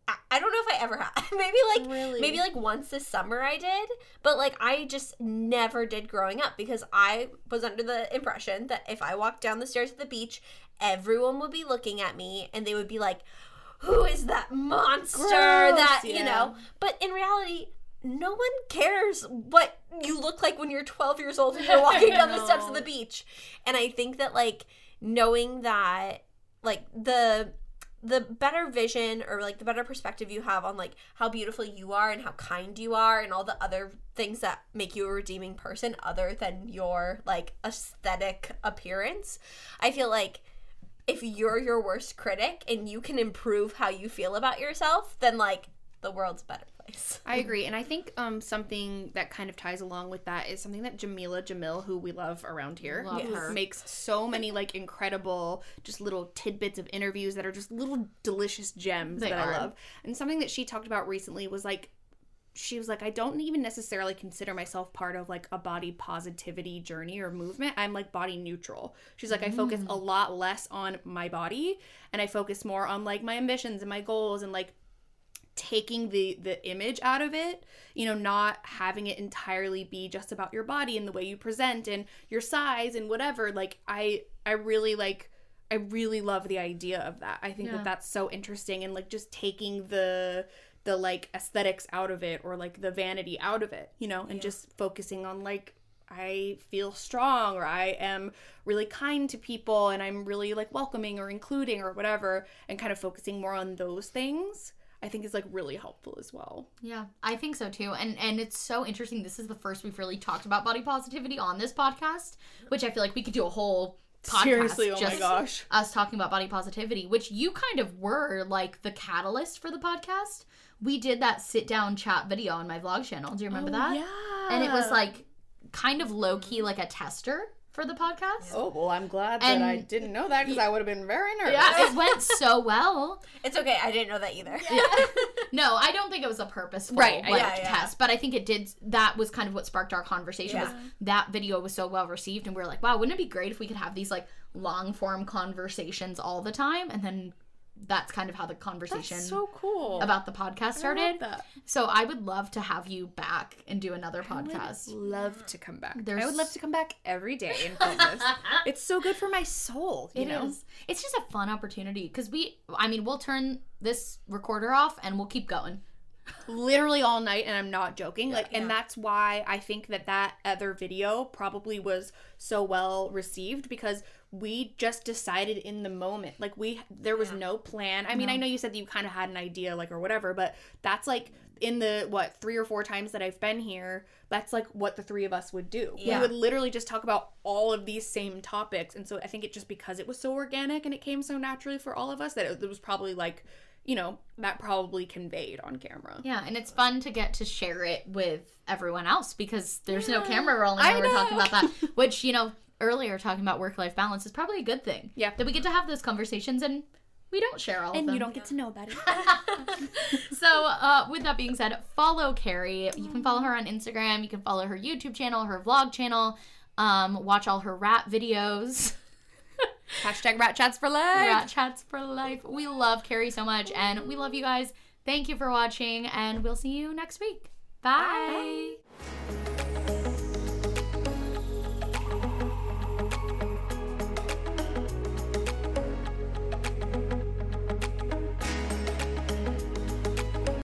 I, don't know if I ever have. *laughs* maybe like Really? maybe like once this summer I did, but like I just never did growing up because I was under the impression that if I walked down the stairs at the beach, everyone would be looking at me and they would be like, "Who is that monster?" Gross, that you know. But in reality, no one cares what you look like when you're 12 years old and you're *laughs* walking down the steps of the beach. And I think that like knowing that like the the better vision or like the better perspective you have on like how beautiful you are and how kind you are and all the other things that make you a redeeming person other than your like aesthetic appearance. I feel like if you're your worst critic and you can improve how you feel about yourself, then like the world's better place. *laughs* I agree, and I think um, something that kind of ties along with that is something that Jameela Jamil, who we love around here, Love Yes. her. makes so many like incredible, just little tidbits of interviews that are just little delicious gems They that are. I love. And something that she talked about recently was like, she was like, I don't even necessarily consider myself part of like a body positivity journey or movement. I'm like body neutral. She's like, I focus a lot less on my body, and I focus more on like my ambitions and my goals and like taking the the image out of it you know not having it entirely be just about your body and the way you present and your size and whatever like i i really like i really love the idea of that. I think Yeah. that that's so interesting and like just taking the the like aesthetics out of it or like the vanity out of it you know and just focusing on like I feel strong or I am really kind to people and I'm really like welcoming or including or whatever and kind of focusing more on those things I think is like really helpful as well. Yeah, I think so too. And and it's so interesting. This is the first we've really talked about body positivity on this podcast, which I feel like we could do a whole podcast Seriously, oh my gosh. us talking about body positivity, which you kind of were like the catalyst for the podcast. We did that sit down chat video on my vlog channel. Do you remember oh, that? Oh, Yeah. And it was like kind of low key like a tester for the podcast. Oh, well, I'm glad And- that I didn't know that because I would have been very nervous. Yeah, it *laughs* went so well. It's okay. I didn't know that either. Yeah. *laughs* No, I don't think it was a purposeful Right, like, yeah, yeah. test, but I think it did. That was kind of what sparked our conversation. Was that video was so well received, and we were like, wow, wouldn't it be great if we could have these like long form conversations all the time? And then that's kind of how the conversation That's so cool. about the podcast started. that. So I would love to have you back and do another I would podcast. love to come back. There's- I would love to come back every day and film this. *laughs* it's so good for my soul, you It know? is. It's just a fun opportunity because we. I mean, we'll turn this recorder off and we'll keep going. literally all night and i'm not joking like and that's why i think that that other video probably was so well received because we just decided in the moment like we there was no plan. I mean i know you said that you kind of had an idea like or whatever but that's like in the what three or four times that i've been here that's like what the three of us would do. Yeah. we would literally just talk about all of these same topics and so i think it just because it was so organic and it came so naturally for all of us that it, it was probably like you know that probably conveyed on camera. Yeah, and it's fun to get to share it with everyone else because there's no camera rolling when we're talking about that. *laughs* Which, you know, earlier talking about work life balance is probably a good thing. Yeah. That we get to have those conversations and we don't share all of and you don't get to know about it. *laughs* so, uh, with that being said, follow Carrie. You can follow her on Instagram. You can follow her YouTube channel, her vlog channel. Um, watch all her rap videos. *laughs* Hashtag rat chats for life. Rat chats for life. We love Carrie so much, and we love you guys. Thank you for watching, and we'll see you next week. Bye.